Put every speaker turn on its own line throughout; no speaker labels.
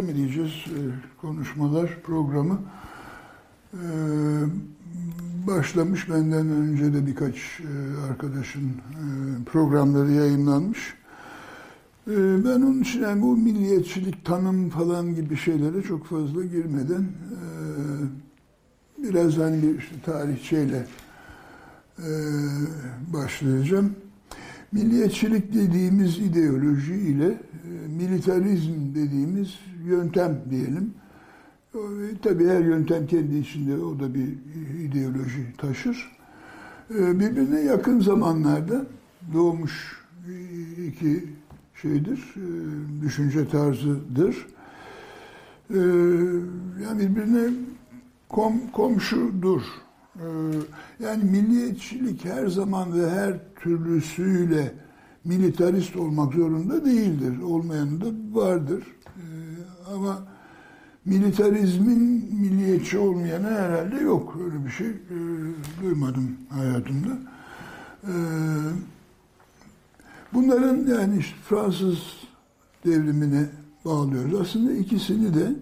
Seminerler mi diyeceğiz, e, konuşmalar programı e, başlamış. Benden önce de birkaç e, arkadaşın programları yayınlanmış. Ben onun için yani bu milliyetçilik tanım falan gibi şeylere çok fazla girmeden biraz hani bir işte tarihçeyle başlayacağım. Milliyetçilik dediğimiz ideoloji ile e, militarizm dediğimiz yöntem diyelim. Tabii her yöntem kendi içinde o da bir ideoloji taşır. E, birbirine yakın zamanlarda doğmuş iki şeydir, e, düşünce tarzıdır. Yani birbirine kom, komşudur. Yani milliyetçilik her zaman ve her türlüsüyle militarist olmak zorunda değildir. Olmayanı da vardır. Ee, ama militarizmin milliyetçi olmayanı herhalde yok. Öyle bir şey e, duymadım hayatımda. Ee, bunların yani işte Fransız devrimine bağlıyoruz. Aslında ikisini de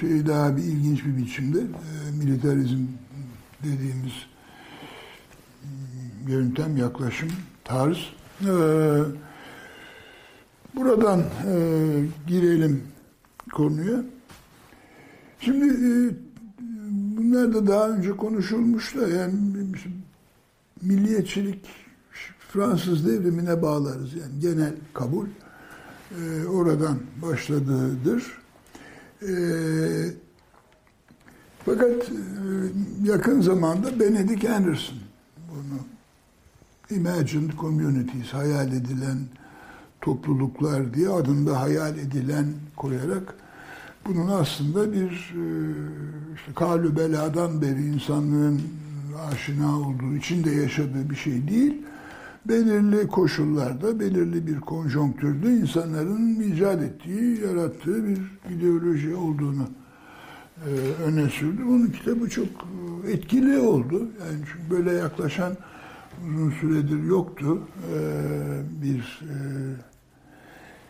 şey daha bir ilginç bir biçimde e, militarizm dediğimiz yöntem, yaklaşım, tarz. Ee, buradan e, girelim konuya. Şimdi e, bunlar da daha önce konuşulmuş da yani milliyetçilik Fransız devrimine bağlarız. Yani genel kabul e, oradan başladığıdır. E, fakat e, yakın zamanda Benedict Anderson bunu imagined communities, hayal edilen topluluklar diye adında hayal edilen koyarak bunun aslında bir e, işte kalü beladan beri insanlığın aşina olduğu, içinde yaşadığı bir şey değil. Belirli koşullarda, belirli bir konjonktürde insanların icat ettiği, yarattığı bir ideoloji olduğunu e, öne sürdü. Bunun kitabı çok etkili oldu. Yani çünkü böyle yaklaşan uzun süredir yoktu. Ee, bir e,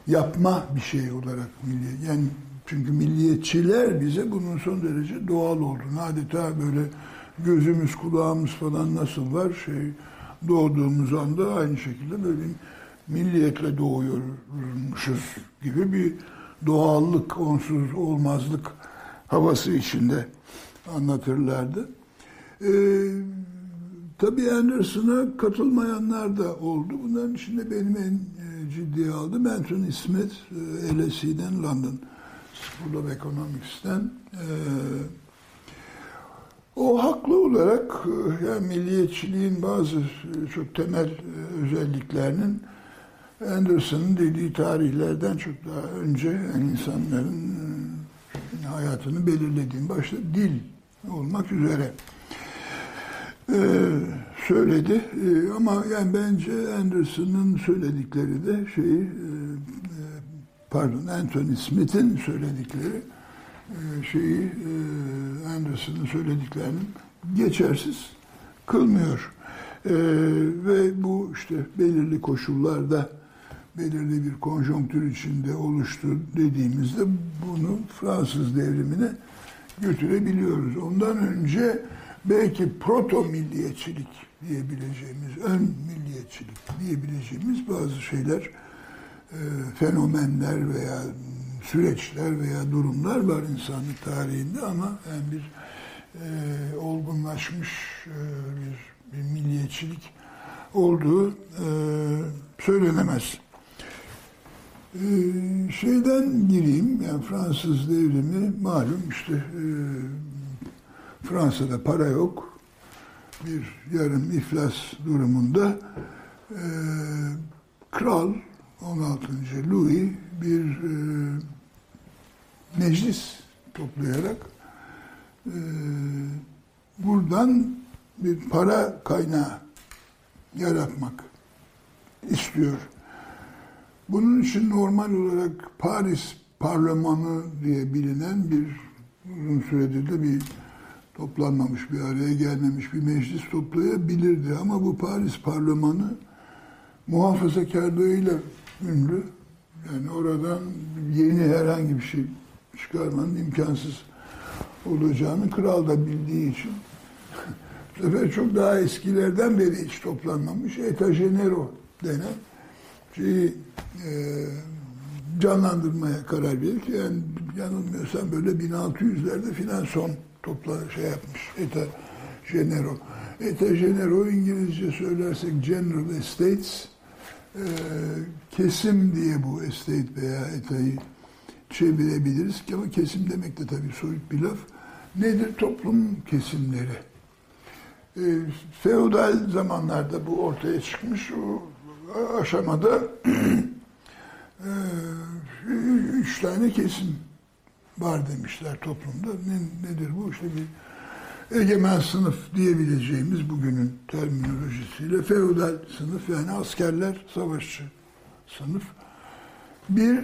yapma bir şey olarak milli. Yani çünkü milliyetçiler bize bunun son derece doğal olduğunu adeta böyle gözümüz kulağımız falan nasıl var şey doğduğumuz anda aynı şekilde böyle milliyetle doğuyormuşuz gibi bir doğallık, onsuz olmazlık havası içinde anlatırlardı. Ee, Tabii Anderson'a katılmayanlar da oldu. Bunların içinde benim en e, ciddiye aldım. Anthony Smith, e, LSE'den, London School of Economics'ten. E, o haklı olarak e, yani milliyetçiliğin bazı çok temel özelliklerinin Anderson'ın dediği tarihlerden çok daha önce yani insanların hayatını belirlediğin başta dil olmak üzere ee, söyledi. Ee, ama yani bence Anderson'ın söyledikleri de şeyi e, e, pardon Anthony Smith'in söyledikleri e, şeyi e, Anderson'ın söylediklerinin geçersiz kılmıyor. E, ve bu işte belirli koşullarda belirli bir konjonktür içinde oluştu dediğimizde bunu Fransız devrimine götürebiliyoruz. Ondan önce belki proto milliyetçilik diyebileceğimiz, ön milliyetçilik diyebileceğimiz bazı şeyler, e, fenomenler veya süreçler veya durumlar var insanlık tarihinde ama yani bir e, olgunlaşmış e, bir, bir milliyetçilik olduğu e, söylenemez. E, şeyden gireyim, yani Fransız devrimi malum işte e, Fransa'da para yok. Bir yarım iflas durumunda e, kral 16. Louis bir e, meclis toplayarak e, buradan bir para kaynağı yaratmak istiyor. Bunun için normal olarak Paris Parlamenı diye bilinen bir uzun süredir de bir toplanmamış, bir araya gelmemiş bir meclis toplayabilirdi. Ama bu Paris Parlamenı muhafazakarlığıyla ünlü. Yani oradan yeni herhangi bir şey çıkarmanın imkansız olacağını kral da bildiği için bu sefer çok daha eskilerden beri hiç toplanmamış Eta Genero denen şeyi e, canlandırmaya karar verir ki yani yanılmıyorsam böyle 1600'lerde filan son topla şey yapmış Eta Genero. Eta Genero İngilizce söylersek General Estates e, kesim diye bu estate veya etayı çevirebiliriz ki ama kesim demek de tabii soyut bir laf. Nedir toplum kesimleri? E, feodal zamanlarda bu ortaya çıkmış. O aşamada e, üç tane kesim var demişler toplumda. Ne, nedir bu? İşte bir egemen sınıf diyebileceğimiz bugünün terminolojisiyle feodal sınıf yani askerler, savaşçı sınıf. Bir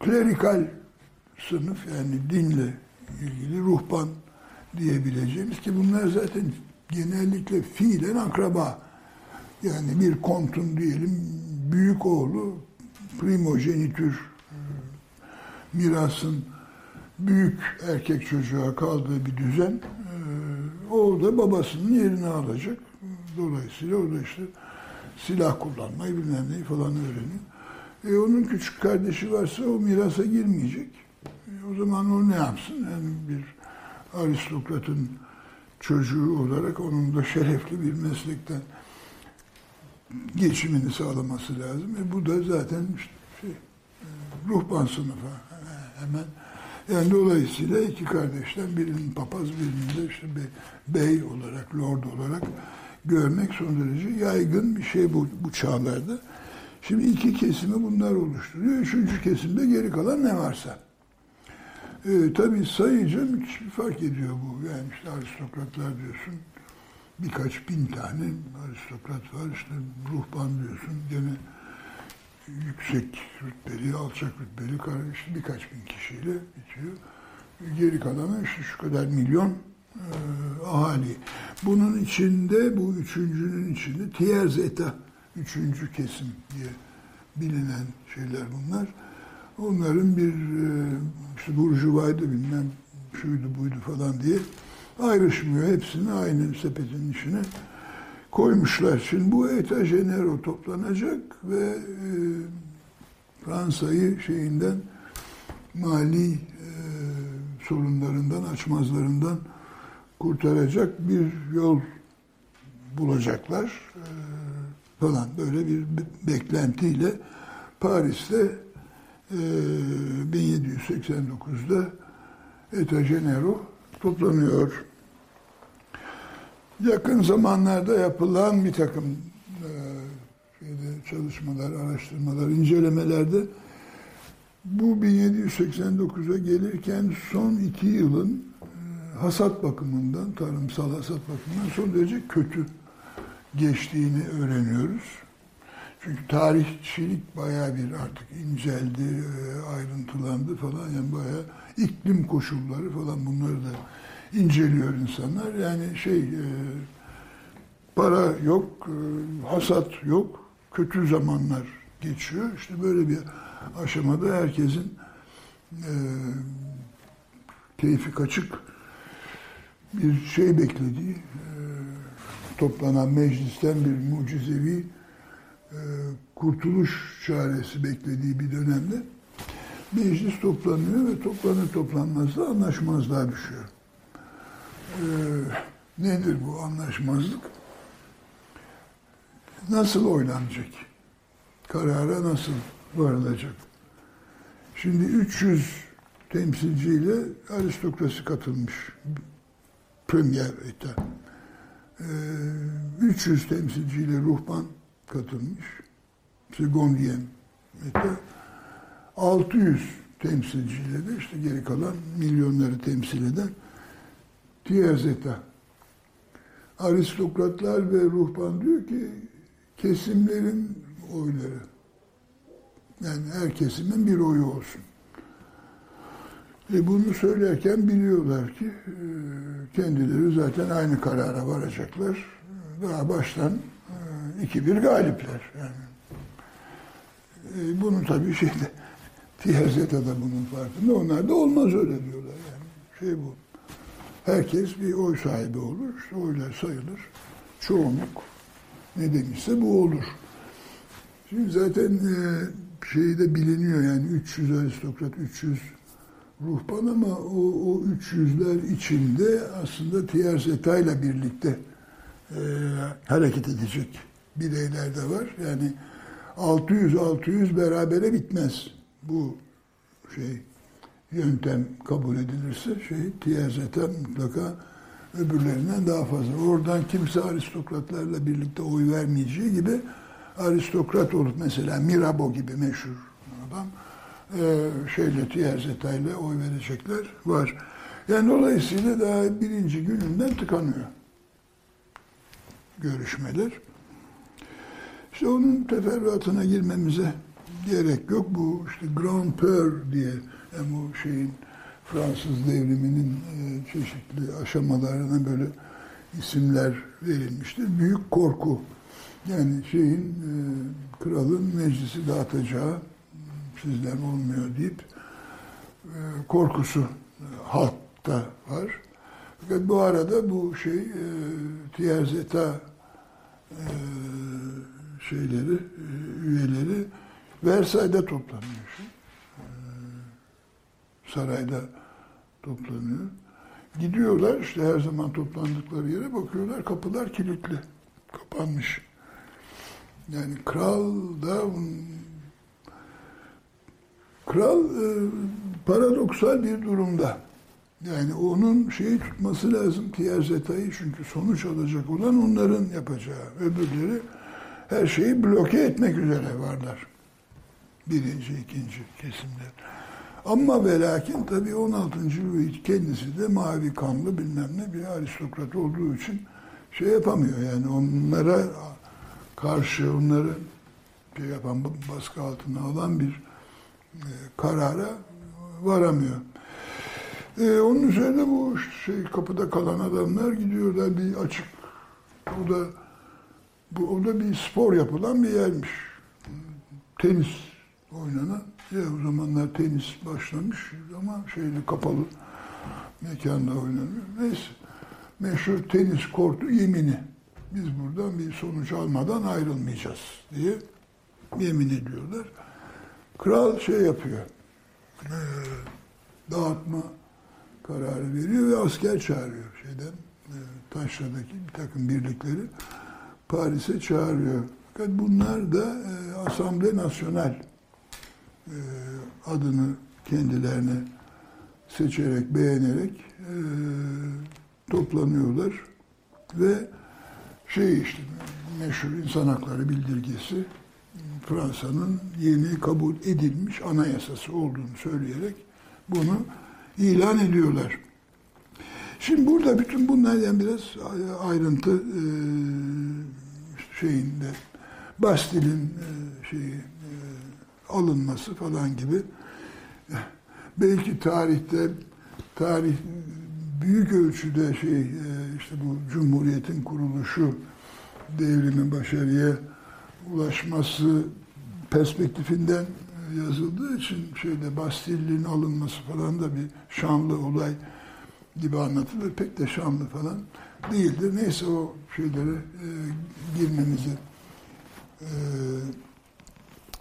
klerikal sınıf yani dinle ilgili ruhban diyebileceğimiz ki bunlar zaten genellikle fiilen akraba. Yani bir kontun diyelim büyük oğlu primojenitür mirasın büyük erkek çocuğa kaldığı bir düzen e, o da babasının yerini alacak. Dolayısıyla o da işte silah kullanmayı bilmem neyi falan öğreniyor. E onun küçük kardeşi varsa o mirasa girmeyecek. E, o zaman o ne yapsın? Yani bir aristokratın çocuğu olarak onun da şerefli bir meslekten geçimini sağlaması lazım. E bu da zaten işte şey, e, ruhban sınıfa hemen yani dolayısıyla iki kardeşten birinin papaz birinin de işte bey olarak, lord olarak görmek son derece yaygın bir şey bu, bu çağlarda. Şimdi iki kesimi bunlar oluşturuyor. Üçüncü kesimde geri kalan ne varsa. Ee, tabii bir fark ediyor bu. Yani işte aristokratlar diyorsun, birkaç bin tane aristokrat var. İşte ruhban diyorsun, gene yüksek rütbeli, alçak rütbeli işte birkaç bin kişiyle bitiyor. Geri kalanı işte şu kadar milyon ahali. Bunun içinde, bu üçüncünün içinde tierz eta, üçüncü kesim diye bilinen şeyler bunlar. Onların bir e, işte burjuvaydı bilmem şuydu buydu falan diye ayrışmıyor. Hepsini aynı sepetin içine koymuşlar. Şimdi bu Eta Genero toplanacak ve e, Fransa'yı şeyinden mali e, sorunlarından, açmazlarından kurtaracak bir yol bulacaklar. E, falan böyle bir beklentiyle Paris'te e, 1789'da Eta Genero toplanıyor. Yakın zamanlarda yapılan bir takım e, şeyde, çalışmalar, araştırmalar, incelemelerde bu 1789'a gelirken son iki yılın e, hasat bakımından, tarımsal hasat bakımından son derece kötü geçtiğini öğreniyoruz. Çünkü tarihçilik bayağı bir artık inceldi, e, ayrıntılandı falan. Yani bayağı iklim koşulları falan bunları da inceliyor insanlar. Yani şey e, para yok, e, hasat yok, kötü zamanlar geçiyor. İşte böyle bir aşamada herkesin keyfi kaçık bir şey beklediği, e, toplanan meclisten bir mucizevi e, kurtuluş çaresi beklediği bir dönemde meclis toplanıyor ve toplanır toplanmaz da anlaşmazlığa düşüyor e, nedir bu anlaşmazlık? Nasıl oynanacak? Karara nasıl varılacak? Şimdi 300 temsilciyle aristokrasi katılmış. Premier etat. Ee, 300 temsilciyle ruhban katılmış. Segondiyen. Hatta 600 temsilciyle de işte geri kalan milyonları temsil eden Tierzeta. Aristokratlar ve ruhban diyor ki kesimlerin oyları. Yani her kesimin bir oyu olsun. E bunu söylerken biliyorlar ki e, kendileri zaten aynı karara varacaklar. Daha baştan e, iki bir galipler. Yani. E, bunun tabii şeyde Tiyazeta da bunun farkında. Onlar da olmaz öyle diyorlar yani. Şey bu. Herkes bir oy sahibi olur. İşte oylar sayılır. Çoğunluk ne demişse bu olur. Şimdi zaten e, şeyi de biliniyor yani 300 aristokrat, 300 ruhban ama o, o 300'ler içinde aslında Tiyazeta ile birlikte e, hareket edecek bireyler de var. Yani 600-600 berabere bitmez bu şey yöntem kabul edilirse şey tiyazete mutlaka öbürlerinden daha fazla. Oradan kimse aristokratlarla birlikte oy vermeyeceği gibi aristokrat olup mesela Mirabeau gibi meşhur adam e, şeyle Tiyazeta ile oy verecekler var. Yani dolayısıyla daha birinci gününden tıkanıyor görüşmeler. İşte onun teferruatına girmemize gerek yok. Bu işte Grand Peur diye yani bu şeyin Fransız devriminin e, çeşitli aşamalarına böyle isimler verilmiştir. Büyük korku. Yani şeyin e, kralın meclisi dağıtacağı sizden olmuyor deyip e, korkusu halkta var. Fakat bu arada bu şey e, Tierzeta e, şeyleri, e, üyeleri Versay'da toplanıyor. E, sarayda toplanıyor. Gidiyorlar işte her zaman toplandıkları yere bakıyorlar kapılar kilitli. Kapanmış. Yani kral da kral e, paradoksal bir durumda. Yani onun şeyi tutması lazım Tiyazeta'yı çünkü sonuç alacak olan onların yapacağı. Öbürleri her şeyi bloke etmek üzere varlar. Birinci, ikinci kesimler. Ama ve lakin tabii 16. Louis kendisi de mavi kanlı bilmem ne bir aristokrat olduğu için şey yapamıyor. Yani onlara karşı onları şey yapan baskı altına alan bir karara varamıyor. E, onun üzerine bu şey kapıda kalan adamlar gidiyorlar bir açık. O da bu o da bir spor yapılan bir yermiş. Tenis oynanan. Ya o zamanlar tenis başlamış ama şeyli kapalı mekanda oynanıyor. Neyse. Meşhur tenis kortu yemini. Biz buradan bir sonuç almadan ayrılmayacağız diye yemin ediyorlar. Kral şey yapıyor. E, dağıtma kararı veriyor ve asker çağırıyor şeyden. E, Taşra'daki bir takım birlikleri Paris'e çağırıyor. Fakat bunlar da e, Asamble Nasyonel e, adını kendilerine seçerek, beğenerek toplanıyorlar ve şey işte meşhur insan hakları bildirgesi Fransa'nın yeni kabul edilmiş anayasası olduğunu söyleyerek bunu ilan ediyorlar. Şimdi burada bütün bunlardan biraz ayrıntı e, şeyinde Bastil'in e, şeyi e, alınması falan gibi belki tarihte tarih büyük ölçüde şey işte bu cumhuriyetin kuruluşu devrimin başarıya ulaşması perspektifinden yazıldığı için şeyde Bastil'in alınması falan da bir şanlı olay gibi anlatılır. Pek de şanlı falan değildir. Neyse o şeylere e, girmemize e,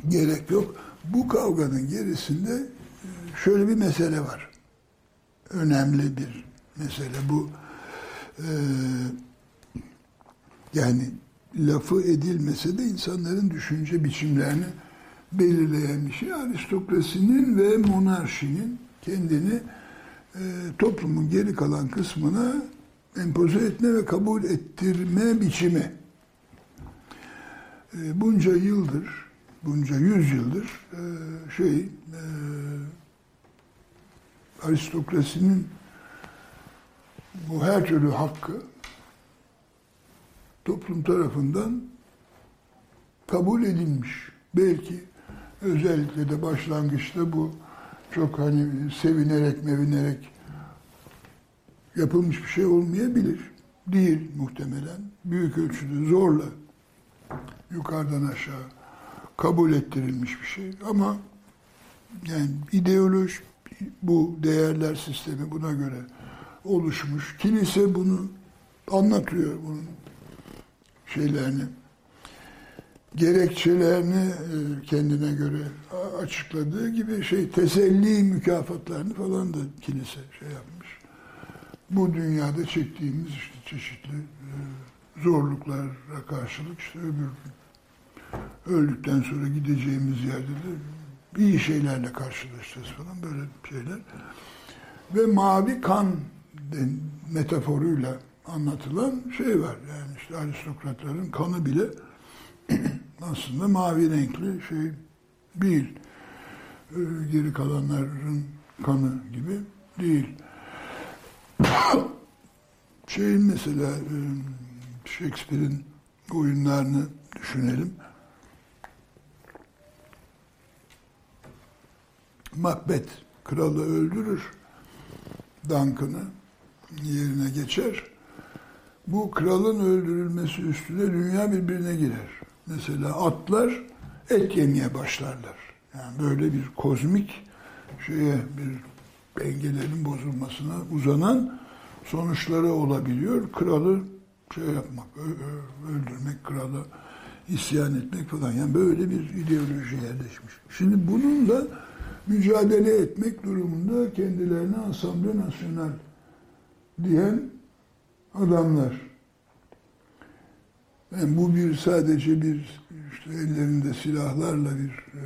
gerek yok. Bu kavganın gerisinde e, şöyle bir mesele var. Önemli bir mesele bu. E, yani lafı edilmese de insanların düşünce biçimlerini belirleyen bir şey. Aristokrasinin ve monarşinin kendini e, toplumun geri kalan kısmına empoze etme ve kabul ettirme biçimi. e, bunca yıldır, bunca yüz yıldır e, şey e, aristokrasinin bu her türlü hakkı toplum tarafından kabul edilmiş. Belki özellikle de başlangıçta bu çok hani sevinerek mevinerek yapılmış bir şey olmayabilir. Değil muhtemelen. Büyük ölçüde zorla yukarıdan aşağı kabul ettirilmiş bir şey. Ama yani ideoloji bu değerler sistemi buna göre oluşmuş. Kilise bunu anlatıyor bunun şeylerini gerekçelerini e, kendine göre açıkladığı gibi şey teselli mükafatlarını falan da kilise şey yapmış. Bu dünyada çektiğimiz işte çeşitli e, zorluklara karşılık işte öbür öldükten sonra gideceğimiz yerde de iyi şeylerle karşılaşacağız falan böyle şeyler. Ve mavi kan metaforuyla anlatılan şey var. Yani işte aristokratların kanı bile aslında mavi renkli şey değil. Ee, geri kalanların kanı gibi değil. Şeyin mesela e, Shakespeare'in oyunlarını düşünelim. Macbeth kralı öldürür. Duncan'ı yerine geçer. Bu kralın öldürülmesi üstüne dünya birbirine girer. Mesela atlar et yemeye başlarlar. Yani böyle bir kozmik şeye bir dengelerin bozulmasına uzanan sonuçları olabiliyor. Kralı şey yapmak, öldürmek, kralı isyan etmek falan. Yani böyle bir ideoloji yerleşmiş. Şimdi bununla mücadele etmek durumunda kendilerine Asamble Nasyonel diyen adamlar. Yani bu bir sadece bir işte ellerinde silahlarla bir e,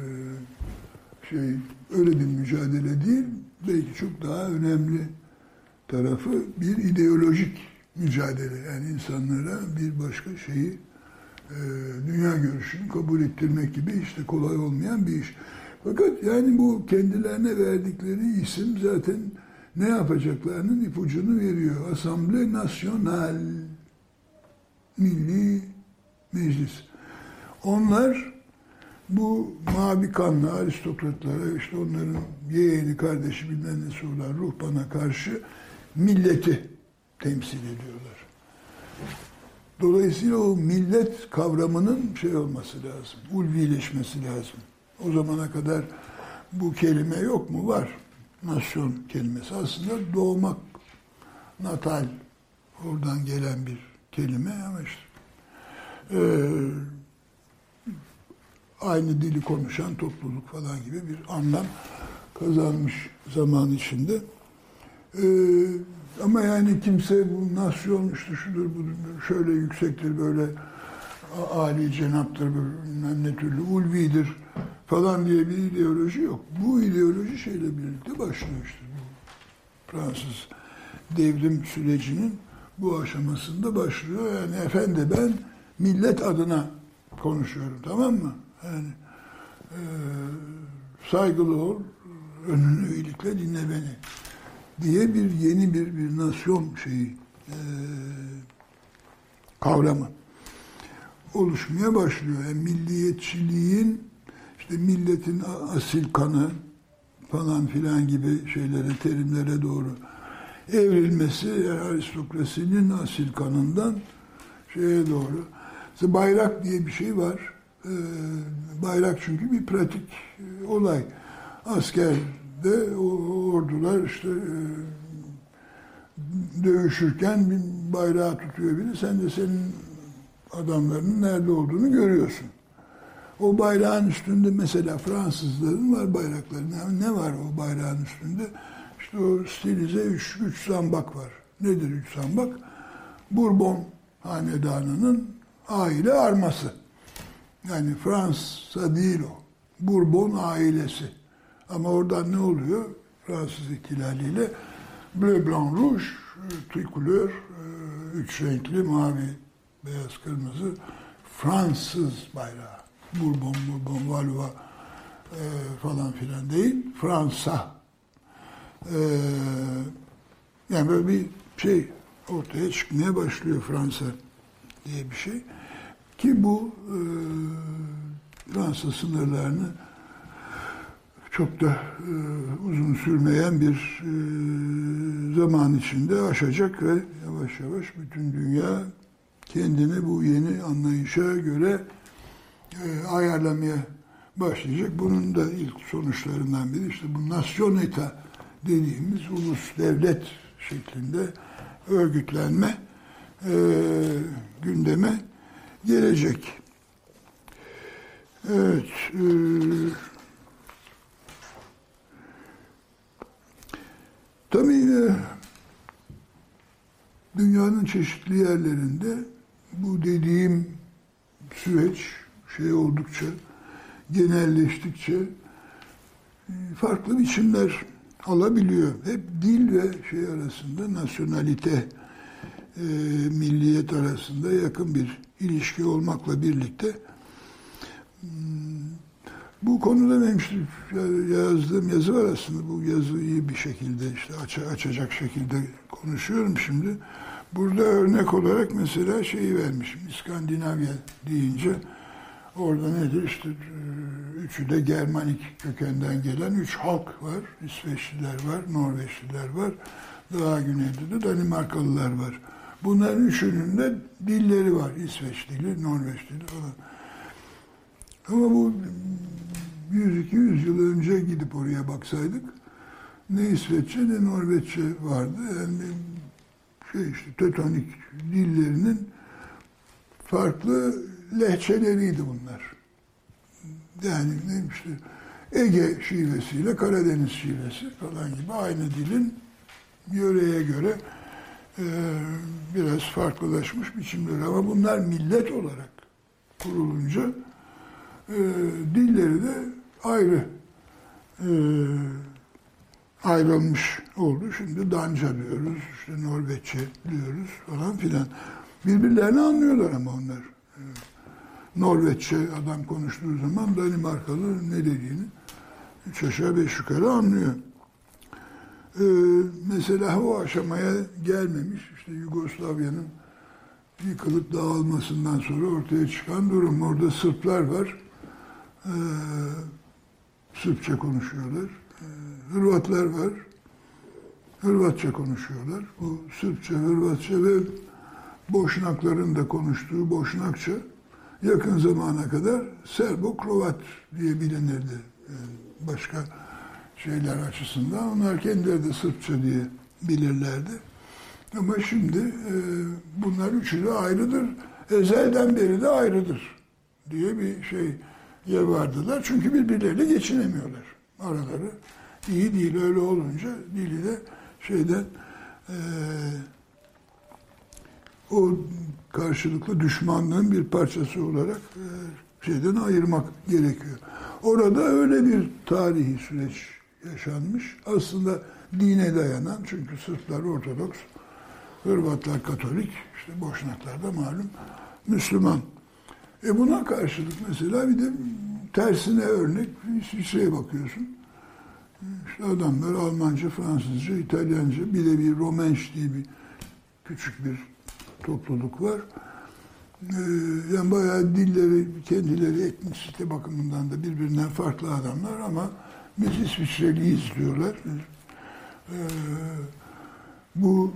şey öyle bir mücadele değil. Belki çok daha önemli tarafı bir ideolojik mücadele. Yani insanlara bir başka şeyi e, dünya görüşünü kabul ettirmek gibi işte kolay olmayan bir iş. Fakat yani bu kendilerine verdikleri isim zaten ne yapacaklarının ipucunu veriyor. Asamble Nasyonal Milli Meclis. Onlar bu mavi kanlı aristokratlara işte onların yeğeni, kardeşi bilmem nesi olan ruhbana karşı milleti temsil ediyorlar. Dolayısıyla o millet kavramının şey olması lazım, ulvileşmesi lazım. O zamana kadar bu kelime yok mu? Var. Nasyon kelimesi. Aslında doğmak, natal, oradan gelen bir kelime ama işte e, aynı dili konuşan topluluk falan gibi bir anlam kazanmış zaman içinde. E, ama yani kimse bu nasyon işte şudur budur şöyle yüksektir böyle Ali cenaptır bilmem ne türlü ulvidir falan diye bir ideoloji yok. Bu ideoloji şeyle birlikte başlıyor işte Fransız devrim sürecinin bu aşamasında başlıyor. Yani efendi ben millet adına konuşuyorum tamam mı? Yani e, saygılı ol, önünü iyilikle dinle beni diye bir yeni bir bir nasyon şeyi e, kavramı oluşmaya başlıyor. Yani milliyetçiliğin işte milletin asil kanı falan filan gibi şeylere, terimlere doğru evrilmesi aristokrasinin asil kanından şeye doğru. İşte bayrak diye bir şey var. Ee, bayrak çünkü bir pratik e, olay. Askerde ordular işte e, dövüşürken bir bayrağı tutuyor biri. Sen de senin adamlarının nerede olduğunu görüyorsun. O bayrağın üstünde mesela Fransızların var bayrakları. Ne, var o bayrağın üstünde? İşte o stilize üç, üç zambak var. Nedir üç zambak? Bourbon hanedanının aile arması. Yani Fransa değil o. Bourbon ailesi. Ama oradan ne oluyor? Fransız ihtilaliyle bleu, blanc, rouge, tricolor, üç renkli mavi, beyaz, kırmızı Fransız bayrağı. Bourbon, Bourbon, Valois e, falan filan değil. Fransa. E, yani böyle bir şey ortaya çıkmaya başlıyor Fransa diye bir şey. Ki bu e, Fransa sınırlarını çok da e, uzun sürmeyen bir e, zaman içinde aşacak ve yavaş yavaş bütün dünya kendini bu yeni anlayışa göre ayarlamaya başlayacak. Bunun da ilk sonuçlarından biri işte bu nasyoneta dediğimiz ulus devlet şeklinde örgütlenme e, gündeme gelecek. Evet. E, tabii e, dünyanın çeşitli yerlerinde bu dediğim süreç şey oldukça genelleştikçe e, farklı biçimler alabiliyor. Hep dil ve şey arasında nasyonalite, e, milliyet arasında yakın bir ilişki olmakla birlikte hmm, bu konuda benim yazdığım yazı var aslında. Bu yazıyı bir şekilde işte aç, açacak şekilde konuşuyorum şimdi. Burada örnek olarak mesela şeyi vermişim. İskandinavya deyince orada nedir işte e, üçü de Germanik kökenden gelen üç halk var. İsveçliler var, Norveçliler var. Daha güneyde de Danimarkalılar var. Bunların üçünün de dilleri var. İsveç dili, Norveç dili falan. Ama bu 100-200 yıl önce gidip oraya baksaydık ne İsveççe ne Norveççe vardı. Yani şey işte Tetonik dillerinin farklı lehçeleriydi bunlar. Yani ne işte Ege şivesiyle Karadeniz şivesi falan gibi aynı dilin yöreye göre e, biraz farklılaşmış biçimleri ama bunlar millet olarak kurulunca e, dilleri de ayrı e, ayrılmış oldu. Şimdi Danca diyoruz, işte Norveççe diyoruz falan filan. Birbirlerini anlıyorlar ama onlar. E, Norveççe adam konuştuğu zaman Danimarkalı ne dediğini üç aşağı beş yukarı anlıyor. Ee, mesela o aşamaya gelmemiş işte Yugoslavya'nın yıkılıp dağılmasından sonra ortaya çıkan durum. Orada Sırplar var. Ee, Sırpça konuşuyorlar. Ee, Hırvatlar var. Hırvatça konuşuyorlar. Bu Sırpça, Hırvatça ve Boşnakların da konuştuğu Boşnakça yakın zamana kadar Serbo-Krovat diye bilinirdi. Başka şeyler açısından. Onlar kendileri de Sırpça diye bilirlerdi. Ama şimdi e, bunlar üçü de ayrıdır. Ezelden beri de ayrıdır diye bir şey yer vardılar. Çünkü birbirleriyle geçinemiyorlar. Araları iyi değil. Öyle olunca dili de şeyden e, o karşılıklı düşmanlığın bir parçası olarak e, şeyden ayırmak gerekiyor. Orada öyle bir tarihi süreç yaşanmış. Aslında dine dayanan çünkü Sırplar Ortodoks, Hırvatlar Katolik, işte Boşnaklar da malum Müslüman. E buna karşılık mesela bir de tersine örnek İsviçre'ye bakıyorsun. İşte adamlar Almanca, Fransızca, İtalyanca, bir de bir Romenş diye bir küçük bir topluluk var. Ee, yani bayağı dilleri, kendileri etnisite bakımından da birbirinden farklı adamlar ama biz İsviçreliyiz diyorlar. Ee, bu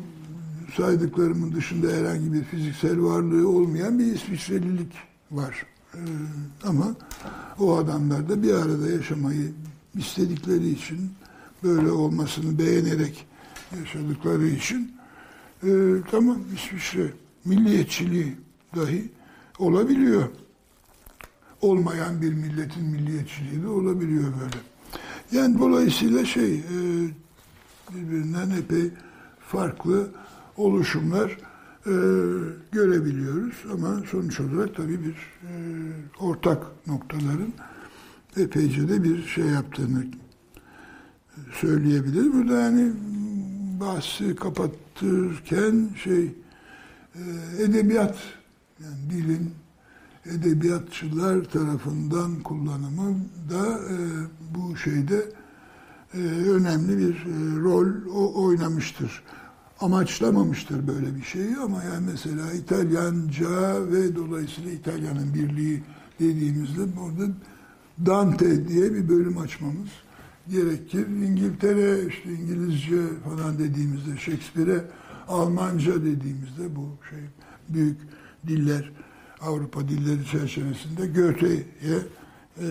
saydıklarımın dışında herhangi bir fiziksel varlığı olmayan bir İsviçrelilik var. Ee, ama o adamlar da bir arada yaşamayı istedikleri için, böyle olmasını beğenerek yaşadıkları için e, tamam İsviçre milliyetçiliği dahi olabiliyor. Olmayan bir milletin milliyetçiliği de olabiliyor böyle. Yani dolayısıyla şey e, birbirinden epey farklı oluşumlar e, görebiliyoruz ama sonuç olarak tabii bir e, ortak noktaların epeyce de bir şey yaptığını söyleyebiliriz. Burada yani bahsi kapatırken şey e, edebiyat yani dilin edebiyatçılar tarafından kullanımı da e, bu şeyde e, önemli bir rol o, oynamıştır. Amaçlamamıştır böyle bir şeyi ama yani mesela İtalyanca ve dolayısıyla İtalya'nın birliği dediğimizde burada Dante diye bir bölüm açmamız gerekir. İngiltere, işte İngilizce falan dediğimizde, Shakespeare'e Almanca dediğimizde bu şey büyük diller, Avrupa dilleri çerçevesinde Goethe'ye e,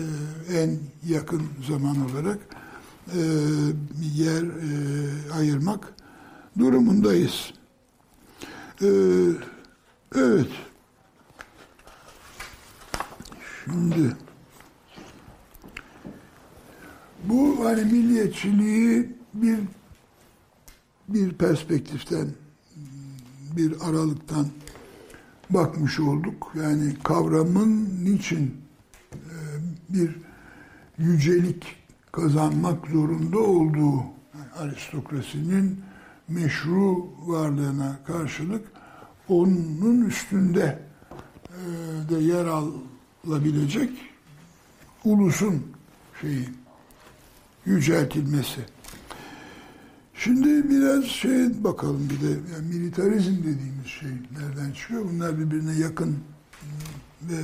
en yakın zaman olarak e, yer e, ayırmak durumundayız. E, evet. Şimdi bu hani milliyetçiliği bir bir perspektiften, bir aralıktan bakmış olduk. Yani kavramın niçin e, bir yücelik kazanmak zorunda olduğu yani aristokrasinin meşru varlığına karşılık onun üstünde e, de yer alabilecek ulusun şeyi yüceltilmesi. Şimdi biraz şey bakalım bir de yani militarizm dediğimiz şey nereden çıkıyor? Bunlar birbirine yakın ve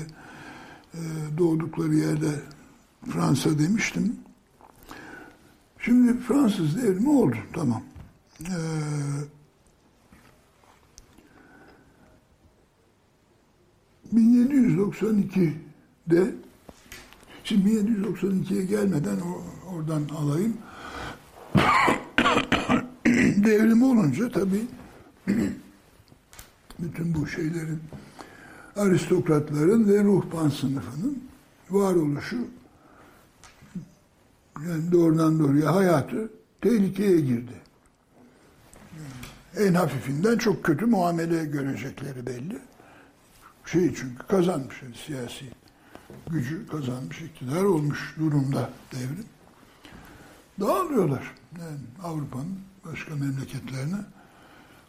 e, doğdukları yerde Fransa demiştim. Şimdi Fransız devrimi oldu tamam. Ee, ...1792'de... Şimdi 1792'ye gelmeden oradan alayım. Devrim olunca tabii bütün bu şeylerin aristokratların ve ruhban sınıfının varoluşu yani doğrudan doğruya hayatı tehlikeye girdi. En hafifinden çok kötü muamele görecekleri belli. Şey çünkü kazanmış siyasi gücü kazanmış, iktidar olmuş durumda devrim. Dağılıyorlar. Yani Avrupa'nın başka memleketlerine,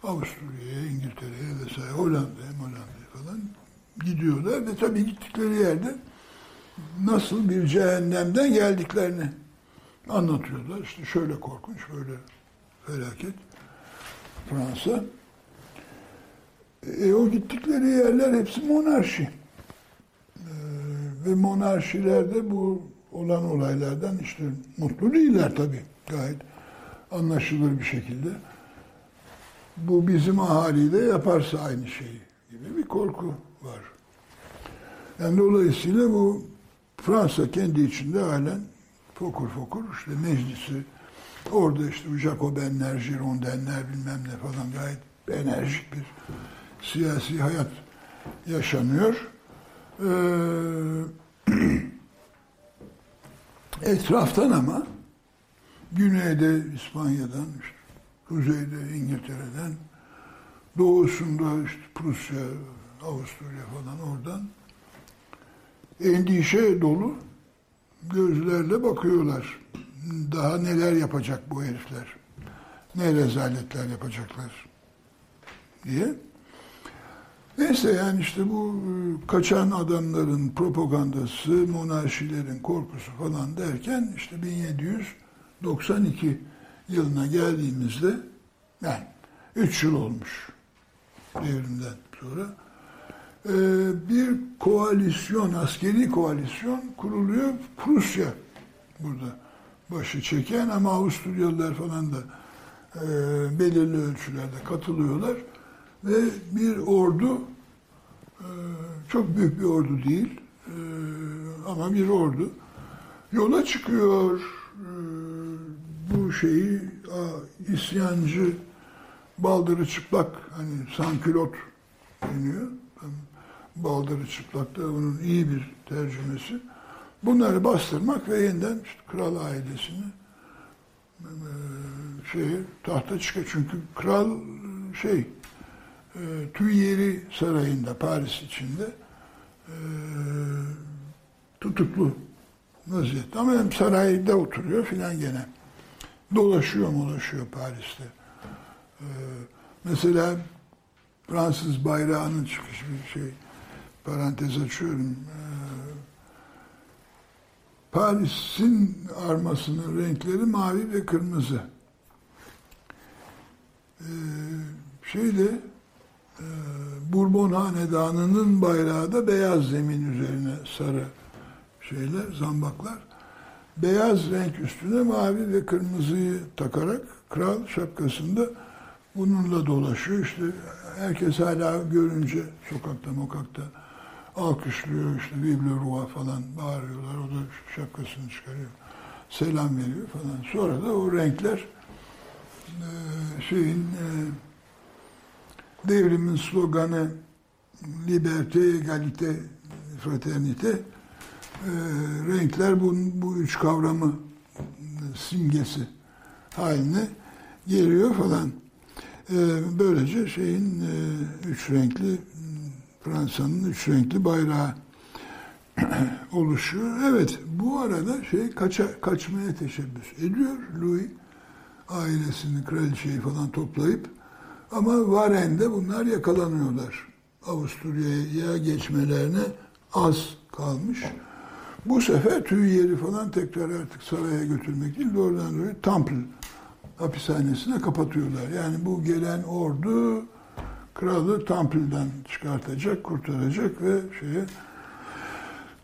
Avusturya'ya, İngiltere'ye vesaire, Hollanda'ya, Hollanda'ya falan gidiyorlar ve tabii gittikleri yerde nasıl bir cehennemden geldiklerini anlatıyorlar. İşte şöyle korkunç, böyle felaket. Fransa. E, o gittikleri yerler hepsi monarşi. Ve monarşilerde bu olan olaylardan işte mutlu değiller tabii. Gayet anlaşılır bir şekilde. Bu bizim ahaliyle yaparsa aynı şeyi gibi bir korku var. Yani dolayısıyla bu Fransa kendi içinde halen fokur fokur işte meclisi orada işte Jacobenler, Girondenler bilmem ne falan gayet enerjik bir siyasi hayat yaşanıyor. Ee, etraftan ama güneyde İspanya'dan, işte, kuzeyde İngiltere'den, doğusunda işte Prusya, Avusturya falan oradan endişe dolu gözlerle bakıyorlar. Daha neler yapacak bu herifler? Ne rezaletler yapacaklar diye. Neyse yani işte bu e, kaçan adamların propagandası, monarşilerin korkusu falan derken işte 1792 yılına geldiğimizde yani 3 yıl olmuş devrimden sonra e, bir koalisyon, askeri koalisyon kuruluyor. Prusya burada başı çeken ama Avusturyalılar falan da e, belirli ölçülerde katılıyorlar. Ve bir ordu, e, çok büyük bir ordu değil e, ama bir ordu yola çıkıyor. E, bu şeyi isyancı baldırı çıplak hani sankülot deniyor. Baldırı çıplak da onun iyi bir tercümesi. Bunları bastırmak ve yeniden kral ailesini şey tahta çıkıyor. Çünkü kral şey e, Tüyeri Sarayı'nda Paris içinde e, tutuklu vaziyette. Ama hem sarayda oturuyor filan gene. Dolaşıyor dolaşıyor Paris'te. E, mesela Fransız bayrağının çıkışı bir şey parantez açıyorum. Paris'in armasının renkleri mavi ve kırmızı. Ee, şeyde Bourbon Hanedanı'nın bayrağı da beyaz zemin üzerine sarı şeyler, zambaklar. Beyaz renk üstüne mavi ve kırmızıyı takarak kral şapkasında bununla dolaşıyor. İşte herkes hala görünce sokakta mokakta alkışlıyor işte Vive Roi falan bağırıyorlar. O da şapkasını çıkarıyor. Selam veriyor falan. Sonra da o renkler e, şeyin e, devrimin sloganı liberté, egalite, fraternite e, renkler bu, bu üç kavramı simgesi haline geliyor falan. Böylece şeyin üç renkli Fransa'nın üç renkli bayrağı oluşuyor. Evet bu arada şey kaça, kaçmaya teşebbüs ediyor Louis ailesini, kraliçeyi falan toplayıp ama Varen'de bunlar yakalanıyorlar. Avusturya'ya geçmelerine az kalmış. Bu sefer tüy yeri falan tekrar artık saraya götürmek değil, doğrudan doğruya Temple hapishanesine kapatıyorlar. Yani bu gelen ordu kralı Tampil'den çıkartacak, kurtaracak ve şeye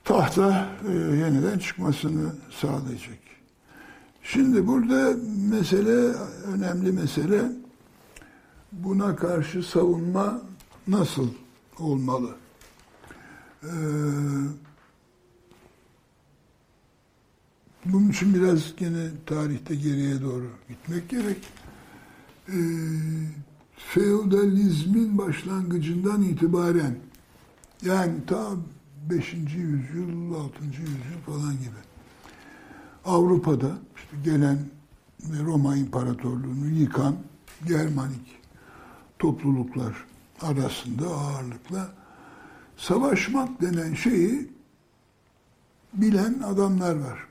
tahta e, yeniden çıkmasını sağlayacak. Şimdi burada mesele, önemli mesele buna karşı savunma nasıl olmalı? Ee, bunun için biraz gene tarihte geriye doğru gitmek gerek. Ee, feodalizmin başlangıcından itibaren yani ta 5. yüzyıl, 6. yüzyıl falan gibi Avrupa'da işte gelen Roma İmparatorluğunu yıkan Germanik topluluklar arasında ağırlıkla savaşmak denen şeyi bilen adamlar var.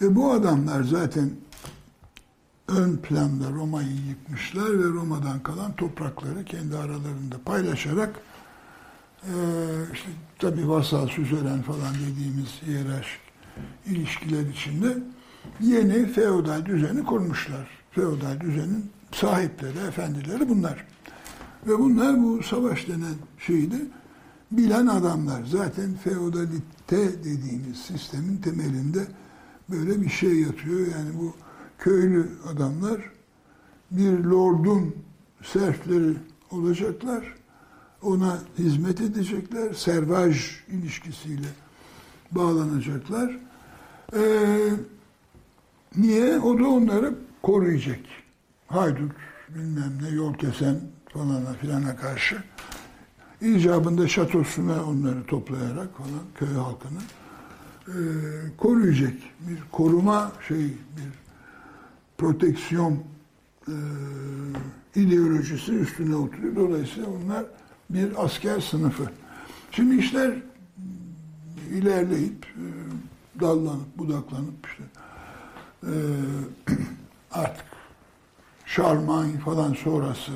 Ve bu adamlar zaten ön planda Roma'yı yıkmışlar ve Roma'dan kalan toprakları kendi aralarında paylaşarak e, işte tabi vasal, süzeren falan dediğimiz hiyerarşik ilişkiler içinde yeni feodal düzeni kurmuşlar. Feodal düzenin sahipleri, efendileri bunlar. Ve bunlar bu savaş denen şeyi bilen adamlar. Zaten feodalite dediğimiz sistemin temelinde böyle bir şey yatıyor. Yani bu köylü adamlar bir lordun serfleri olacaklar. Ona hizmet edecekler. Servaj ilişkisiyle bağlanacaklar. Ee, niye? O da onları koruyacak. Haydut, bilmem ne, yol kesen falana filana karşı. icabında şatosuna onları toplayarak falan köy halkını e, koruyacak. Bir koruma şey, bir proteksiyon e, ideolojisi üstüne oturuyor. Dolayısıyla onlar bir asker sınıfı. Şimdi işler ilerleyip e, dallanıp budaklanıp işte e, artık Şarman falan sonrası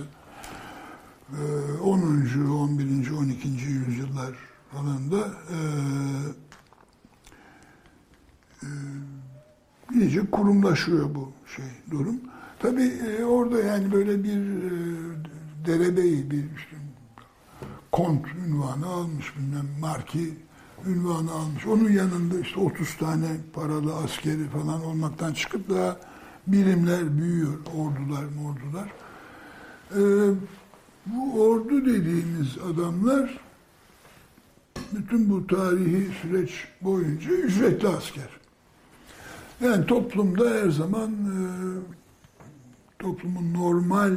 e, 10. 11. 12. yüzyıllar falan da e, e, iyice kurumlaşıyor bu şey durum. Tabii e, orada yani böyle bir derebeyi, bir işte, kont ünvanı almış bilmem marki ünvanı almış. Onun yanında işte 30 tane paralı askeri falan olmaktan çıkıp daha birimler büyüyor. Ordular mordular. Ee, bu ordu dediğimiz adamlar bütün bu tarihi süreç boyunca ücretli asker. Yani toplumda her zaman e, toplumun normal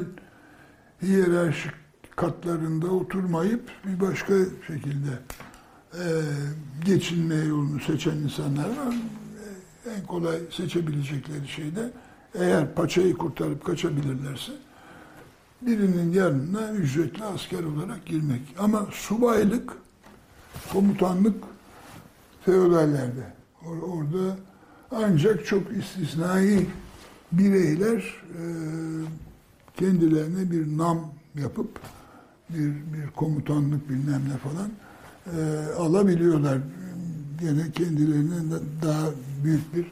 hiyerarşik katlarında oturmayıp bir başka şekilde e, geçinme yolunu seçen insanlar var. E, en kolay seçebilecekleri şey de eğer paçayı kurtarıp kaçabilirlerse birinin yanına ücretli asker olarak girmek. Ama subaylık, komutanlık feodallerde. Or orada ancak çok istisnai bireyler e, kendilerine bir nam yapıp bir, bir komutanlık bilmem ne falan e, alabiliyorlar. Gene kendilerine daha büyük bir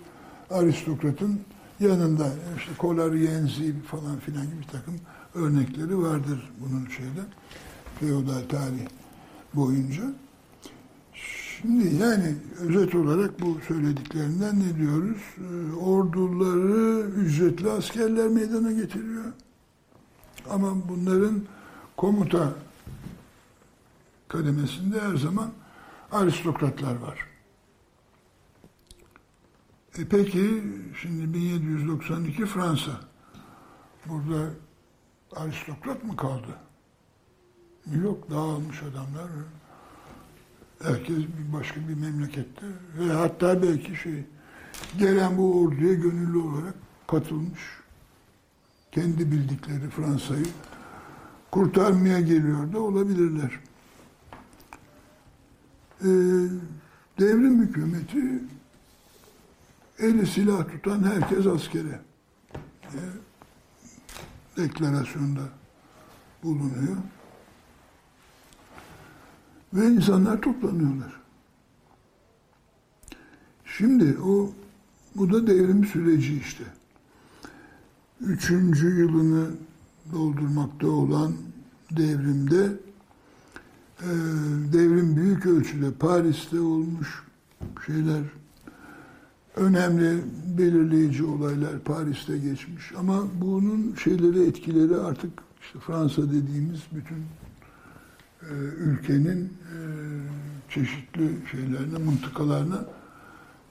aristokratın yanında işte Kolarienzi falan filan gibi bir takım örnekleri vardır bunun şeyde feodal tarih boyunca. Şimdi yani özet olarak bu söylediklerinden ne diyoruz? Ee, orduları ücretli askerler meydana getiriyor. Ama bunların komuta kademesinde her zaman aristokratlar var. E peki şimdi 1792 Fransa. Burada aristokrat mı kaldı? Yok dağılmış adamlar. Herkes başka bir memlekette ve hatta belki şey gelen bu orduya gönüllü olarak katılmış. Kendi bildikleri Fransa'yı kurtarmaya geliyor da olabilirler. Ee, devrim hükümeti eli silah tutan herkes askere diye deklarasyonda bulunuyor. Ve insanlar toplanıyorlar. Şimdi o bu da devrim süreci işte. Üçüncü yılını doldurmakta olan devrimde e, devrim büyük ölçüde Paris'te olmuş şeyler önemli belirleyici olaylar Paris'te geçmiş ama bunun şeyleri etkileri artık işte Fransa dediğimiz bütün e, ülkenin e, çeşitli şeylerine, mıntıkalarına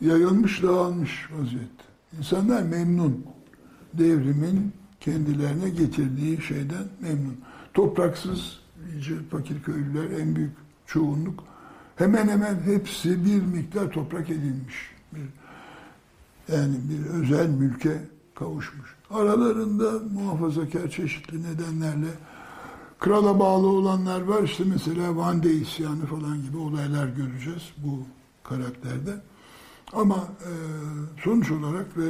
yayılmış, dağılmış vaziyette. İnsanlar memnun. Devrimin kendilerine getirdiği şeyden memnun. Topraksız, iyice fakir köylüler en büyük çoğunluk. Hemen hemen hepsi bir miktar toprak edilmiş. Bir, yani bir özel mülke kavuşmuş. Aralarında muhafazakar çeşitli nedenlerle krala bağlı olanlar var. İşte mesela Van de isyanı falan gibi olaylar göreceğiz bu karakterde. Ama e, sonuç olarak ve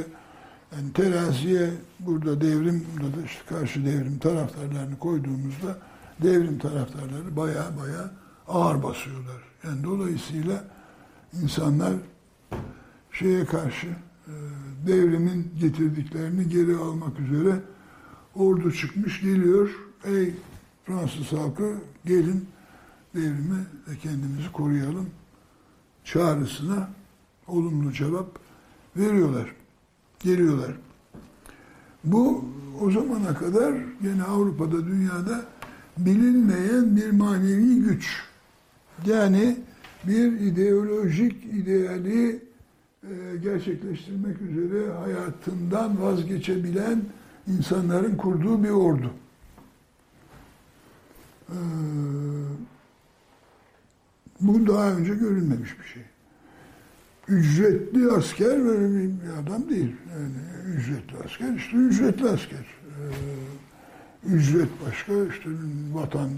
yani teraziye burada devrim, burada da işte karşı devrim taraftarlarını koyduğumuzda devrim taraftarları baya baya ağır basıyorlar. Yani dolayısıyla insanlar şeye karşı devrimin getirdiklerini geri almak üzere ordu çıkmış geliyor. Ey Fransız halkı gelin devrimi ve kendimizi koruyalım çağrısına olumlu cevap veriyorlar. Geliyorlar. Bu o zamana kadar yine Avrupa'da, dünyada bilinmeyen bir manevi güç. Yani bir ideolojik ideali e, gerçekleştirmek üzere hayatından vazgeçebilen insanların kurduğu bir ordu. Ee, bu daha önce görülmemiş bir şey. Ücretli asker böyle bir adam değil. Yani ücretli asker işte ücretli asker. Ee, ücret başka işte vatan,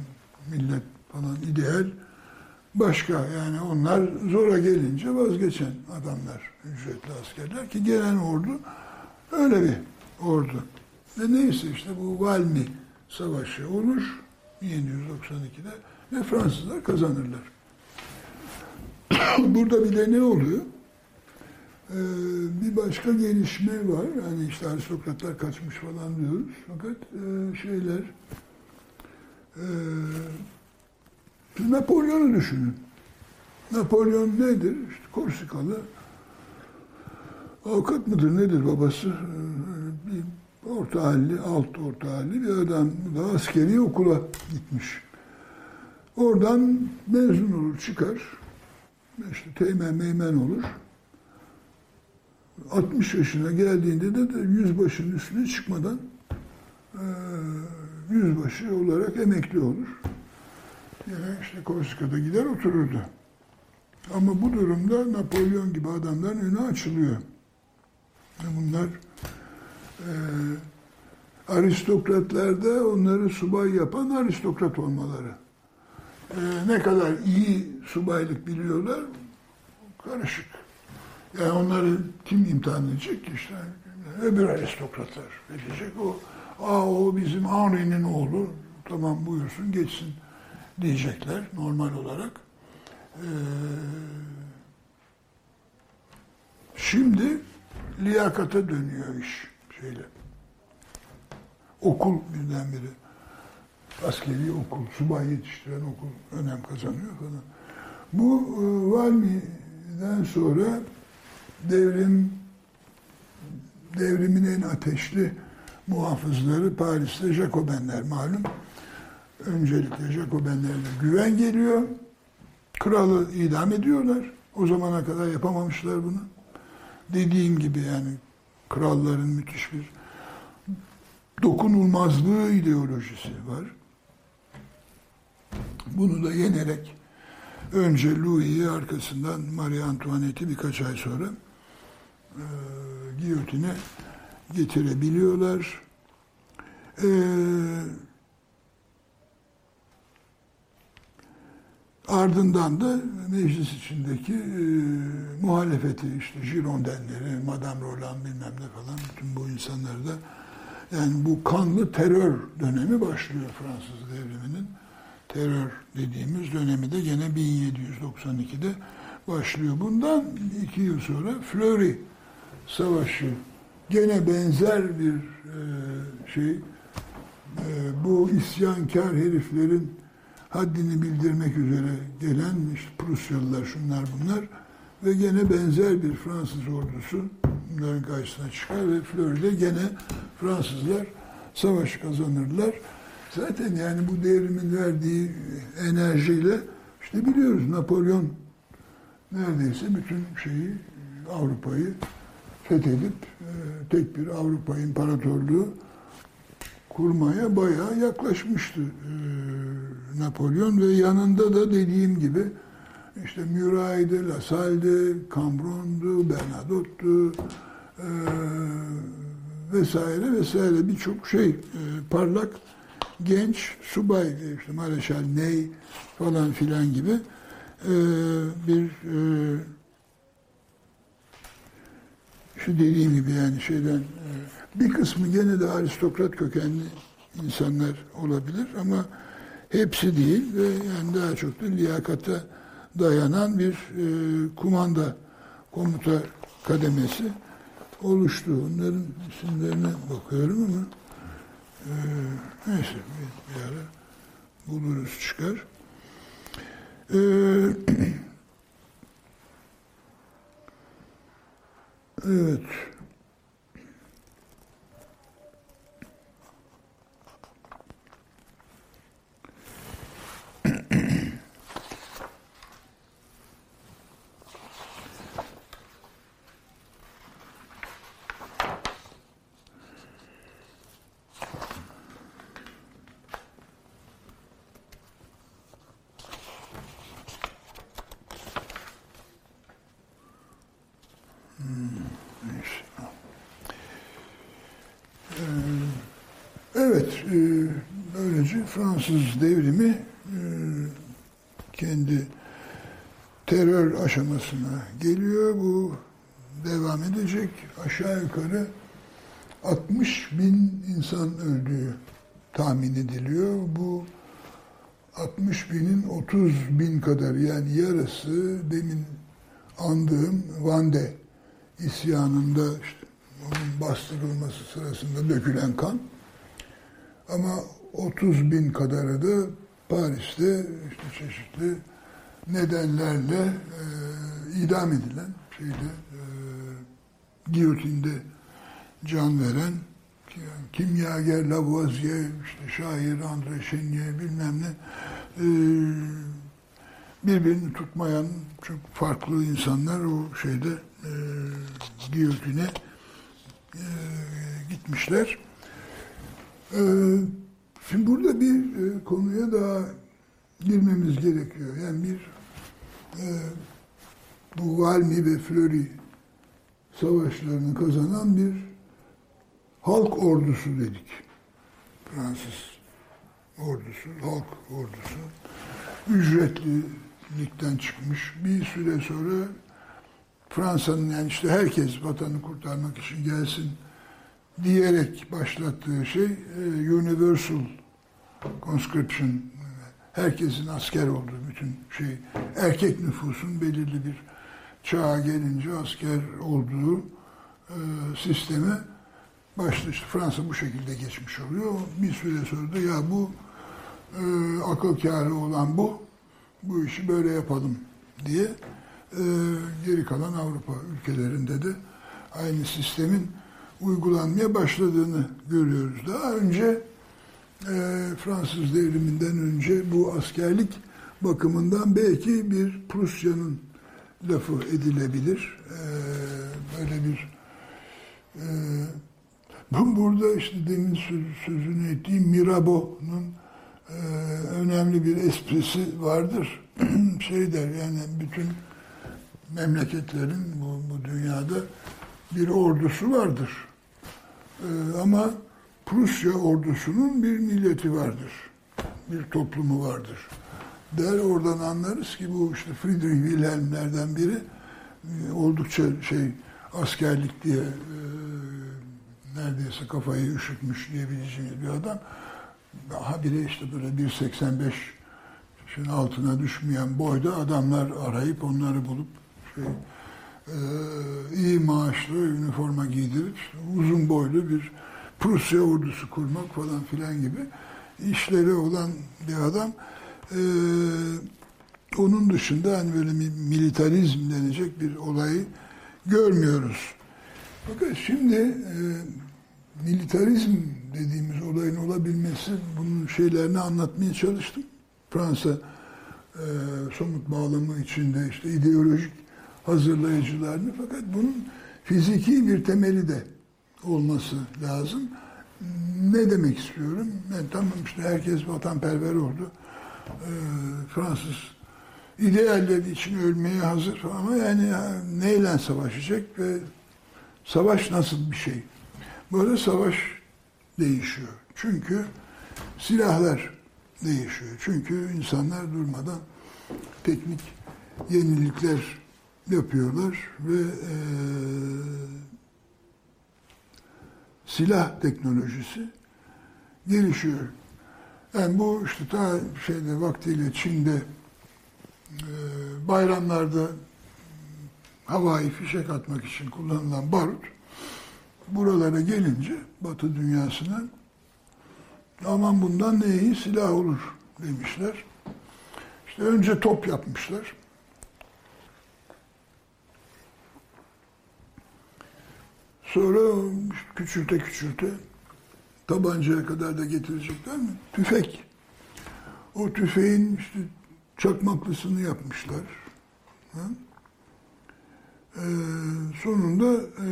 millet falan ideal başka. Yani onlar zora gelince vazgeçen adamlar, ücretli askerler ki gelen ordu öyle bir ordu. Ve neyse işte bu Valmy Savaşı olur 1792'de ve Fransızlar kazanırlar. Burada bir de ne oluyor? Ee, bir başka gelişme var. Yani işte aristokratlar kaçmış falan diyoruz. Fakat e, şeyler e, Napolyon'u düşünün. Napolyon nedir? İşte Korsikalı avukat mıdır nedir babası? Bir orta halli, alt orta halli bir adam. da askeri okula gitmiş. Oradan mezun olur, çıkar. İşte teğmen meymen olur. 60 yaşına geldiğinde de, de yüzbaşının üstüne çıkmadan e, yüzbaşı olarak emekli olur. İşte Korsika'da gider otururdu. Ama bu durumda Napolyon gibi adamların önü açılıyor. Bunlar e, aristokratlarda onları subay yapan aristokrat olmaları. E, ne kadar iyi subaylık biliyorlar, karışık. Yani onları kim imtihan edecek? İşte öbür aristokratlar verecek. O, Aa, o bizim Henri'nin oğlu, tamam buyursun geçsin diyecekler normal olarak. Ee, şimdi liyakata dönüyor iş şeyle. Okul birdenbire. Askeri okul, subay yetiştiren okul önem kazanıyor falan. Bu e, Valmi'den sonra devrim devrimin en ateşli muhafızları Paris'te Jacobenler malum. Öncelikle Jacobenlerle güven geliyor. Kralı idam ediyorlar. O zamana kadar yapamamışlar bunu. Dediğim gibi yani kralların müthiş bir dokunulmazlığı ideolojisi var. Bunu da yenerek önce Louis'i arkasından Marie Antoinette'i birkaç ay sonra e, giyotine getirebiliyorlar. E, ardından da meclis içindeki e, muhalefeti işte Girondenleri, Madame Roland bilmem ne falan bütün bu insanları da yani bu kanlı terör dönemi başlıyor Fransız devriminin. Terör dediğimiz dönemi de gene 1792'de başlıyor. Bundan iki yıl sonra Fleury Savaşı gene benzer bir e, şey e, bu isyankar heriflerin haddini bildirmek üzere gelen işte Prusyalılar şunlar bunlar ve gene benzer bir Fransız ordusu bunların karşısına çıkar ve Fleury'de gene Fransızlar savaş kazanırlar. Zaten yani bu devrimin verdiği enerjiyle işte biliyoruz Napolyon neredeyse bütün şeyi Avrupa'yı fethedip e, tek bir Avrupa İmparatorluğu kurmaya bayağı yaklaşmıştı e, Napolyon. Ve yanında da dediğim gibi işte Muray'dı, La Salle'di, Cambron'du, Bernadotte'du e, vesaire vesaire. Birçok şey e, parlak genç subay işte Mareşal Ney falan filan gibi e, bir e, şu dediğim gibi yani şeyden e, bir kısmı gene de aristokrat kökenli insanlar olabilir ama hepsi değil ve yani daha çok da liyakata dayanan bir e, kumanda komuta kademesi oluştu. Onların isimlerine bakıyorum ama e, neyse bir, bir ara buluruz çıkar. E, evet. Evet, e, böylece Fransız devrimi kendi terör aşamasına geliyor. Bu devam edecek. Aşağı yukarı 60 bin insan öldüğü tahmin ediliyor. Bu 60 binin 30 bin kadar yani yarısı demin andığım Vande isyanında işte onun bastırılması sırasında dökülen kan. Ama 30 bin kadarı da Paris'te işte çeşitli nedenlerle e, idam edilen şeyde e, giyotinde can veren kimyager Lavoisier, işte şair André Chenier bilmem ne e, birbirini tutmayan çok farklı insanlar o şeyde e, giyotine e, gitmişler. Ee, şimdi burada bir e, konuya daha girmemiz gerekiyor. Yani bir e, bu Valmy ve Fleury savaşlarını kazanan bir halk ordusu dedik. Fransız ordusu, halk ordusu. Ücretlilikten çıkmış. Bir süre sonra Fransa'nın yani işte herkes vatanı kurtarmak için gelsin diyerek başlattığı şey e, universal conscription herkesin asker olduğu bütün şey, erkek nüfusun belirli bir çağa gelince asker olduğu e, sisteme başta Fransa bu şekilde geçmiş oluyor. Bir süre sonra da ya bu e, akıl kârı olan bu, bu işi böyle yapalım diye e, geri kalan Avrupa ülkelerinde de aynı sistemin uygulanmaya başladığını görüyoruz. Daha önce e, Fransız devriminden önce bu askerlik bakımından belki bir Prusya'nın lafı edilebilir. E, böyle bir e, burada işte demin sözünü ettiğim Mirabeau'nun e, önemli bir esprisi vardır. şey der yani bütün memleketlerin bu, bu dünyada bir ordusu vardır. E, ama Prusya ordusunun bir milleti vardır. Bir toplumu vardır. Der oradan anlarız ki bu işte Friedrich Wilhelm'lerden biri e, oldukça şey askerlik diye e, neredeyse kafayı üşütmüş diyebileceğimiz bir adam. Daha biri işte böyle 1.85 şunun altına düşmeyen boyda adamlar arayıp onları bulup şey, iyi maaşlı üniforma giydirip uzun boylu bir Prusya ordusu kurmak falan filan gibi işleri olan bir adam. E, onun dışında hani böyle militarizm denecek bir olayı görmüyoruz. Fakat şimdi e, militarizm dediğimiz olayın olabilmesi bunun şeylerini anlatmaya çalıştım. Fransa e, somut bağlamı içinde işte ideolojik hazırlayıcılarını fakat bunun fiziki bir temeli de olması lazım. Ne demek istiyorum? Yani tamam işte herkes vatanperver oldu. E, Fransız idealleri için ölmeye hazır ama yani neyle savaşacak ve savaş nasıl bir şey? Böyle savaş değişiyor. Çünkü silahlar değişiyor. Çünkü insanlar durmadan teknik yenilikler yapıyorlar ve e, silah teknolojisi gelişiyor. Yani bu işte ta şeyde vaktiyle Çin'de e, bayramlarda havai fişek atmak için kullanılan barut buralara gelince Batı dünyasına aman bundan ne iyi silah olur demişler. İşte önce top yapmışlar. Sonra küçülte küçülte tabancaya kadar da getirecekler mi? Tüfek. O tüfeğin işte çakmaklısını yapmışlar. Ha? Ee, sonunda e,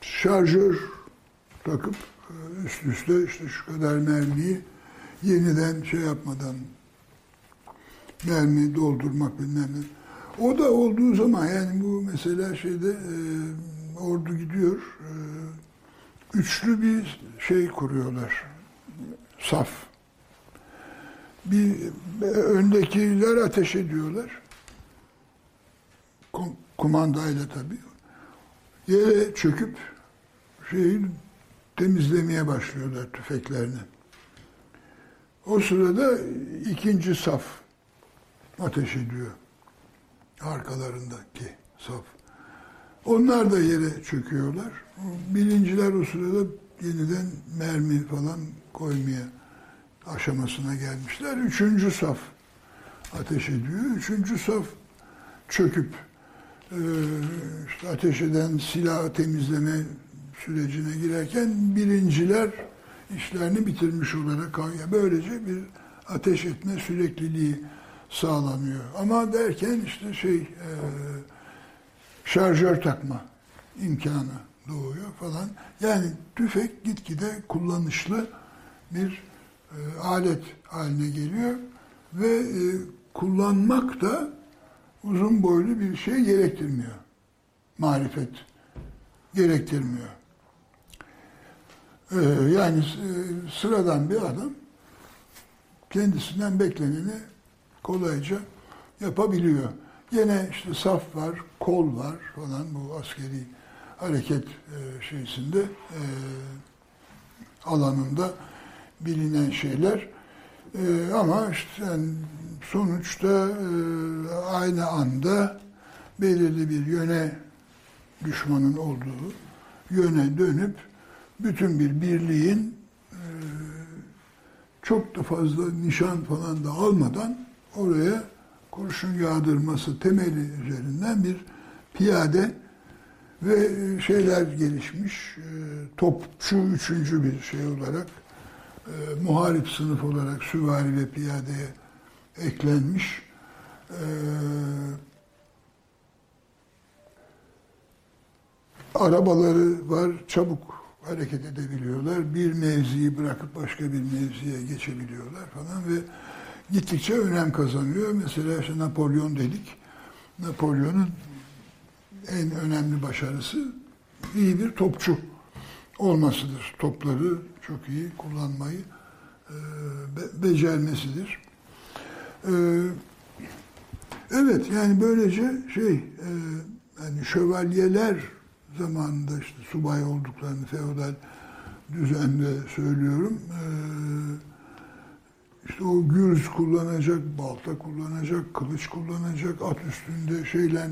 şarjör takıp e, üst üste işte şu kadar mermiyi yeniden şey yapmadan mermi doldurmak bilmem ne. O da olduğu zaman yani bu mesela şeyde e, ordu gidiyor e, üçlü bir şey kuruyorlar. Saf. Bir öndekiler ateş ediyorlar. Kumandayla tabii. Yere çöküp şeyi temizlemeye başlıyorlar tüfeklerini. O sırada ikinci saf ateş ediyor. Arkalarındaki saf. Onlar da yere çöküyorlar. Birinciler o sırada yeniden mermi falan koymaya aşamasına gelmişler. Üçüncü saf ateş ediyor. Üçüncü saf çöküp işte ateş eden silah temizleme sürecine girerken birinciler işlerini bitirmiş olarak böylece bir ateş etme sürekliliği sağlanıyor. Ama derken işte şey e, şarjör takma imkanı doğuyor falan. Yani tüfek gitgide kullanışlı bir e, alet haline geliyor ve e, kullanmak da uzun boylu bir şey gerektirmiyor. Marifet gerektirmiyor. Ee, yani e, sıradan bir adam kendisinden bekleneni kolayca yapabiliyor. Yine işte saf var, kol var falan bu askeri hareket e, şeysinde e, alanında bilinen şeyler. E, ama işte sonuçta aynı anda belirli bir yöne düşmanın olduğu yöne dönüp bütün bir birliğin çok da fazla nişan falan da almadan oraya kurşun yağdırması temeli üzerinden bir piyade ve şeyler gelişmiş. E, topçu üçüncü bir şey olarak e, muharip sınıf olarak süvari ve piyadeye eklenmiş. E, arabaları var, çabuk hareket edebiliyorlar. Bir mevziyi bırakıp başka bir mevziye geçebiliyorlar falan ve gittikçe önem kazanıyor. Mesela işte Napolyon dedik. Napolyon'un en önemli başarısı iyi bir topçu olmasıdır. Topları çok iyi kullanmayı e, be, becermesidir. E, evet yani böylece şey e, yani şövalyeler zamanında işte subay olduklarını feodal düzende söylüyorum. E, işte o gürz kullanacak, balta kullanacak, kılıç kullanacak, at üstünde şeyle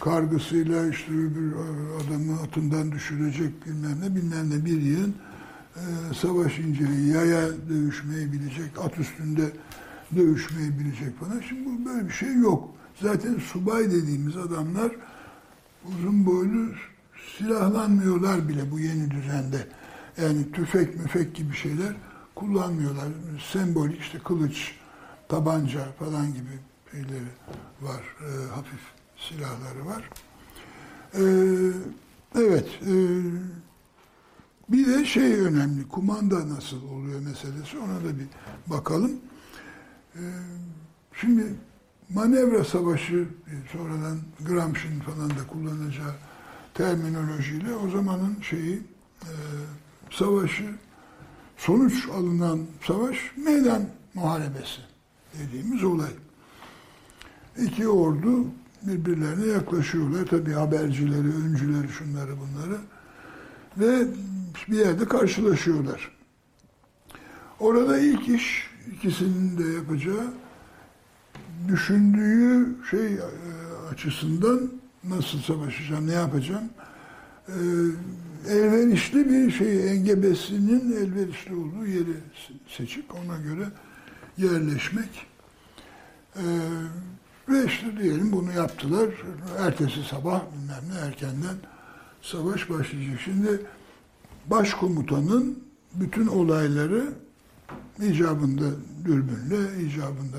kargısıyla işte bir adamı atından düşürecek bilmem ne bilmem ne bir yığın e, savaş inceliği, yaya dövüşmeyi bilecek, at üstünde dövüşmeyi bilecek falan. Şimdi bu böyle bir şey yok. Zaten subay dediğimiz adamlar uzun boylu silahlanmıyorlar bile bu yeni düzende. Yani tüfek müfek gibi şeyler kullanmıyorlar. Sembolik işte kılıç, tabanca falan gibi şeyleri var. E, hafif silahları var. E, evet. E, bir de şey önemli. Kumanda nasıl oluyor meselesi. Ona da bir bakalım. E, şimdi manevra savaşı sonradan Gramsci'nin falan da kullanacağı terminolojiyle o zamanın şeyi e, savaşı sonuç alınan savaş meydan muharebesi dediğimiz olay. İki ordu birbirlerine yaklaşıyorlar. Tabi habercileri, öncüleri, şunları bunları. Ve bir yerde karşılaşıyorlar. Orada ilk iş ikisinin de yapacağı düşündüğü şey e, açısından nasıl savaşacağım, ne yapacağım? Elverişli bir şey, engebesinin elverişli olduğu yeri seçip ona göre yerleşmek. Ee, ve işte diyelim bunu yaptılar. Ertesi sabah bilmem ne erkenden savaş başlayacak. Şimdi başkomutanın bütün olayları icabında dürbünle, icabında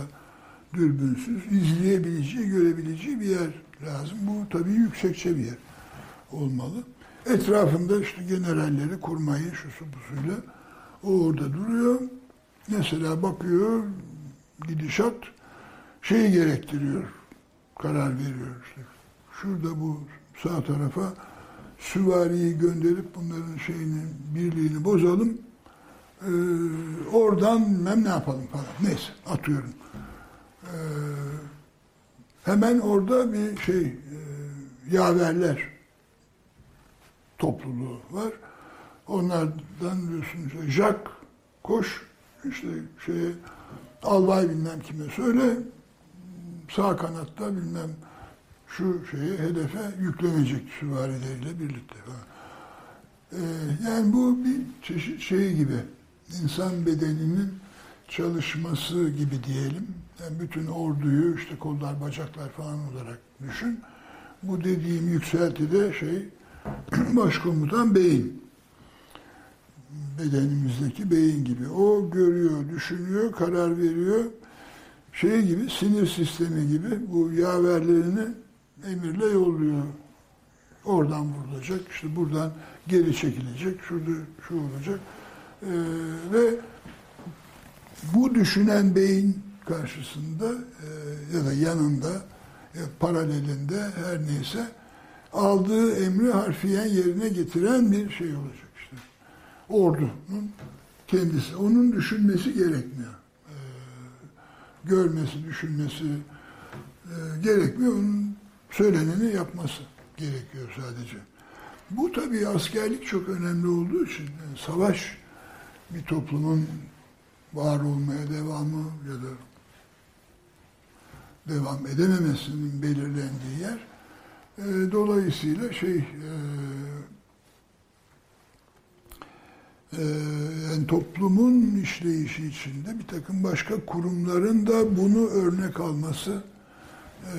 dürbünsüz izleyebileceği, görebileceği bir yer lazım. Bu tabii yüksekçe bir yer olmalı. Etrafında işte generalleri, kurmayı, şusu busuyla o orada duruyor. Mesela bakıyor, gidişat şeyi gerektiriyor, karar veriyor işte. Şurada bu sağ tarafa süvariyi gönderip bunların şeyini, birliğini bozalım. Ee, oradan bilmem ne yapalım falan. Neyse atıyorum. Ee, hemen orada bir şey e, yaverler topluluğu var. Onlardan diyorsunuz Jack koş işte şeye albay bilmem kime söyle sağ kanatta bilmem şu şeye hedefe yüklenecek süvarileriyle birlikte. Ee, yani bu bir çeşit şey gibi insan bedeninin çalışması gibi diyelim. Yani bütün orduyu işte kollar bacaklar falan olarak düşün. Bu dediğim yükseltide şey başkomutan beyin. Bedenimizdeki beyin gibi. O görüyor, düşünüyor, karar veriyor. Şey gibi, sinir sistemi gibi bu yaverlerini emirle yolluyor. Oradan vurulacak, işte buradan geri çekilecek, şurada şu olacak. Ee, ve bu düşünen beyin karşısında e, ya da yanında ya paralelinde her neyse aldığı emri harfiyen yerine getiren bir şey olacak işte. Ordunun kendisi. Onun düşünmesi gerekmiyor. Ee, görmesi, düşünmesi e, gerekmiyor. Onun söyleneni yapması gerekiyor sadece. Bu tabii askerlik çok önemli olduğu için yani savaş bir toplumun var olmaya devamı ya da devam edememesinin belirlendiği yer. E, dolayısıyla şey e, e, yani toplumun işleyişi içinde bir takım başka kurumların da bunu örnek alması e,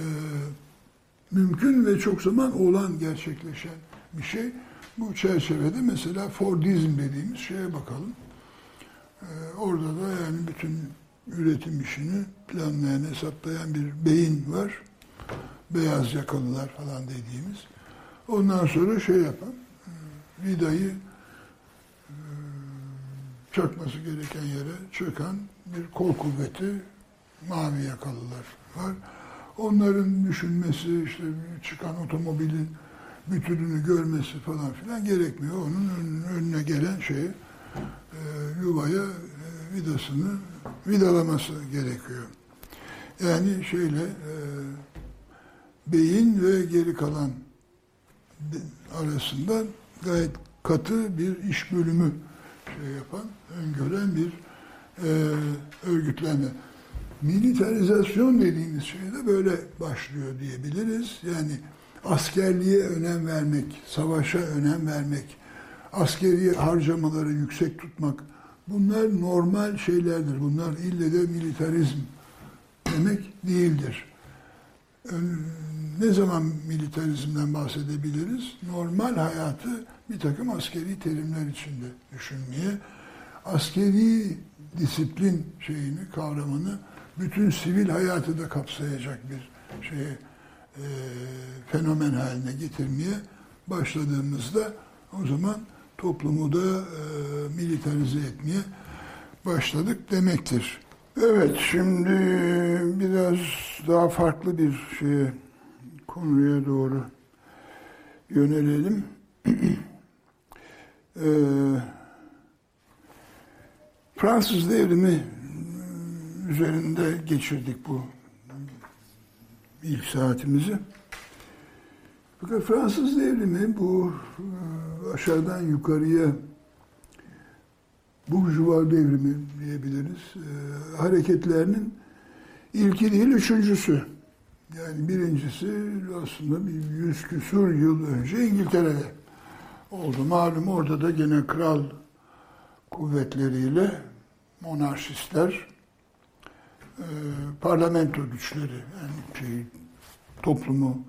mümkün ve çok zaman olan gerçekleşen bir şey. Bu çerçevede mesela Fordizm dediğimiz şeye bakalım. Ee, orada da yani bütün üretim işini planlayan, hesaplayan bir beyin var. Beyaz yakalılar falan dediğimiz. Ondan sonra şey yapan, e, vidayı e, çökmesi gereken yere çöken bir kol kuvveti mavi yakalılar var. Onların düşünmesi, işte çıkan otomobilin bütününü görmesi falan filan gerekmiyor. Onun önüne gelen şey e, yuvaya vidasını vidalaması gerekiyor. Yani şeyle beyin ve geri kalan arasında gayet katı bir iş bölümü şey yapan, öngören bir e, örgütlenme. Militarizasyon dediğimiz şey de böyle başlıyor diyebiliriz. Yani askerliğe önem vermek, savaşa önem vermek, askeri harcamaları yüksek tutmak bunlar normal şeylerdir. Bunlar ille de militarizm demek değildir. Ne zaman militarizmden bahsedebiliriz? Normal hayatı bir takım askeri terimler içinde düşünmeye, askeri disiplin şeyini, kavramını bütün sivil hayatı da kapsayacak bir şeye e, fenomen haline getirmeye başladığımızda o zaman toplumu da e, militarize etmeye başladık demektir. Evet, şimdi biraz daha farklı bir şeye, konuya doğru yönelelim. ee, Fransız devrimi üzerinde geçirdik bu ilk saatimizi. Fakat Fransız devrimi bu e, aşağıdan yukarıya Burjuva devrimi diyebiliriz. E, hareketlerinin ilki değil, üçüncüsü. Yani birincisi aslında bir yüz küsur yıl önce İngiltere'de oldu. Malum orada da gene kral kuvvetleriyle monarşistler e, parlamento güçleri yani şey, toplumu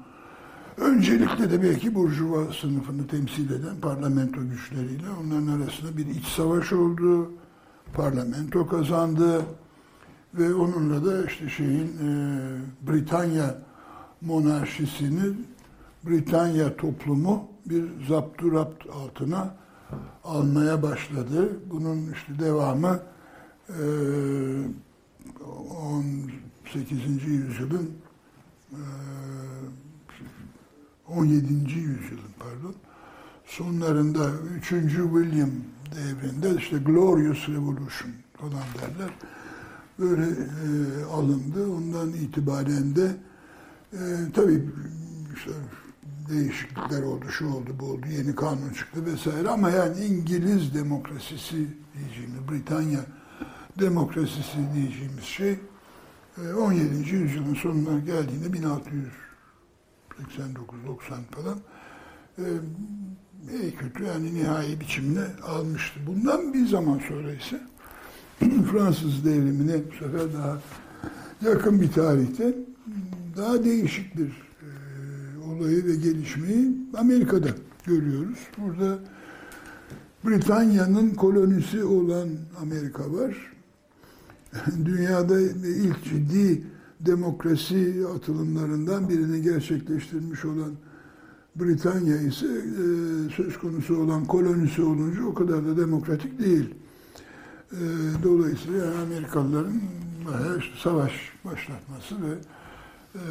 öncelikle de belki burjuva sınıfını temsil eden parlamento güçleriyle onların arasında bir iç savaş oldu. Parlamento kazandı ve onunla da işte şeyin e, Britanya monarşisini Britanya toplumu bir zapturapt altına almaya başladı. Bunun işte devamı e, 18. yüzyılın 17. yüzyılın pardon sonlarında 3. William devrinde işte Glorious Revolution falan derler. Böyle e, alındı. Ondan itibaren de e, tabii işte değişiklikler oldu, şu oldu, bu oldu, yeni kanun çıktı vesaire ama yani İngiliz demokrasisi diyeceğimiz, Britanya demokrasisi diyeceğimiz şey 17. E, yüzyılın sonuna geldiğinde 1689-90 falan e, iyi kötü yani nihai biçimde almıştı. Bundan bir zaman sonra ise Fransız devrimine bu sefer daha yakın bir tarihte daha değişik bir e, olayı ve gelişmeyi Amerika'da görüyoruz. Burada Britanya'nın kolonisi olan Amerika var. dünyada ilk ciddi demokrasi atılımlarından birini gerçekleştirmiş olan Britanya ise e, söz konusu olan kolonisi olunca o kadar da demokratik değil. E, dolayısıyla Amerikalıların savaş başlatması ve e,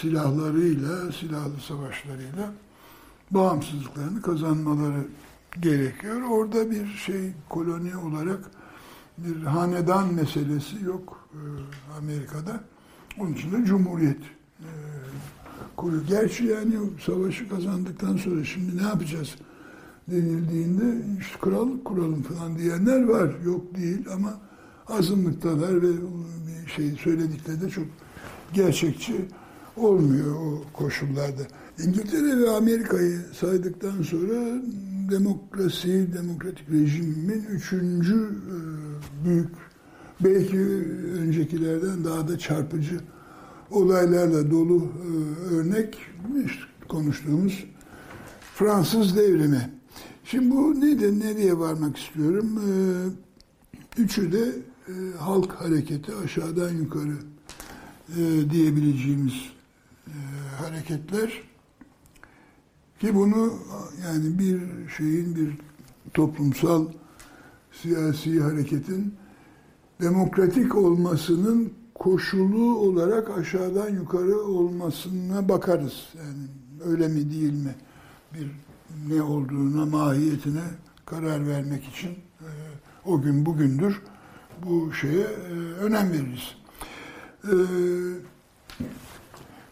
silahlarıyla, silahlı savaşlarıyla bağımsızlıklarını kazanmaları gerekiyor. Orada bir şey koloni olarak bir hanedan meselesi yok e, Amerika'da. Onun için de Cumhuriyet e, kuruyor. Gerçi yani savaşı kazandıktan sonra şimdi ne yapacağız denildiğinde işte krallık kuralım falan diyenler var. Yok değil ama azınlıktalar ve şey söyledikleri de çok gerçekçi olmuyor o koşullarda. İngiltere ve Amerika'yı saydıktan sonra demokrasi, demokratik rejimin üçüncü e, büyük, belki öncekilerden daha da çarpıcı olaylarla dolu e, örnek işte konuştuğumuz Fransız devrimi. Şimdi bu nedir, nereye varmak istiyorum? E, üçü de halk hareketi aşağıdan yukarı diyebileceğimiz hareketler. Ki bunu yani bir şeyin bir toplumsal siyasi hareketin demokratik olmasının koşulu olarak aşağıdan yukarı olmasına bakarız. Yani öyle mi değil mi bir ne olduğuna, mahiyetine karar vermek için e, o gün bugündür bu şeye e, önem veririz. E,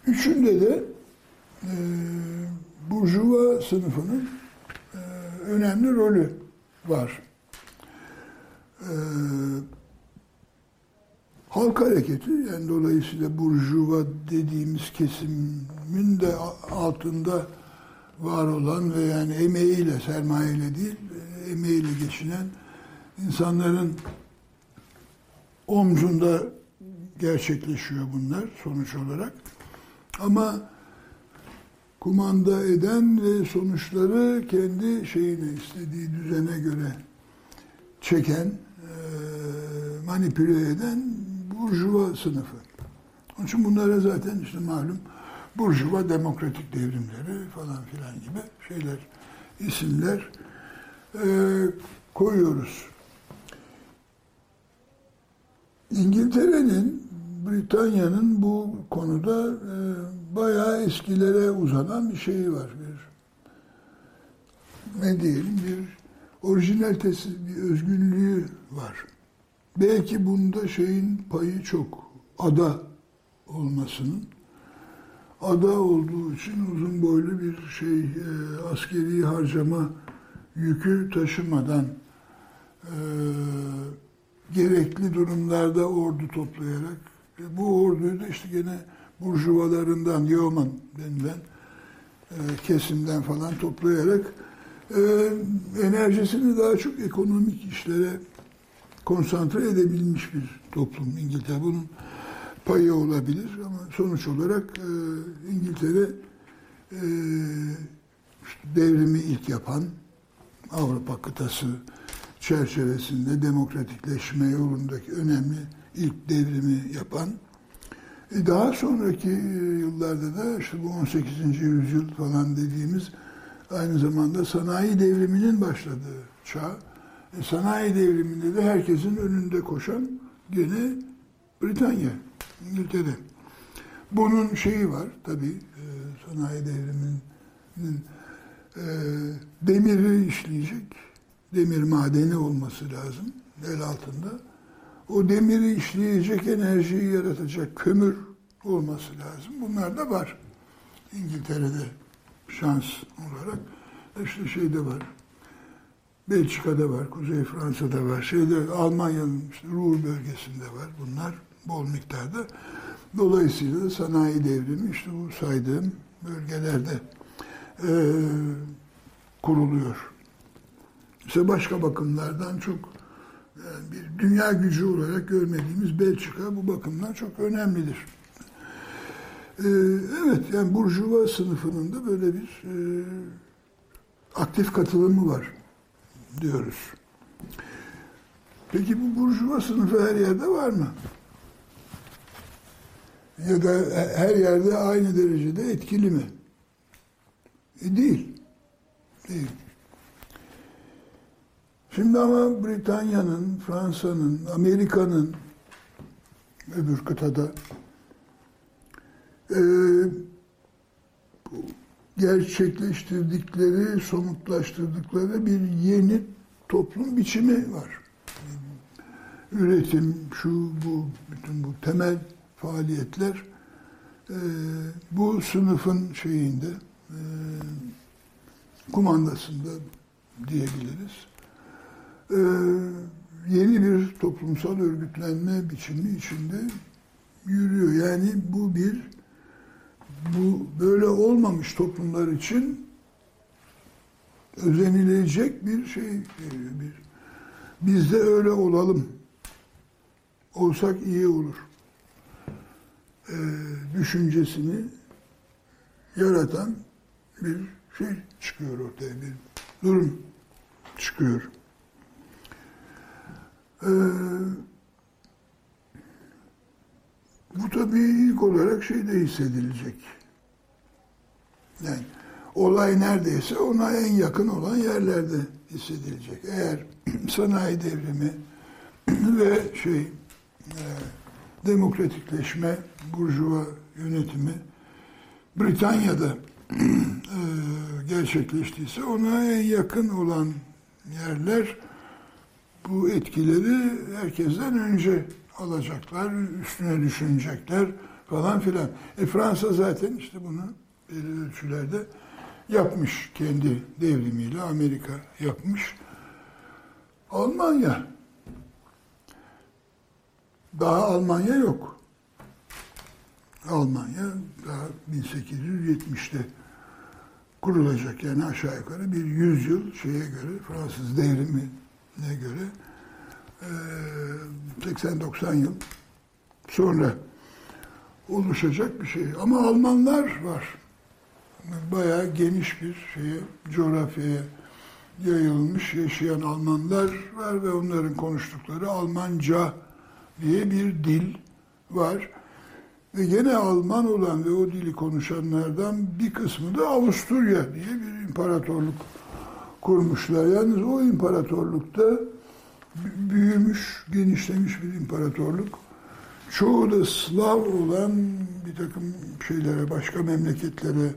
üçünde de e, burjuva sınıfının önemli rolü var. Halk hareketi yani dolayısıyla burjuva dediğimiz kesimin de altında var olan ve yani emeğiyle, sermayeyle değil, emeğiyle geçinen insanların omzunda gerçekleşiyor bunlar sonuç olarak. Ama kumanda eden ve sonuçları kendi şeyine istediği düzene göre çeken, e, manipüle eden burjuva sınıfı. Onun için bunlara zaten işte malum burjuva demokratik devrimleri falan filan gibi şeyler, isimler e, koyuyoruz. İngiltere'nin Britanya'nın bu konuda e, bayağı eskilere uzanan bir şeyi var. Bir ne diyelim bir orijinalitesi, bir özgünlüğü var. Belki bunda şeyin payı çok. Ada olmasının. Ada olduğu için uzun boylu bir şey e, askeri harcama yükü taşımadan e, gerekli durumlarda ordu toplayarak e, bu orduyu da işte gene burjuvalarından, Yeoman denilen e, kesimden falan toplayarak e, enerjisini daha çok ekonomik işlere konsantre edebilmiş bir toplum İngiltere. Bunun payı olabilir ama sonuç olarak e, İngiltere e, devrimi ilk yapan Avrupa kıtası çerçevesinde demokratikleşme yolundaki önemli ilk devrimi yapan e daha sonraki yıllarda da işte bu 18. yüzyıl falan dediğimiz aynı zamanda sanayi devriminin başladığı çağ. E sanayi devriminde de herkesin önünde koşan gene Britanya, İngiltere. Bunun şeyi var tabii e, sanayi devriminin e, demiri işleyecek, demir madeni olması lazım el altında o demiri işleyecek enerjiyi yaratacak kömür olması lazım. Bunlar da var. İngiltere'de şans olarak. İşte şeyde var. Belçika'da var, Kuzey Fransa'da var, şeyde Almanya'nın işte Ruhr bölgesinde var bunlar bol miktarda. Dolayısıyla sanayi devrimi işte bu saydığım bölgelerde e, kuruluyor. İşte başka bakımlardan çok yani bir dünya gücü olarak görmediğimiz Belçika bu bakımdan çok önemlidir. Ee, evet, yani Burjuva sınıfının da böyle bir e, aktif katılımı var diyoruz. Peki bu Burjuva sınıfı her yerde var mı? Ya da her yerde aynı derecede etkili mi? E değil. Değil. Şimdi ama Britanya'nın, Fransa'nın, Amerika'nın öbür kıtada e, gerçekleştirdikleri, somutlaştırdıkları bir yeni toplum biçimi var. Üretim, şu, bu, bütün bu temel faaliyetler e, bu sınıfın şeyinde, e, kumandasında diyebiliriz. Ee, yeni bir toplumsal örgütlenme biçimi içinde yürüyor. Yani bu bir bu böyle olmamış toplumlar için özenilecek bir şey. Bir, biz de öyle olalım. Olsak iyi olur. Ee, düşüncesini yaratan bir şey çıkıyor ortaya. Bir durum çıkıyor. Ee, bu tabii ilk olarak şeyde hissedilecek. Yani olay neredeyse ona en yakın olan yerlerde hissedilecek. Eğer sanayi devrimi ve şey e, demokratikleşme, burjuva yönetimi Britanya'da e, gerçekleştiyse ona en yakın olan yerler bu etkileri herkesten önce alacaklar, üstüne düşünecekler falan filan. E Fransa zaten işte bunu belli ölçülerde yapmış kendi devrimiyle Amerika yapmış. Almanya daha Almanya yok. Almanya daha 1870'te kurulacak yani aşağı yukarı bir yüzyıl şeye göre Fransız devrimine göre 80-90 yıl sonra oluşacak bir şey. Ama Almanlar var. Bayağı geniş bir şeye, coğrafyaya yayılmış yaşayan Almanlar var ve onların konuştukları Almanca diye bir dil var. Ve gene Alman olan ve o dili konuşanlardan bir kısmı da Avusturya diye bir imparatorluk kurmuşlar. Yalnız o imparatorlukta büyümüş, genişlemiş bir imparatorluk. Çoğu da Slav olan bir takım şeylere, başka memleketlere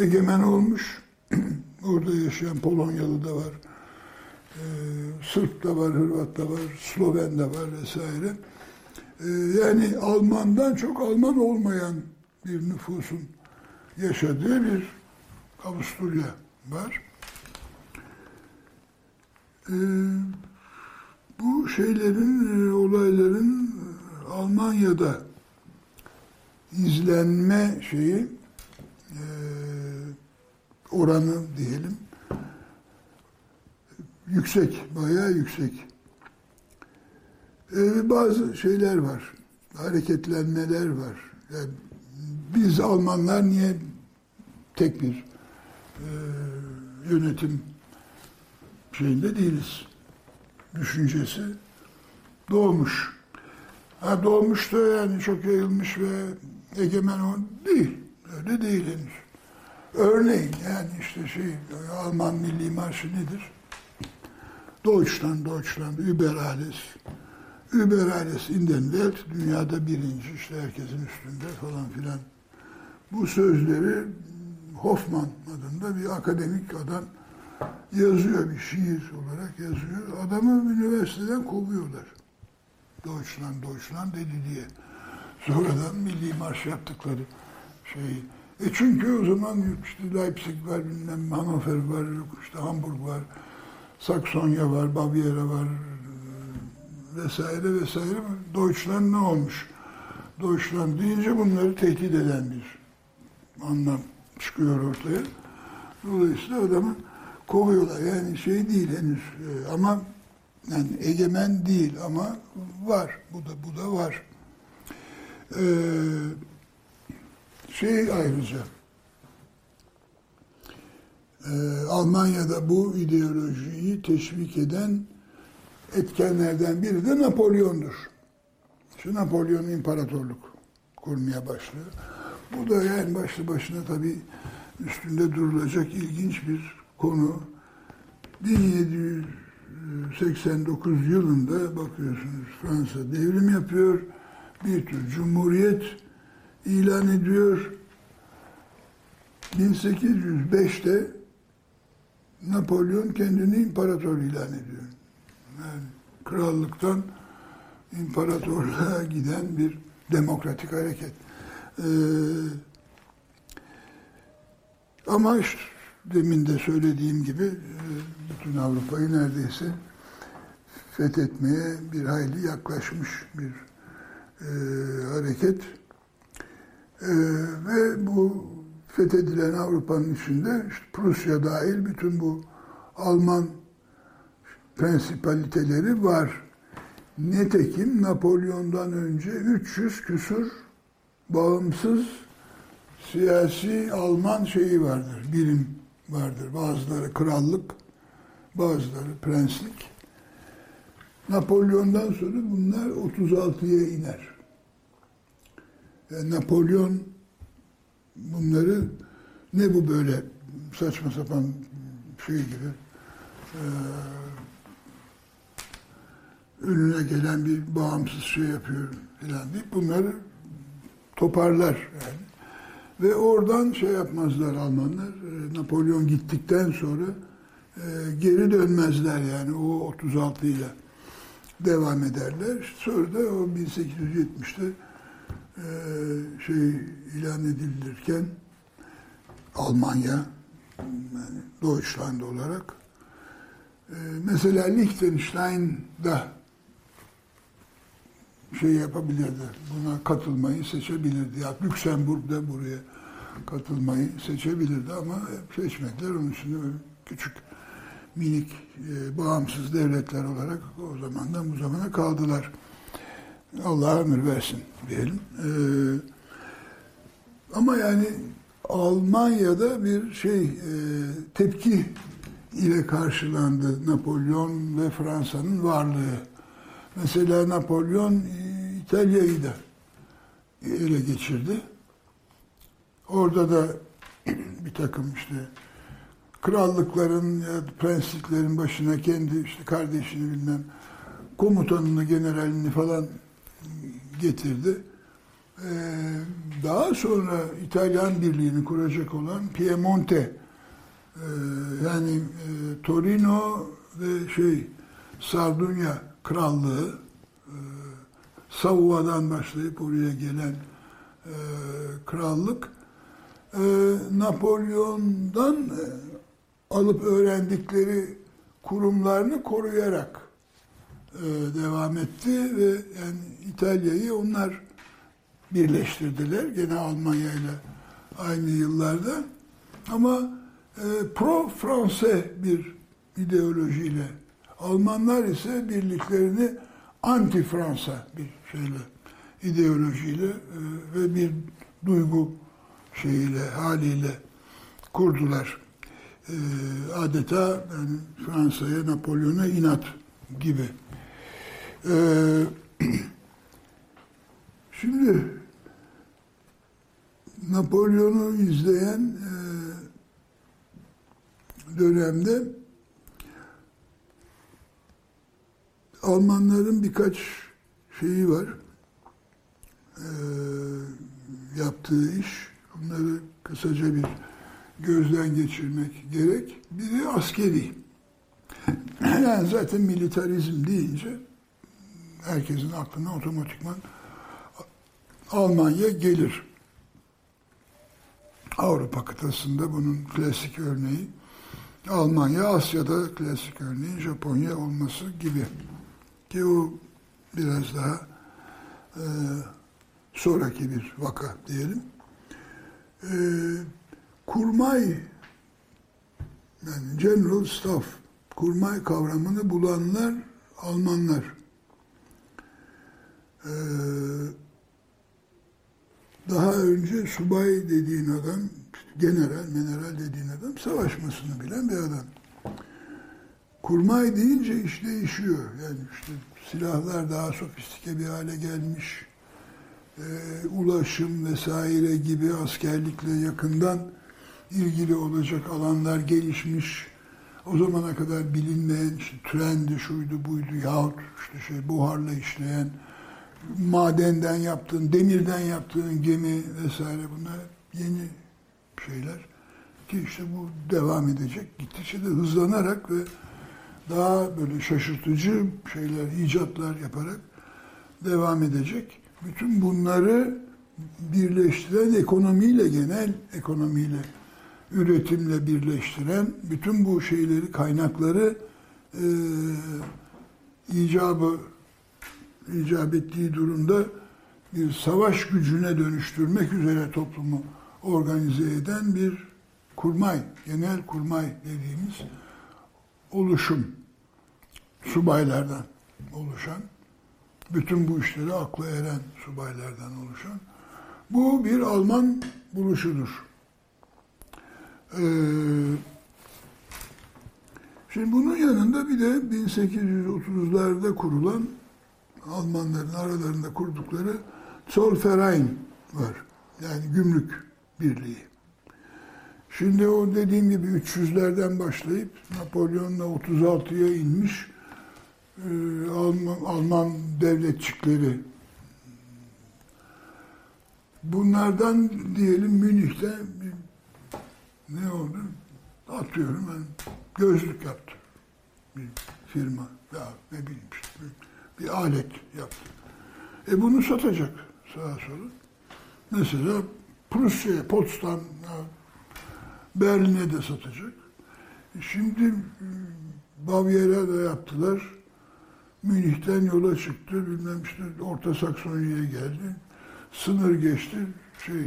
egemen olmuş. Orada yaşayan Polonyalı da var, ee, Sırp da var, Hırvat da var, Sloven de var vesaire. Ee, yani Almandan çok Alman olmayan bir nüfusun yaşadığı bir Avusturya var. Ee, bu şeylerin, e, olayların e, Almanya'da izlenme şeyi e, oranı diyelim yüksek, bayağı yüksek. Ee, bazı şeyler var, hareketlenmeler var. Yani biz Almanlar niye tek bir e, yönetim şeyinde değiliz? Düşüncesi doğmuş. Ha doğmuş da yani çok yayılmış ve egemen o değil. Öyle değil henüz. Örneğin yani işte şey Alman Milli Marşı nedir? Deutschland, Deutschland, über alles. Über alles in Welt, dünyada birinci, işte herkesin üstünde falan filan. Bu sözleri Hoffman adında bir akademik adam yazıyor, bir şiir olarak yazıyor. Adamı üniversiteden kovuyorlar. Deutschland, Deutschland dedi diye. Sonradan milli marş yaptıkları şey. E çünkü o zaman işte Leipzig var, bilmem Hannover var, işte Hamburg var, Saksonya var, Baviera var vesaire vesaire. Deutschland ne olmuş? Deutschland deyince bunları tehdit eden bir anlam çıkıyor ortaya. Dolayısıyla adamı kovuyorlar. Yani şey değil henüz e, ama yani egemen değil ama var. Bu da bu da var. Ee, şey ayrıca e, Almanya'da bu ideolojiyi teşvik eden etkenlerden biri de Napolyon'dur. Şu Napolyon imparatorluk kurmaya başlıyor. Bu da yani başlı başına tabii üstünde durulacak ilginç bir konu. 1789 yılında bakıyorsunuz Fransa devrim yapıyor. Bir tür cumhuriyet ilan ediyor. 1805'te Napolyon kendini imparator ilan ediyor. Yani krallıktan imparatorluğa giden bir demokratik hareket. Ee, ama işte demin de söylediğim gibi e, bütün Avrupa'yı neredeyse fethetmeye bir hayli yaklaşmış bir e, hareket. E, ve bu fethedilen Avrupa'nın içinde işte Prusya dahil bütün bu Alman prensipaliteleri var. Netekim Napolyon'dan önce 300 küsur bağımsız siyasi Alman şeyi vardır, birim vardır. Bazıları krallık, bazıları prenslik. Napolyon'dan sonra bunlar 36'ya iner. Yani Napolyon bunları ne bu böyle saçma sapan şey gibi e, önüne gelen bir bağımsız şey yapıyor filan deyip bunları toparlar yani. Ve oradan şey yapmazlar Almanlar. E, Napolyon gittikten sonra e, geri dönmezler yani o 36 ile devam ederler. Sonra da o 1870'te e, şey ilan edilirken Almanya yani Deutschland olarak mesela Liechtenstein'da şey yapabilirdi. Buna katılmayı seçebilirdi. Ya Lüksemburg'da buraya katılmayı seçebilirdi ama seçmediler. Onun için küçük minik e, bağımsız devletler olarak o zamandan bu zamana kaldılar. Allah ömür versin diyelim. E, ama yani Almanya'da bir şey e, tepki ile karşılandı Napolyon ve Fransa'nın varlığı. Mesela Napolyon e, İtalya'yı da ele geçirdi. Orada da bir takım işte krallıkların ya prensliklerin başına kendi işte kardeşini bilmem komutanını, generalini falan getirdi. Ee, daha sonra İtalyan birliğini kuracak olan Piemonte e, yani e, Torino ve şey Sardunya krallığı e, Savuva'dan başlayıp oraya gelen e, krallık e, Napolyon'dan alıp öğrendikleri kurumlarını koruyarak devam etti ve yani İtalya'yı onlar birleştirdiler. Gene Almanya ile aynı yıllarda. Ama pro Franse bir ideolojiyle Almanlar ise birliklerini anti Fransa bir şeyle ideolojiyle e, ve bir duygu şeyiyle haliyle kurdular. E, adeta yani Fransa'ya Napolyon'a inat gibi. E, şimdi Napolyon'u izleyen dönemde Almanların birkaç şeyi var. E, yaptığı iş. Bunları kısaca bir gözden geçirmek gerek. Biri askeri. Yani zaten militarizm deyince herkesin aklına otomatikman Almanya gelir. Avrupa kıtasında bunun klasik örneği Almanya, Asya'da klasik örneği Japonya olması gibi. Ki o biraz daha e, sonraki bir vaka diyelim. E, kurmay yani General Staff kurmay kavramını bulanlar Almanlar. Ee, daha önce subay dediğin adam, general, general dediğin adam savaşmasını bilen bir adam. Kurmay deyince iş değişiyor. Yani işte silahlar daha sofistike bir hale gelmiş. Ee, ulaşım vesaire gibi askerlikle yakından ilgili olacak alanlar gelişmiş. O zamana kadar bilinmeyen işte trendi, şuydu, buydu yahut işte şey buharla işleyen madenden yaptığın, demirden yaptığın gemi vesaire bunlar yeni şeyler ki işte bu devam edecek. Gittikçe de hızlanarak ve daha böyle şaşırtıcı şeyler, icatlar yaparak devam edecek. Bütün bunları birleştiren ekonomiyle, genel ekonomiyle, üretimle birleştiren bütün bu şeyleri, kaynakları e, icabı icap ettiği durumda bir savaş gücüne dönüştürmek üzere toplumu organize eden bir kurmay, genel kurmay dediğimiz oluşum, subaylardan oluşan, bütün bu işleri akla eren subaylardan oluşan, bu bir Alman buluşudur. Ee, şimdi bunun yanında bir de 1830'larda kurulan Almanların aralarında kurdukları Zollverein var. Yani gümrük birliği. Şimdi o dediğim gibi 300'lerden başlayıp Napolyon'la 36'ya inmiş e, Alman, Alman devletçikleri. Bunlardan diyelim Münih'te ne oldu? Atıyorum ben gözlük yaptı bir firma ya ne bileyim işte bir, bir alet yaptı. E bunu satacak sağa sola. Mesela Prusya'ya, Potsdam, Berlin'e de satacak. Şimdi ıı, Bavyera da yaptılar. Münih'ten yola çıktı. Bilmem işte Orta Saksonya'ya geldi. Sınır geçti. Şey,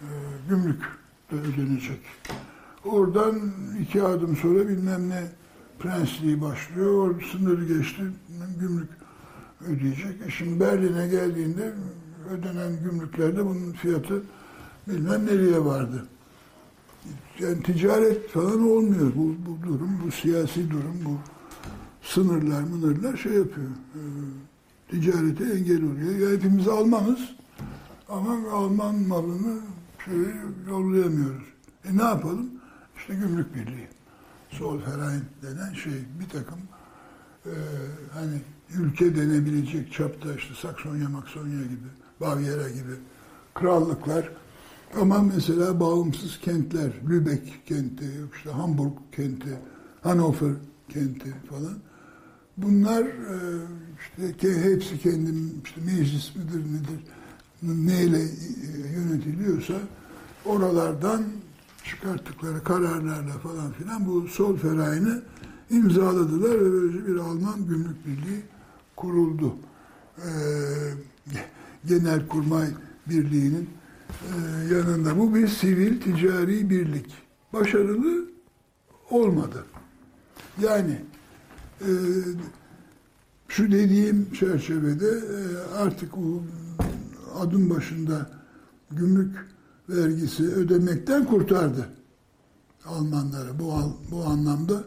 e, gümrük de ödenecek. Oradan iki adım sonra bilmem ne prensliği başlıyor. Orada sınır geçti. Gümrük ödeyecek. E şimdi Berlin'e geldiğinde ödenen gümrüklerde bunun fiyatı bilmem nereye vardı. Yani ticaret falan olmuyor. Bu, bu durum, bu siyasi durum, bu sınırlar, mınırlar şey yapıyor. E, ticarete engel oluyor. Ya hepimiz Almanız ama Alman malını şöyle yollayamıyoruz. E ne yapalım? İşte gümrük birliği. Solferein denen şey bir takım e, hani ülke denebilecek çapta işte Saksonya, Maksonya gibi, Bavyera gibi krallıklar ama mesela bağımsız kentler, Lübeck kenti, işte Hamburg kenti, Hannover kenti falan. Bunlar e, işte hepsi kendim işte meclis midir nedir neyle e, yönetiliyorsa oralardan çıkarttıkları kararlarla falan filan bu sol ferayını imzaladılar ve böylece bir Alman Gümrük Birliği kuruldu. Ee, Genel Kurmay Birliği'nin e, yanında. Bu bir sivil ticari birlik. Başarılı olmadı. Yani e, şu dediğim çerçevede e, artık o adım başında gümrük vergisi ödemekten kurtardı Almanları. Bu, bu anlamda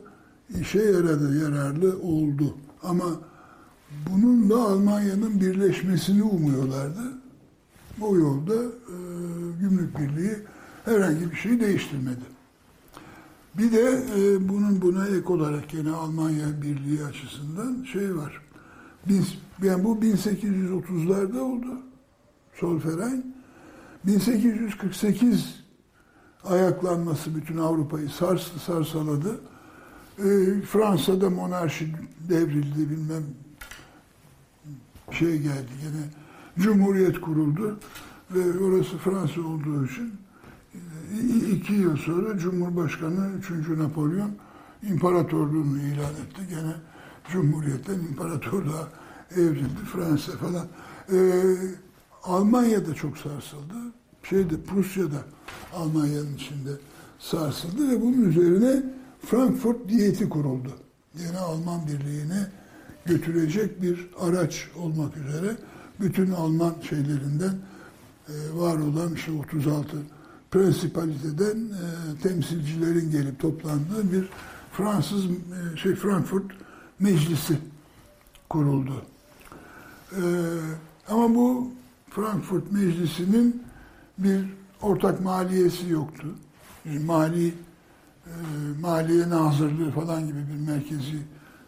işe yaradı, yararlı oldu. Ama bunun da Almanya'nın birleşmesini umuyorlardı. O yolda e, gümrük birliği herhangi bir şey değiştirmedi. Bir de e, bunun buna ek olarak yine Almanya Birliği açısından şey var. Biz, yani bu 1830'larda oldu. Solferein. 1848 ayaklanması bütün Avrupa'yı sarstı, sarsaladı. E, Fransa'da monarşi devrildi bilmem şey geldi yine Cumhuriyet kuruldu ve orası Fransa olduğu için e, iki yıl sonra Cumhurbaşkanı 3. Napolyon imparatorluğunu ilan etti. Gene Cumhuriyet'ten imparatorluğa evrildi Fransa falan. Ee, Almanya'da çok sarsıldı. Şeyde Prusya'da Almanya'nın içinde sarsıldı ve bunun üzerine Frankfurt diyeti kuruldu. Yine Alman Birliği'ne götürecek bir araç olmak üzere bütün Alman şeylerinden var olan işte 36 prensipaliteden e, temsilcilerin gelip toplandığı bir Fransız e, şey Frankfurt Meclisi kuruldu. E, ama bu Frankfurt Meclisi'nin bir ortak maliyesi yoktu. Yani mali e, maliye nazırlığı falan gibi bir merkezi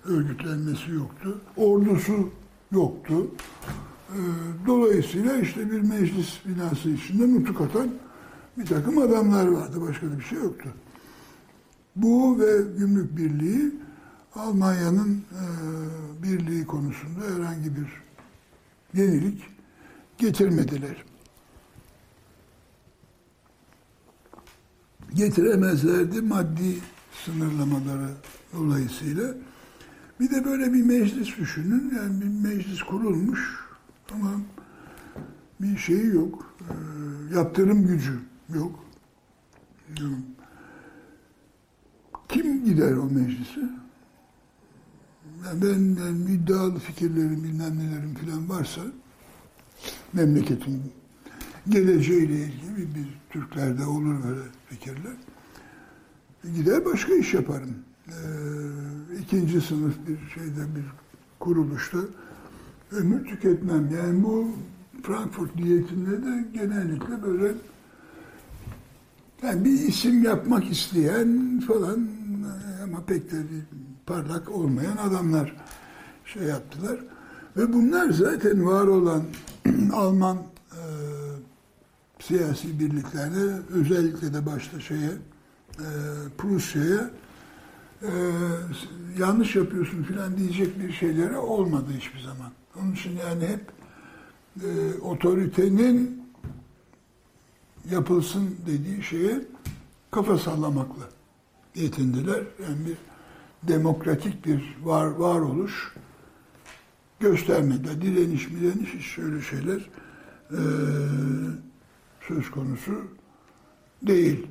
örgütlenmesi yoktu. Ordusu yoktu. Ee, dolayısıyla işte bir meclis binası içinde nutuk atan bir takım adamlar vardı. Başka bir şey yoktu. Bu ve gümrük birliği Almanya'nın e, birliği konusunda herhangi bir yenilik getirmediler. Getiremezlerdi maddi sınırlamaları dolayısıyla. Bir de böyle bir meclis düşünün. Yani bir meclis kurulmuş ama bir şeyi yok. E, yaptırım gücü yok. Kim gider o meclise? Yani ben, ben iddialı fikirlerim, bilmem nelerim falan varsa memleketin geleceğiyle ilgili bir Türklerde olur böyle fikirler. Gider başka iş yaparım. Ee, ikinci sınıf bir şeyde bir kuruluşta ömür tüketmem. Yani bu Frankfurt diyetinde de genellikle böyle yani bir isim yapmak isteyen falan ama pek de bir parlak olmayan adamlar şey yaptılar. Ve bunlar zaten var olan Alman e, siyasi birliklerine özellikle de başta şeye e, Prusya'ya e, yanlış yapıyorsun filan diyecek bir şeyleri olmadı hiçbir zaman. Onun için yani hep e, otoritenin yapılsın dediği şeye kafa sallamakla yetindiler. Yani bir demokratik bir var varoluş göstermediler. Direniş direniş hiç şöyle şeyler e, söz konusu değil.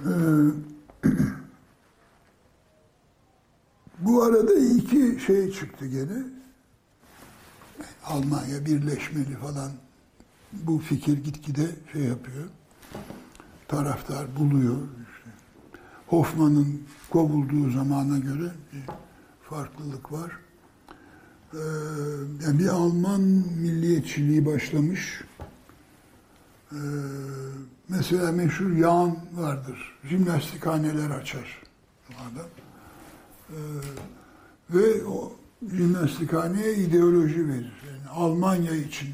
E, bu arada iki şey çıktı gene. Almanya birleşmeli falan bu fikir gitgide şey yapıyor. Taraftar buluyor. İşte. Hoffman'ın kovulduğu zamana göre bir farklılık var. Ee, yani bir Alman milliyetçiliği başlamış. Ee, mesela meşhur Yağan vardır. Jimnastikhaneler açar adam. Ee, ve o jimnastikhaneye ideoloji verir. Yani Almanya için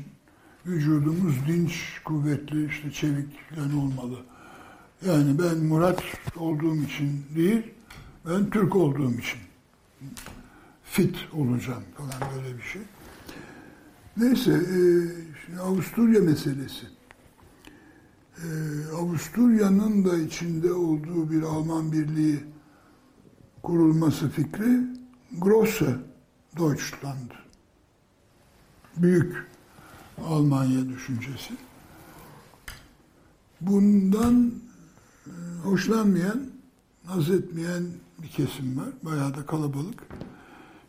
vücudumuz dinç, kuvvetli, işte çevik falan olmalı. Yani ben Murat olduğum için değil, ben Türk olduğum için fit olacağım falan böyle bir şey. Neyse, e, Avusturya meselesi. E, Avusturya'nın da içinde olduğu bir Alman birliği kurulması fikri Grosse Deutschland. Büyük Almanya düşüncesi. Bundan e, hoşlanmayan, naz etmeyen bir kesim var. Bayağı da kalabalık.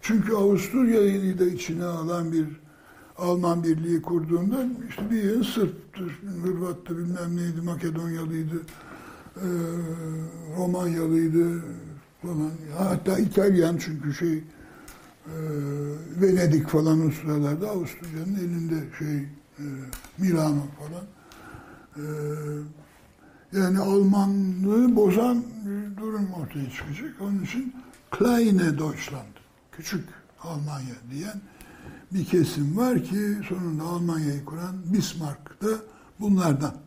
Çünkü Avusturya'yı da içine alan bir Alman birliği kurduğunda işte bir yığın Sırp'tır, Hırvat'tı, bilmem neydi, Makedonyalıydı, e, Romanyalıydı falan. Hatta İtalyan çünkü şey e, Venedik falan o sıralarda Avusturya'nın elinde şey e, Milano falan. E, yani Almanlığı bozan bir durum ortaya çıkacak. Onun için Kleine Deutschland, küçük Almanya diyen bir kesim var ki sonunda Almanya'yı kuran Bismarck da bunlardan.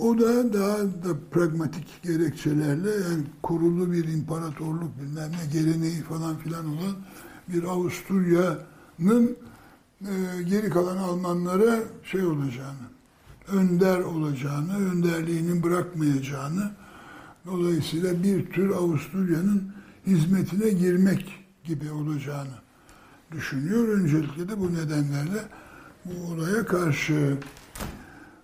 O da daha da pragmatik gerekçelerle yani kurulu bir imparatorluk bilmem ne geleneği falan filan olan bir Avusturya'nın e, geri kalan Almanlara şey olacağını, önder olacağını, önderliğini bırakmayacağını, dolayısıyla bir tür Avusturya'nın hizmetine girmek gibi olacağını düşünüyor. Öncelikle de bu nedenlerle bu olaya karşı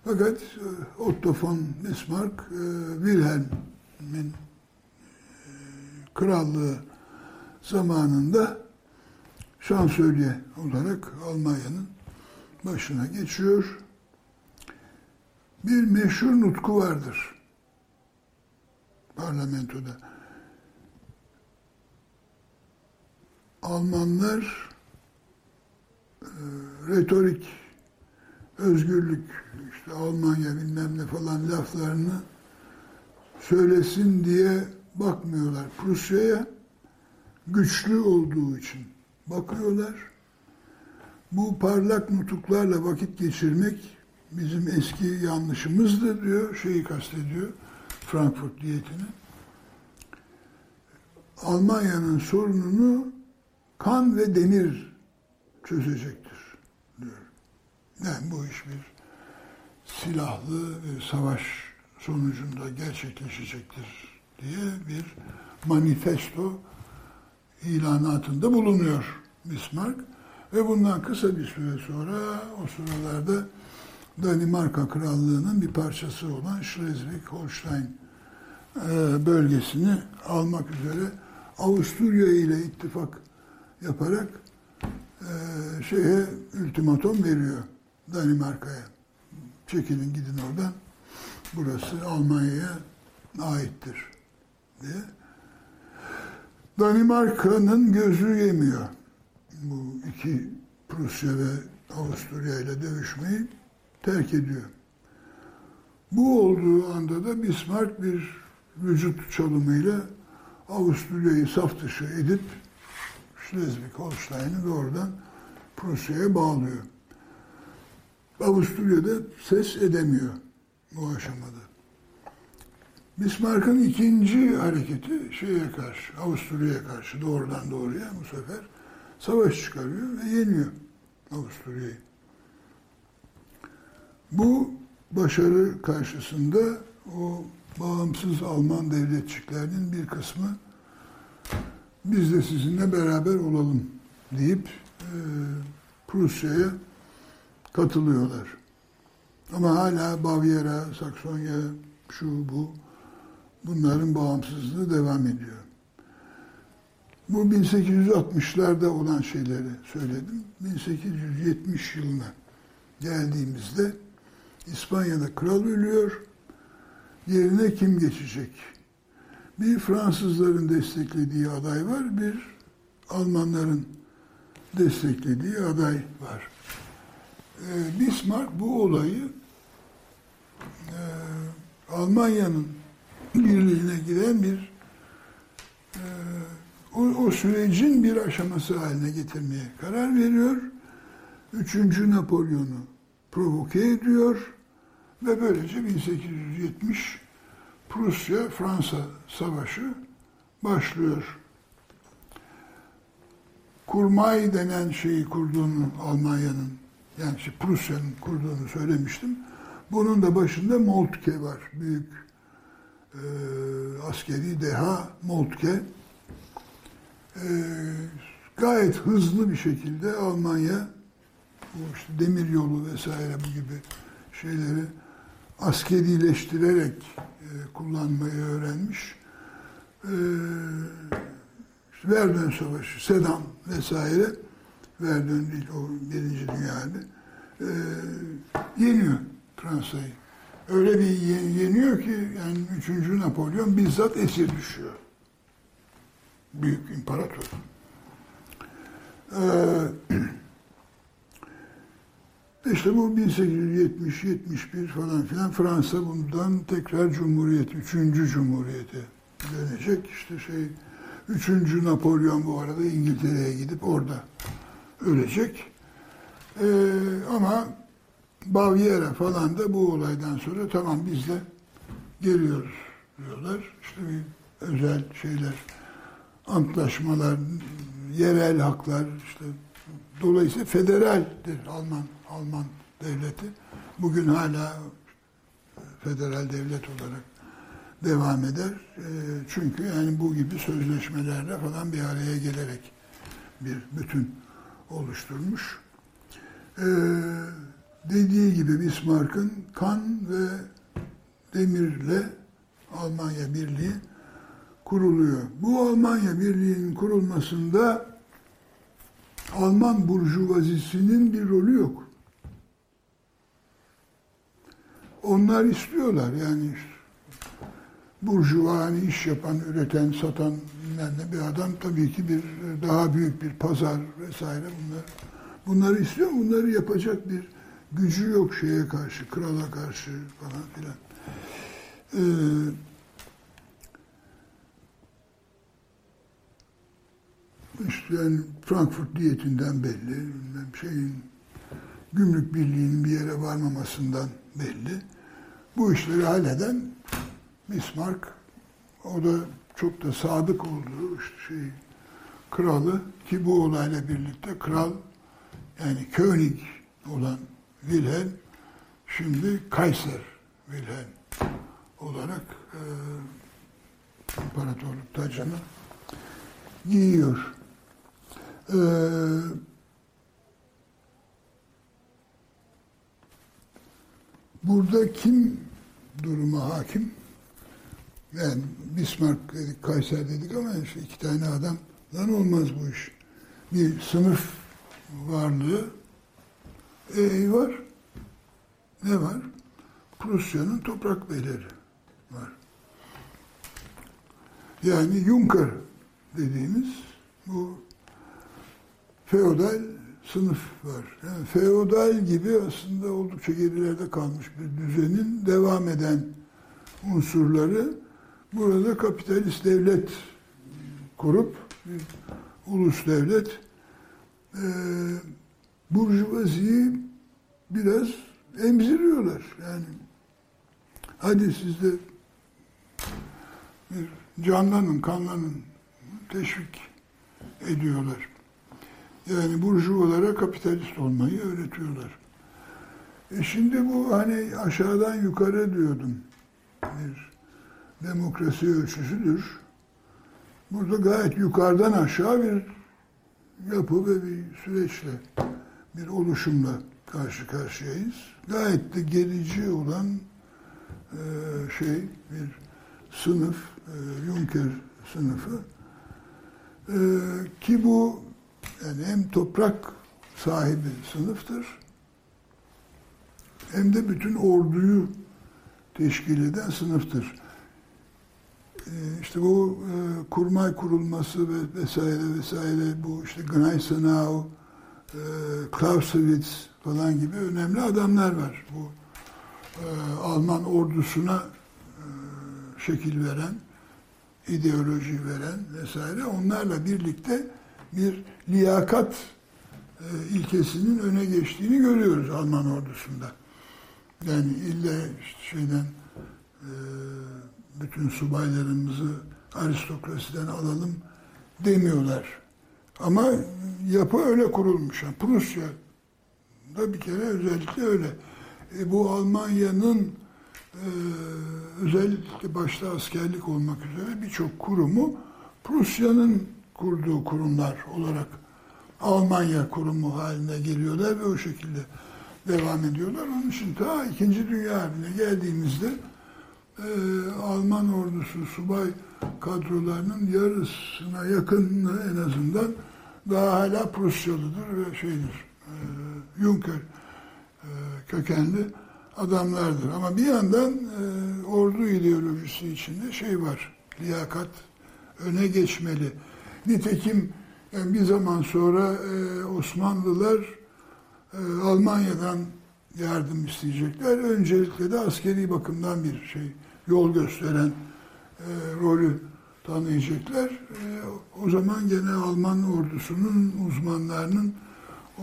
fakat e, Otto von Bismarck, e, Wilhelm'in e, krallığı zamanında şansölye olarak Almanya'nın başına geçiyor. Bir meşhur nutku vardır parlamentoda. Almanlar e, retorik özgürlük, işte Almanya bilmem ne falan laflarını söylesin diye bakmıyorlar. Prusya'ya güçlü olduğu için bakıyorlar. Bu parlak nutuklarla vakit geçirmek bizim eski yanlışımızdı diyor, şeyi kastediyor, Frankfurt diyetini. Almanya'nın sorununu kan ve demir çözecektir diyor. Yani bu iş bir silahlı savaş sonucunda gerçekleşecektir diye bir manifesto ilanatında bulunuyor Bismarck. Ve bundan kısa bir süre sonra o sıralarda Danimarka Krallığı'nın bir parçası olan Schleswig-Holstein e, bölgesini almak üzere Avusturya ile ittifak yaparak e, şeye ultimatom veriyor Danimarka'ya. Çekilin gidin oradan. Burası Almanya'ya aittir diye. Danimarka'nın gözü yemiyor bu iki Prusya ve Avusturya ile dövüşmeyi terk ediyor. Bu olduğu anda da Bismarck bir vücut çalımıyla Avusturya'yı saf dışı edip Schleswig-Holstein'i doğrudan Prusya'ya bağlıyor. Avusturya'da ses edemiyor bu aşamada. Bismarck'ın ikinci hareketi şeye karşı, Avusturya'ya karşı doğrudan doğruya bu sefer savaş çıkarıyor ve yeniyor Avusturya'yı. Bu başarı karşısında o bağımsız Alman devletçiklerinin bir kısmı biz de sizinle beraber olalım deyip e, Prusya'ya katılıyorlar. Ama hala Bavyera, Saksonya, şu bu bunların bağımsızlığı devam ediyor. Bu 1860'larda olan şeyleri söyledim. 1870 yılına geldiğimizde İspanya'da kral ölüyor. Yerine kim geçecek? Bir Fransızların desteklediği aday var, bir Almanların desteklediği aday var. Ee, Bismarck bu olayı e, Almanya'nın birliğine giden bir e, o, o sürecin bir aşaması haline getirmeye karar veriyor. Üçüncü Napolyon'u provoke ediyor ve böylece 1870 Prusya-Fransa savaşı başlıyor. Kurmay denen şeyi kurduğunu Almanya'nın yani işte Prusya'nın kurduğunu söylemiştim. Bunun da başında Moltke var. Büyük e, askeri deha Moltke. E, gayet hızlı bir şekilde Almanya bu işte demir yolu vesaire bu gibi şeyleri askerileştirerek e, kullanmayı öğrenmiş. E, Verdun Savaşı, Sedan vesaire Verdun değil o birinci dünyada e, yeniyor Fransa'yı. Öyle bir yeniyor ki yani 3. Napolyon bizzat esir düşüyor. Büyük imparator. Ee, işte bu 1870-71 falan filan Fransa bundan tekrar Cumhuriyet, 3. Cumhuriyete dönecek. İşte şey 3. Napolyon bu arada İngiltere'ye gidip orada ölecek. Ee, ama Baviera falan da bu olaydan sonra tamam biz de geliyoruz diyorlar. İşte bir özel şeyler, antlaşmalar, yerel haklar işte dolayısıyla federaldir Alman Alman devleti. Bugün hala federal devlet olarak devam eder. Ee, çünkü yani bu gibi sözleşmelerle falan bir araya gelerek bir bütün oluşturmuş. Ee, dediği gibi Bismarck'ın kan ve demirle Almanya Birliği kuruluyor. Bu Almanya Birliği'nin kurulmasında Alman burjuvazisinin bir rolü yok. Onlar istiyorlar yani burjuva hani iş yapan, üreten, satan yani bir adam tabii ki bir daha büyük bir pazar vesaire bunlar. Bunları istiyor, bunları yapacak bir gücü yok şeye karşı, krala karşı falan filan. Ee, işte yani Frankfurt diyetinden belli, şeyin gümrük birliğinin bir yere varmamasından belli. Bu işleri halleden Bismarck, o da çok da sadık olduğu işte şey kralı ki bu olayla birlikte kral yani König olan Wilhelm şimdi Kaiser Wilhelm olarak e, imparatorluk tacını giyiyor. Ee, burada kim duruma hakim? Yani Bismarck dedik, Kayser dedik ama işte iki tane adamdan olmaz bu iş. Bir sınıf varlığı e, var. Ne var? Prusya'nın toprak beyleri var. Yani Juncker dediğimiz bu feodal sınıf var. Yani feodal gibi aslında oldukça gerilerde kalmış bir düzenin devam eden unsurları burada kapitalist devlet kurup ulus devlet e, burjuvaziyi biraz emziriyorlar. Yani hadi siz de bir canlanın, kanlanın teşvik ediyorlar. Yani burjuvalara kapitalist olmayı öğretiyorlar. E şimdi bu hani aşağıdan yukarı diyordum. Bir demokrasi ölçüsüdür. Burada gayet yukarıdan aşağı bir yapı ve bir süreçle, bir oluşumla karşı karşıyayız. Gayet de gerici olan e, şey bir sınıf, e, Juncker sınıfı. E, ki bu yani hem toprak sahibi sınıftır hem de bütün orduyu teşkil eden sınıftır. E, işte bu e, kurmay kurulması ve vesaire vesaire bu işte Gneisenau, e, Clausewitz falan gibi önemli adamlar var. Bu e, Alman ordusuna e, şekil veren, ideoloji veren vesaire onlarla birlikte bir liyakat ilkesinin öne geçtiğini görüyoruz Alman ordusunda. Yani illa işte şeyden e, bütün subaylarımızı aristokrasiden alalım demiyorlar. Ama yapı öyle kurulmuş. Yani Prusya da bir kere özellikle öyle. E, bu Almanya'nın e, özellikle başta askerlik olmak üzere birçok kurumu Prusya'nın kurduğu kurumlar olarak Almanya kurumu haline geliyorlar ve o şekilde devam ediyorlar. Onun için ta İkinci Dünya Harbi'ne geldiğimizde e, Alman ordusu subay kadrolarının yarısına yakınını en azından daha hala Prusyalıdır ve şeydir, e, Juncker e, kökenli adamlardır. Ama bir yandan e, ordu ideolojisi içinde şey var, liyakat öne geçmeli. Nitekim yani bir zaman sonra e, Osmanlılar e, Almanya'dan yardım isteyecekler. Öncelikle de askeri bakımdan bir şey yol gösteren e, rolü tanıyacaklar. E, o zaman gene Alman ordusunun uzmanlarının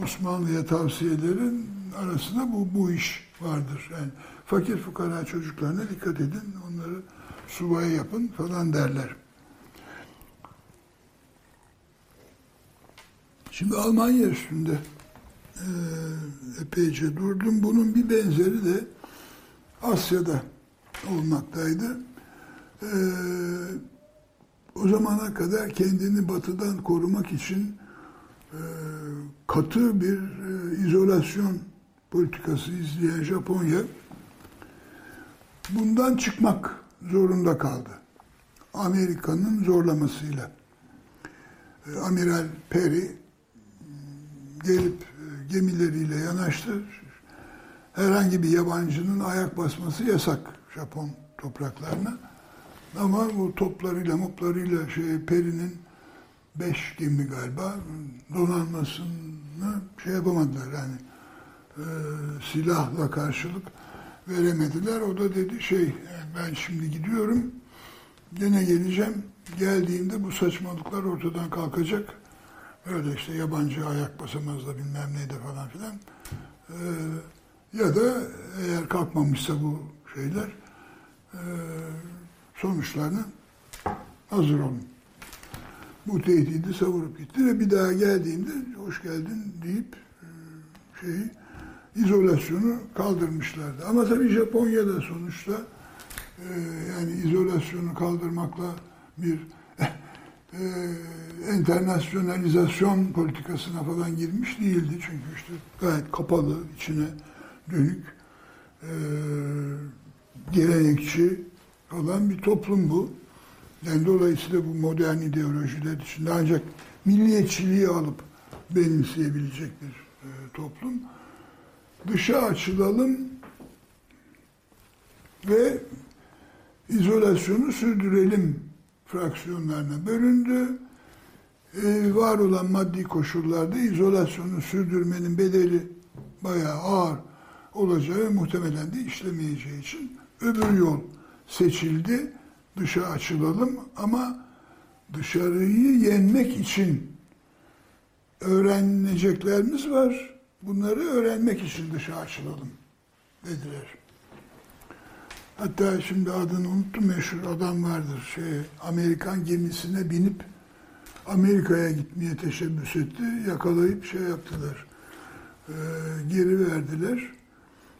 Osmanlı'ya tavsiyelerin arasında bu, bu iş vardır. Yani fakir fukara çocuklarına dikkat edin, onları subaya yapın falan derler. Şimdi Almanya üstünde e, epeyce durdum. Bunun bir benzeri de Asya'da olmaktaydı. E, o zamana kadar kendini batıdan korumak için e, katı bir e, izolasyon politikası izleyen Japonya bundan çıkmak zorunda kaldı. Amerika'nın zorlamasıyla. E, Amiral Perry gelip gemileriyle yanaştı. Herhangi bir yabancının ayak basması yasak Japon topraklarına. Ama bu toplarıyla moplarıyla şey Peri'nin beş gemi galiba donanmasını şey yapamadılar yani e, silahla karşılık veremediler. O da dedi şey ben şimdi gidiyorum gene geleceğim geldiğimde bu saçmalıklar ortadan kalkacak. Öyle işte yabancı ayak basamaz da bilmem neydi falan filan. Ee, ya da eğer kalkmamışsa bu şeyler e, sonuçlarını hazır olun. Bu tehdidi savurup gitti ve bir daha geldiğinde hoş geldin deyip e, şeyi izolasyonu kaldırmışlardı. Ama tabii Japonya'da sonuçta e, yani izolasyonu kaldırmakla bir e, internasyonalizasyon politikasına falan girmiş değildi. Çünkü işte gayet kapalı, içine dönük, e, gelenekçi olan bir toplum bu. Yani dolayısıyla bu modern ideolojiler içinde ancak milliyetçiliği alıp benimseyebilecek bir e, toplum. Dışa açılalım ve izolasyonu sürdürelim fraksiyonlarına bölündü. Ee, var olan maddi koşullarda izolasyonu sürdürmenin bedeli bayağı ağır olacağı muhtemelen de işlemeyeceği için öbür yol seçildi. Dışa açılalım ama dışarıyı yenmek için öğreneceklerimiz var. Bunları öğrenmek için dışa açılalım dediler. Hatta şimdi adını unuttum meşhur adam vardır. Şey, Amerikan gemisine binip Amerika'ya gitmeye teşebbüs etti. Yakalayıp şey yaptılar. E, geri verdiler.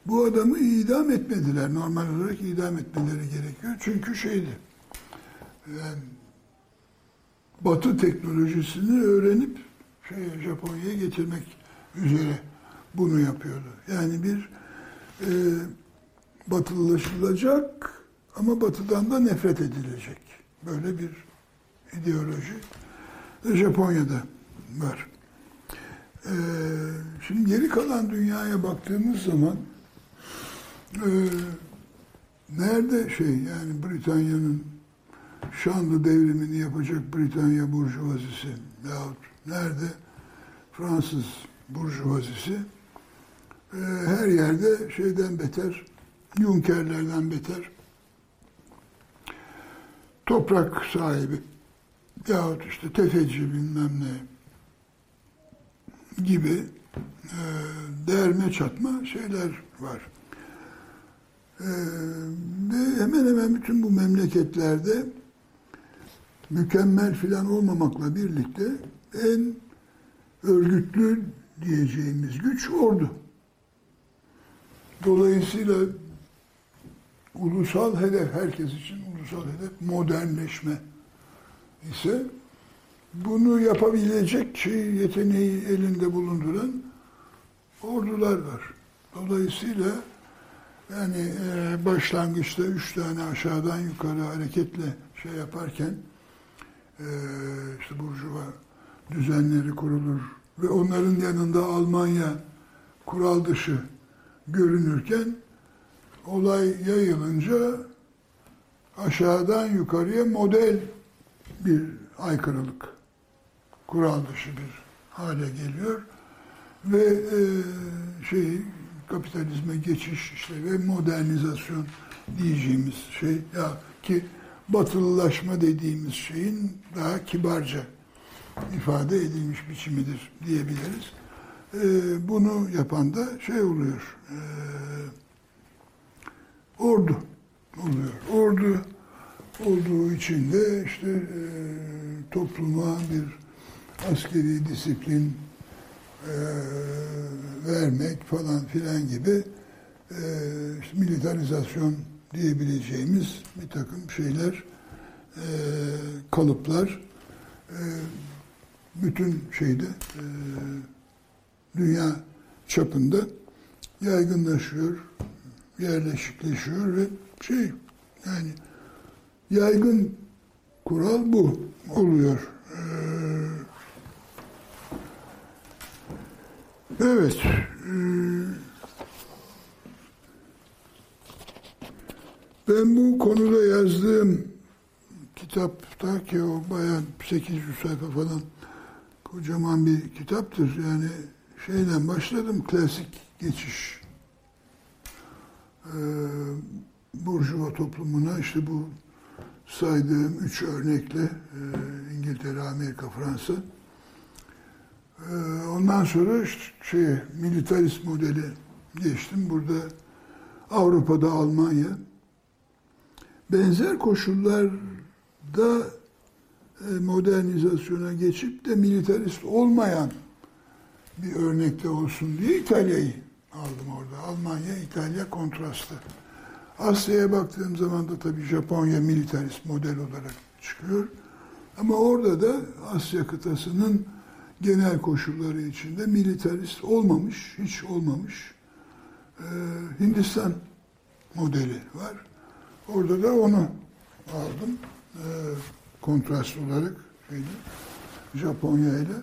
Bu adamı idam etmediler. Normal olarak idam etmeleri gerekiyor. Çünkü şeydi. Yani Batı teknolojisini öğrenip şey Japonya'ya getirmek üzere bunu yapıyordu. Yani bir e, batılılaşılacak ama batıdan da nefret edilecek. Böyle bir ideoloji Japonya'da var. Ee, şimdi geri kalan dünyaya baktığımız zaman e, nerede şey yani Britanya'nın şanlı devrimini yapacak Britanya burjuvazisi yahut nerede? Fransız burjuvazisi. E, her yerde şeyden beter Yunkerlerden beter. Toprak sahibi yahut işte tefeci bilmem ne gibi e, derme çatma şeyler var. E, ve hemen hemen bütün bu memleketlerde mükemmel filan olmamakla birlikte en örgütlü diyeceğimiz güç ordu. Dolayısıyla ulusal hedef, herkes için ulusal hedef modernleşme ise bunu yapabilecek şey, yeteneği elinde bulunduran ordular var. Dolayısıyla yani e, başlangıçta üç tane aşağıdan yukarı hareketle şey yaparken e, işte Burjuva düzenleri kurulur ve onların yanında Almanya kural dışı görünürken olay yayılınca aşağıdan yukarıya model bir aykırılık, kural dışı bir hale geliyor ve e, şey kapitalizme geçiş işte ve modernizasyon diyeceğimiz şey ya ki batılılaşma dediğimiz şeyin daha kibarca ifade edilmiş biçimidir diyebiliriz. E, bunu yapan da şey oluyor. E, ordu oluyor. Ordu olduğu için de işte e, topluma bir askeri disiplin vermek falan filan gibi e, işte militarizasyon diyebileceğimiz bir takım şeyler, e, kalıplar e, bütün şeyde e, dünya çapında yaygınlaşıyor, yerleşikleşiyor ve şey yani yaygın kural bu oluyor. Ee, evet. Ee, ben bu konuda yazdığım kitapta ki o bayağı 800 sayfa falan kocaman bir kitaptır. Yani şeyden başladım klasik geçiş e, Burjuva toplumuna işte bu saydığım üç örnekle e, İngiltere, Amerika, Fransa ondan sonra işte şey, militarist modeli geçtim. Burada Avrupa'da Almanya benzer koşullarda e, modernizasyona geçip de militarist olmayan bir örnekte olsun diye İtalya'yı aldım orada. Almanya, İtalya kontrastı. Asya'ya baktığım zaman da tabii Japonya militarist model olarak çıkıyor. Ama orada da Asya kıtasının genel koşulları içinde militarist olmamış, hiç olmamış e, Hindistan modeli var. Orada da onu aldım. E, kontrast olarak şeyde, Japonya ile.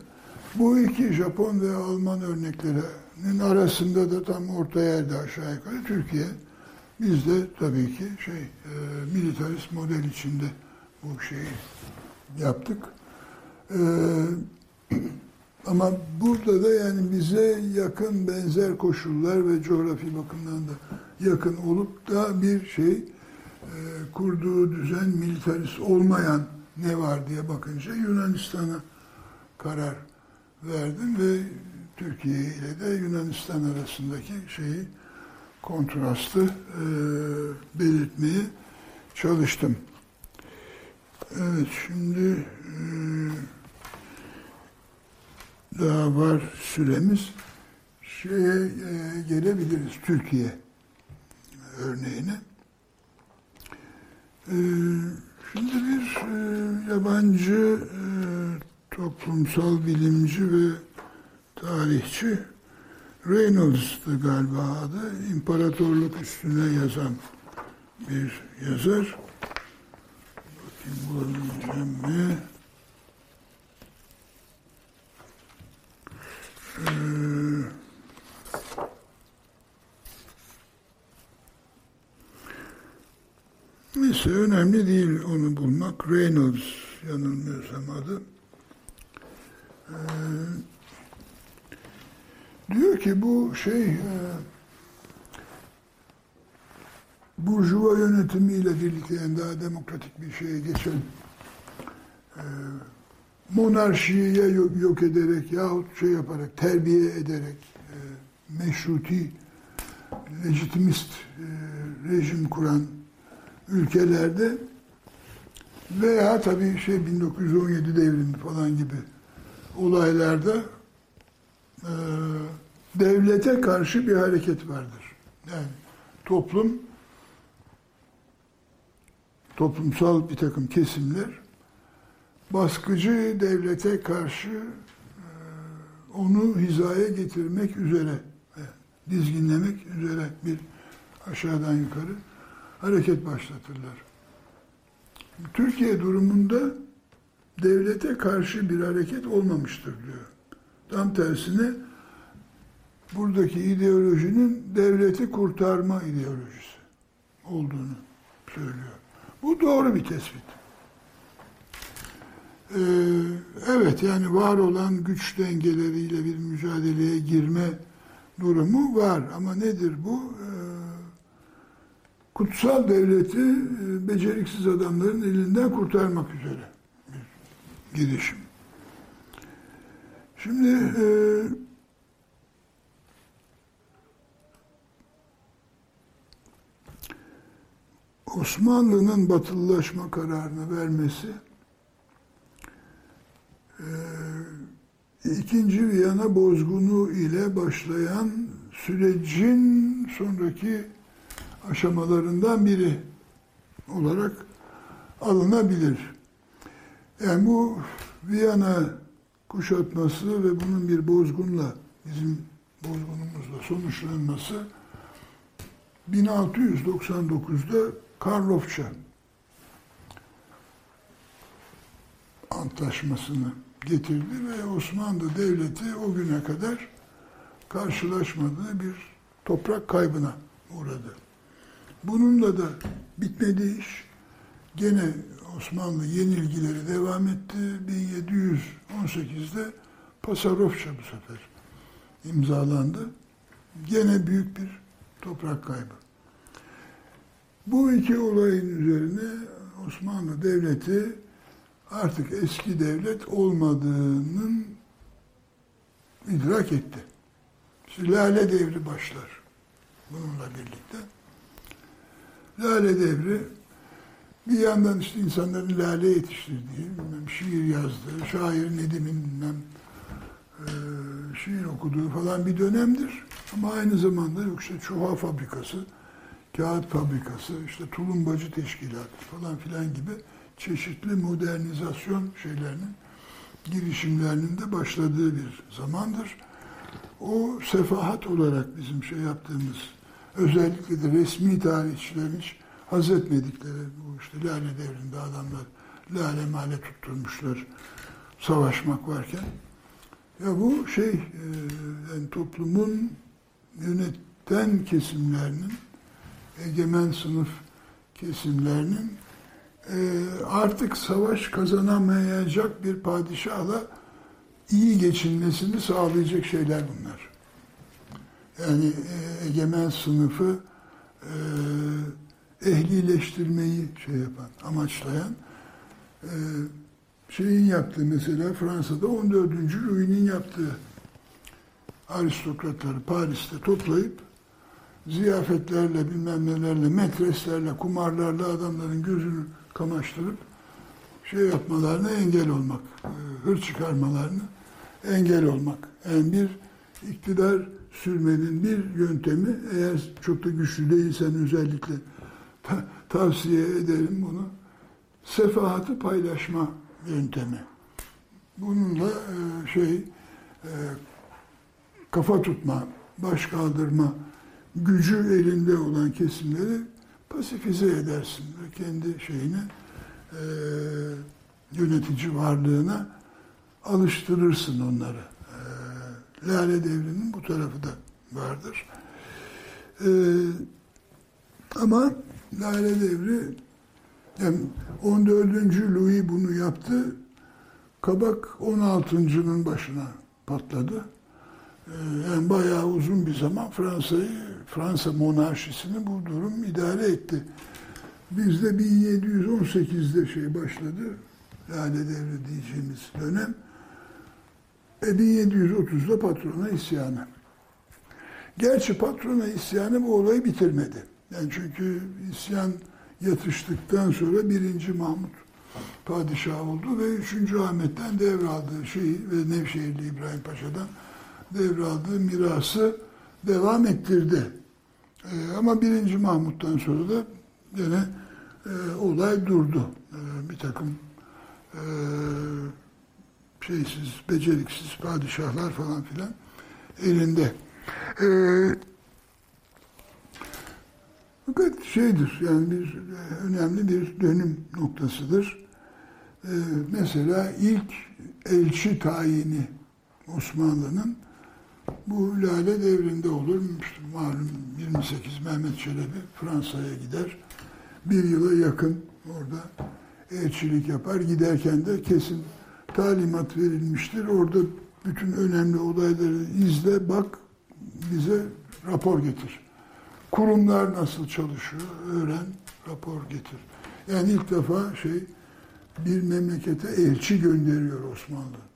Bu iki Japon ve Alman örneklerinin arasında da tam orta yerde aşağı yukarı Türkiye. Biz de tabii ki şey e, militarist model içinde bu şeyi yaptık. E, ama burada da yani bize yakın benzer koşullar ve coğrafi bakımdan da yakın olup da bir şey e, kurduğu düzen militarist olmayan ne var diye bakınca Yunanistan'a karar verdim ve Türkiye ile de Yunanistan arasındaki şeyi kontrastı e, belirtmeye çalıştım. Evet şimdi e, daha var süremiz. Şeye e, gelebiliriz Türkiye örneğine. E, şimdi bir e, yabancı toplumsal bilimci ve tarihçi Reynolds'tı galiba adı. İmparatorluk üstüne yazan bir yazar. Bakayım bulabileceğim mi? Neyse önemli değil onu bulmak. Reynolds yanılmıyorsam adı. Ee, diyor ki bu şey e, Burjuva yönetimiyle birlikte yani daha demokratik bir şeye geçen e, monarşiyi ya yok, yok ederek yahut şey yaparak, terbiye ederek e, meşruti, legitimist e, rejim kuran ülkelerde veya tabii şey 1917 devrimi falan gibi olaylarda e, devlete karşı bir hareket vardır. Yani toplum toplumsal bir takım kesimler baskıcı devlete karşı e, onu hizaya getirmek üzere, e, dizginlemek üzere bir aşağıdan yukarı hareket başlatırlar. Türkiye durumunda devlete karşı bir hareket olmamıştır diyor. Tam tersine buradaki ideolojinin devleti kurtarma ideolojisi olduğunu söylüyor. Bu doğru bir tespit. Ee, evet yani var olan güç dengeleriyle bir mücadeleye girme durumu var. Ama nedir bu? Ee, kutsal devleti e, beceriksiz adamların elinden kurtarmak üzere bir girişim. Şimdi e, Osmanlı'nın batılılaşma kararını vermesi ikinci Viyana bozgunu ile başlayan sürecin sonraki aşamalarından biri olarak alınabilir. Yani bu Viyana kuşatması ve bunun bir bozgunla, bizim bozgunumuzla sonuçlanması 1699'da Karlofça antlaşmasını getirdi ve Osmanlı Devleti o güne kadar karşılaşmadığı bir toprak kaybına uğradı. Bununla da bitmedi iş. Gene Osmanlı yenilgileri devam etti. 1718'de Pasarofça bu sefer imzalandı. Gene büyük bir toprak kaybı. Bu iki olayın üzerine Osmanlı Devleti artık eski devlet olmadığının idrak etti. İşte Lale Devri başlar bununla birlikte. Lale Devri bir yandan işte insanların lale yetiştirdiği, bilmem şiir yazdığı, şair Nedim'in bilmem e, şiir okuduğu falan bir dönemdir. Ama aynı zamanda yok işte çuha fabrikası, kağıt fabrikası, işte tulumbacı teşkilatı falan filan gibi çeşitli modernizasyon şeylerinin, girişimlerinin de başladığı bir zamandır. O sefahat olarak bizim şey yaptığımız, özellikle de resmi tarihçilerin hiç haz etmedikleri, bu işte Lale devrinde adamlar lale male tutturmuşlar savaşmak varken. Ya bu şey, e, yani toplumun yöneten kesimlerinin, egemen sınıf kesimlerinin artık savaş kazanamayacak bir padişahla iyi geçinmesini sağlayacak şeyler bunlar. Yani e, egemen sınıfı e, ehlileştirmeyi şey yapan, amaçlayan e, şeyin yaptığı mesela Fransa'da 14. Louis'nin yaptığı aristokratları Paris'te toplayıp ziyafetlerle bilmem nelerle, metreslerle, kumarlarla adamların gözünü kamaştırıp şey yapmalarına engel olmak, e, hır çıkarmalarını engel olmak. Yani bir iktidar sürmenin bir yöntemi eğer çok da güçlü değilsen özellikle ta, tavsiye ederim bunu. Sefahatı paylaşma yöntemi. Bununla e, şey e, kafa tutma, baş kaldırma gücü elinde olan kesimleri pasifize edersin ve kendi şeyini e, yönetici varlığına alıştırırsın onları. E, Lale devrinin bu tarafı da vardır. E, ama Lale devri yani 14. Louis bunu yaptı. Kabak 16.'nın başına patladı. Ee, yani bayağı uzun bir zaman Fransa'yı, Fransa monarşisini bu durum idare etti. Bizde 1718'de şey başladı. Lale devri diyeceğimiz dönem. E 1730'da patrona isyanı. Gerçi patrona isyanı bu olayı bitirmedi. Yani çünkü isyan yatıştıktan sonra birinci Mahmut padişah oldu ve üçüncü Ahmet'ten devraldığı şeyi ve Nevşehirli İbrahim Paşa'dan devraldığı mirası devam ettirdi. Ee, ama birinci Mahmut'tan sonra da yine e, olay durdu. E, bir takım e, şeysiz, beceriksiz padişahlar falan filan elinde. E, fakat şeydir, yani bir önemli bir dönüm noktasıdır. E, mesela ilk elçi tayini Osmanlı'nın bu Lale devrinde olur. Malum 28 Mehmet Çelebi Fransa'ya gider. Bir yıla yakın orada elçilik yapar. Giderken de kesin talimat verilmiştir. Orada bütün önemli olayları izle, bak, bize rapor getir. Kurumlar nasıl çalışıyor, öğren, rapor getir. Yani ilk defa şey bir memlekete elçi gönderiyor Osmanlı.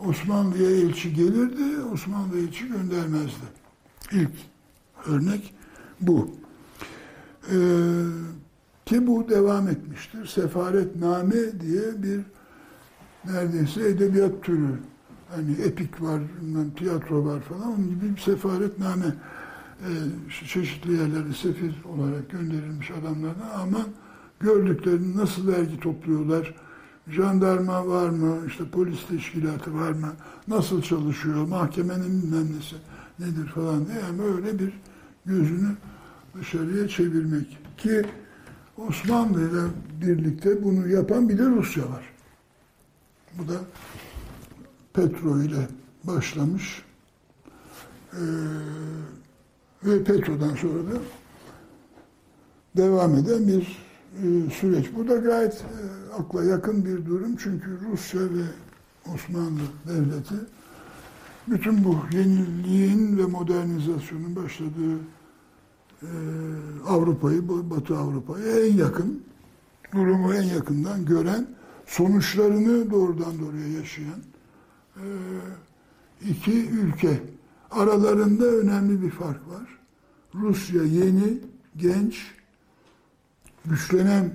Osmanlı'ya elçi gelirdi, Osmanlı elçi göndermezdi. İlk örnek bu. Ee, ki bu devam etmiştir. Sefaretname diye bir neredeyse edebiyat türü. Hani epik var, tiyatro var falan. Onun gibi bir sefaretname e, çeşitli yerlere sefir olarak gönderilmiş adamlardan ama gördüklerini nasıl vergi topluyorlar, jandarma var mı, işte polis teşkilatı var mı, nasıl çalışıyor, mahkemenin bilmem nesi nedir falan diye yani böyle bir gözünü dışarıya çevirmek. Ki Osmanlı ile birlikte bunu yapan bir de Rusya var. Bu da Petro ile başlamış. Ee, ve Petro'dan sonra da devam eden bir süreç. Bu da gayet e, akla yakın bir durum çünkü Rusya ve Osmanlı Devleti bütün bu yeniliğin ve modernizasyonun başladığı e, Avrupa'yı, Batı Avrupa'yı en yakın, durumu en yakından gören, sonuçlarını doğrudan doğruya yaşayan iki ülke. Aralarında önemli bir fark var. Rusya yeni, genç, güçlenen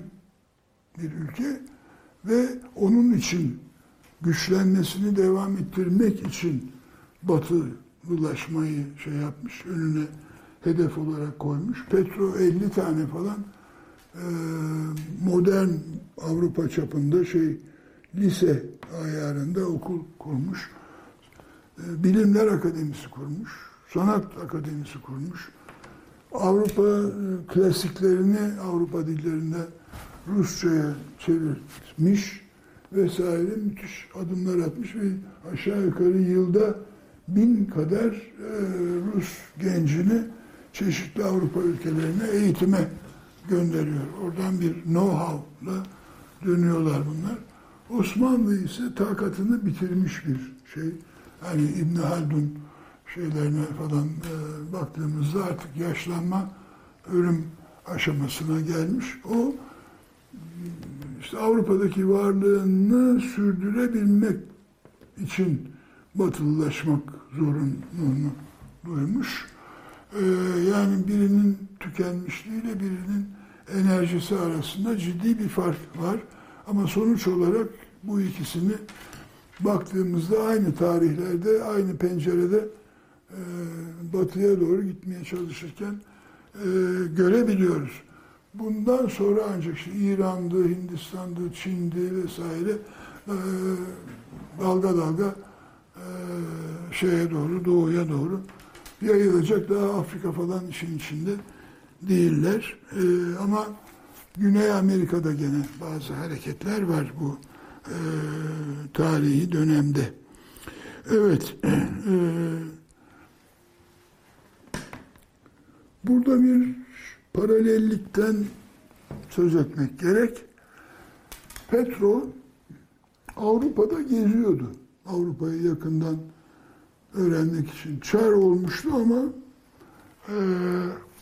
bir ülke ve onun için güçlenmesini devam ettirmek için batılılaşmayı şey yapmış, önüne hedef olarak koymuş. Petro 50 tane falan e, modern Avrupa çapında şey lise ayarında okul kurmuş. E, Bilimler Akademisi kurmuş. Sanat Akademisi kurmuş. Avrupa e, klasiklerini Avrupa dillerinde Rusça'ya çevirmiş vesaire müthiş adımlar atmış ve aşağı yukarı yılda bin kadar e, Rus gencini çeşitli Avrupa ülkelerine eğitime gönderiyor. Oradan bir know-how'la dönüyorlar bunlar. Osmanlı ise takatını bitirmiş bir şey. Hani İbn Haldun şeylerine falan e, baktığımızda artık yaşlanma ölüm aşamasına gelmiş. O işte Avrupa'daki varlığını sürdürebilmek için batılılaşmak zorunluluğunu duymuş. Ee, yani birinin tükenmişliğiyle birinin enerjisi arasında ciddi bir fark var. Ama sonuç olarak bu ikisini baktığımızda aynı tarihlerde, aynı pencerede e, batıya doğru gitmeye çalışırken e, görebiliyoruz. Bundan sonra ancak işte İran'dı, Hindistan'dı, Çin'di vesaire e, dalga dalga e, şeye doğru, doğuya doğru yayılacak. Daha Afrika falan işin içinde değiller. E, ama Güney Amerika'da gene bazı hareketler var bu tarihi dönemde. Evet. E, burada bir paralellikten söz etmek gerek. Petro Avrupa'da geziyordu. Avrupa'yı yakından öğrenmek için. Çar olmuştu ama e,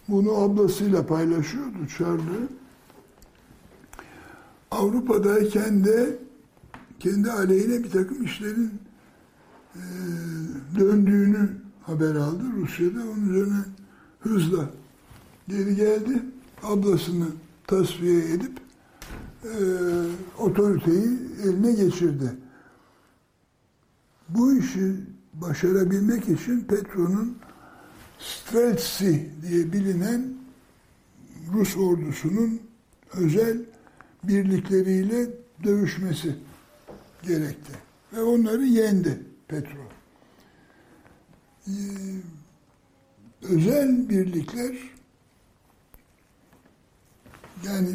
bunu ablasıyla paylaşıyordu Çarlığı. Avrupa'dayken de kendi aleyhine bir takım işlerin e, döndüğünü haber aldı. Rusya'da onun üzerine hızla geri geldi. Ablasını tasfiye edip e, otoriteyi eline geçirdi. Bu işi başarabilmek için Petro'nun Streltsy diye bilinen Rus ordusunun özel birlikleriyle dövüşmesi gerekti. Ve onları yendi Petro. Özel birlikler yani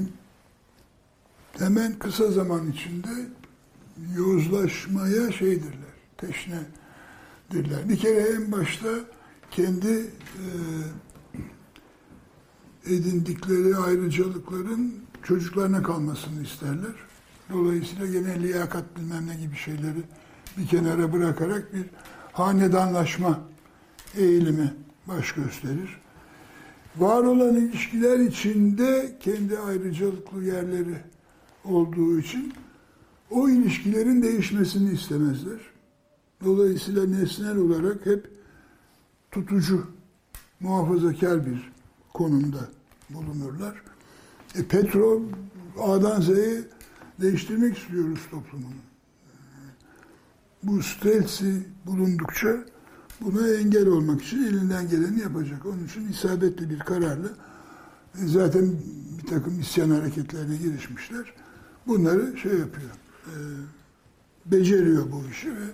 hemen kısa zaman içinde yozlaşmaya şeydirler, teşnedirler. Bir kere en başta kendi e, edindikleri ayrıcalıkların çocuklarına kalmasını isterler. Dolayısıyla gene liyakat bilmem ne gibi şeyleri bir kenara bırakarak bir hanedanlaşma eğilimi baş gösterir. Var olan ilişkiler içinde kendi ayrıcalıklı yerleri olduğu için o ilişkilerin değişmesini istemezler. Dolayısıyla nesnel olarak hep tutucu, muhafazakar bir konumda bulunurlar. E, Petro A'dan Z'ye değiştirmek istiyoruz toplumunu. Bu stelsi bulundukça buna engel olmak için elinden geleni yapacak. Onun için isabetli bir kararla e, zaten bir takım isyan hareketlerine girişmişler. Bunları şey yapıyor, e, beceriyor bu işi ve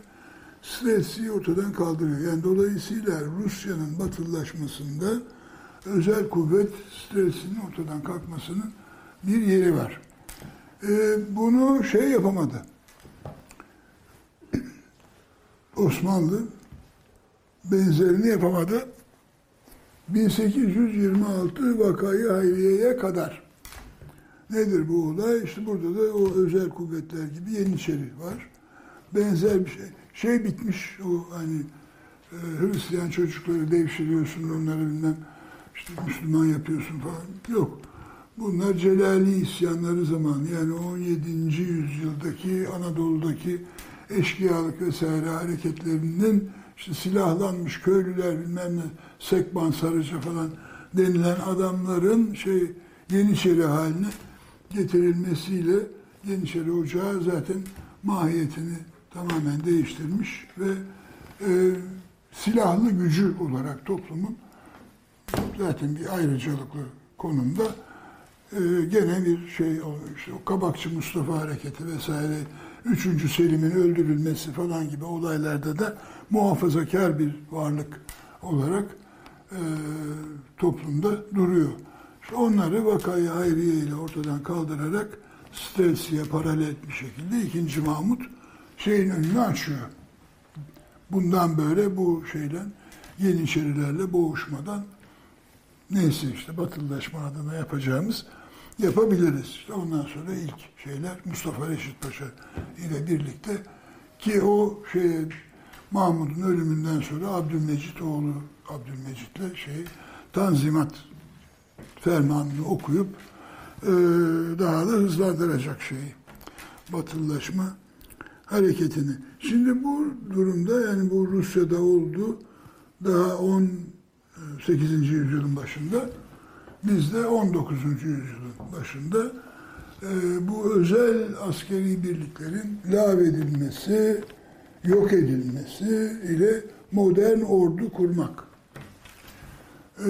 Strelsi'yi ortadan kaldırıyor. Yani dolayısıyla Rusya'nın batılılaşmasında özel kuvvet Strelsi'nin ortadan kalkmasının bir yeri var. Ee, bunu şey yapamadı. Osmanlı benzerini yapamadı. 1826 vakayı hayriyeye kadar. Nedir bu olay? İşte burada da o özel kuvvetler gibi Yeniçeri var. Benzer bir şey. Şey bitmiş o hani e, Hristiyan çocukları devşiriyorsun onları bilmem işte Müslüman yapıyorsun falan. Yok. Bunlar Celali isyanları zamanı yani 17. yüzyıldaki Anadolu'daki eşkıyalık vesaire hareketlerinin işte silahlanmış köylüler bilmem ne Sekban Sarıca falan denilen adamların şey Yeniçeri haline getirilmesiyle Yeniçeri Ocağı zaten mahiyetini tamamen değiştirmiş ve e, silahlı gücü olarak toplumun zaten bir ayrıcalıklı konumda e, gene bir şey olmuş. O Kabakçı Mustafa Hareketi vesaire 3. Selim'in öldürülmesi falan gibi olaylarda da muhafazakar bir varlık olarak e, toplumda duruyor. İşte onları vakayı hayriye ile ortadan kaldırarak Stelsi'ye paralel bir şekilde 2. Mahmut şeyin önünü açıyor. Bundan böyle bu şeyle Yeniçerilerle boğuşmadan neyse işte batılılaşma adına yapacağımız yapabiliriz. İşte ondan sonra ilk şeyler Mustafa Reşit Paşa ile birlikte ki o şey Mahmud'un ölümünden sonra Abdülmecit oğlu Abdülmecit'le şey Tanzimat fermanını okuyup e, daha da hızlandıracak şeyi batılılaşma hareketini. Şimdi bu durumda yani bu Rusya'da oldu daha 18. yüzyılın başında bizde 19. yüzyılın başında e, bu özel askeri birliklerin lağvedilmesi, yok edilmesi ile modern ordu kurmak. E,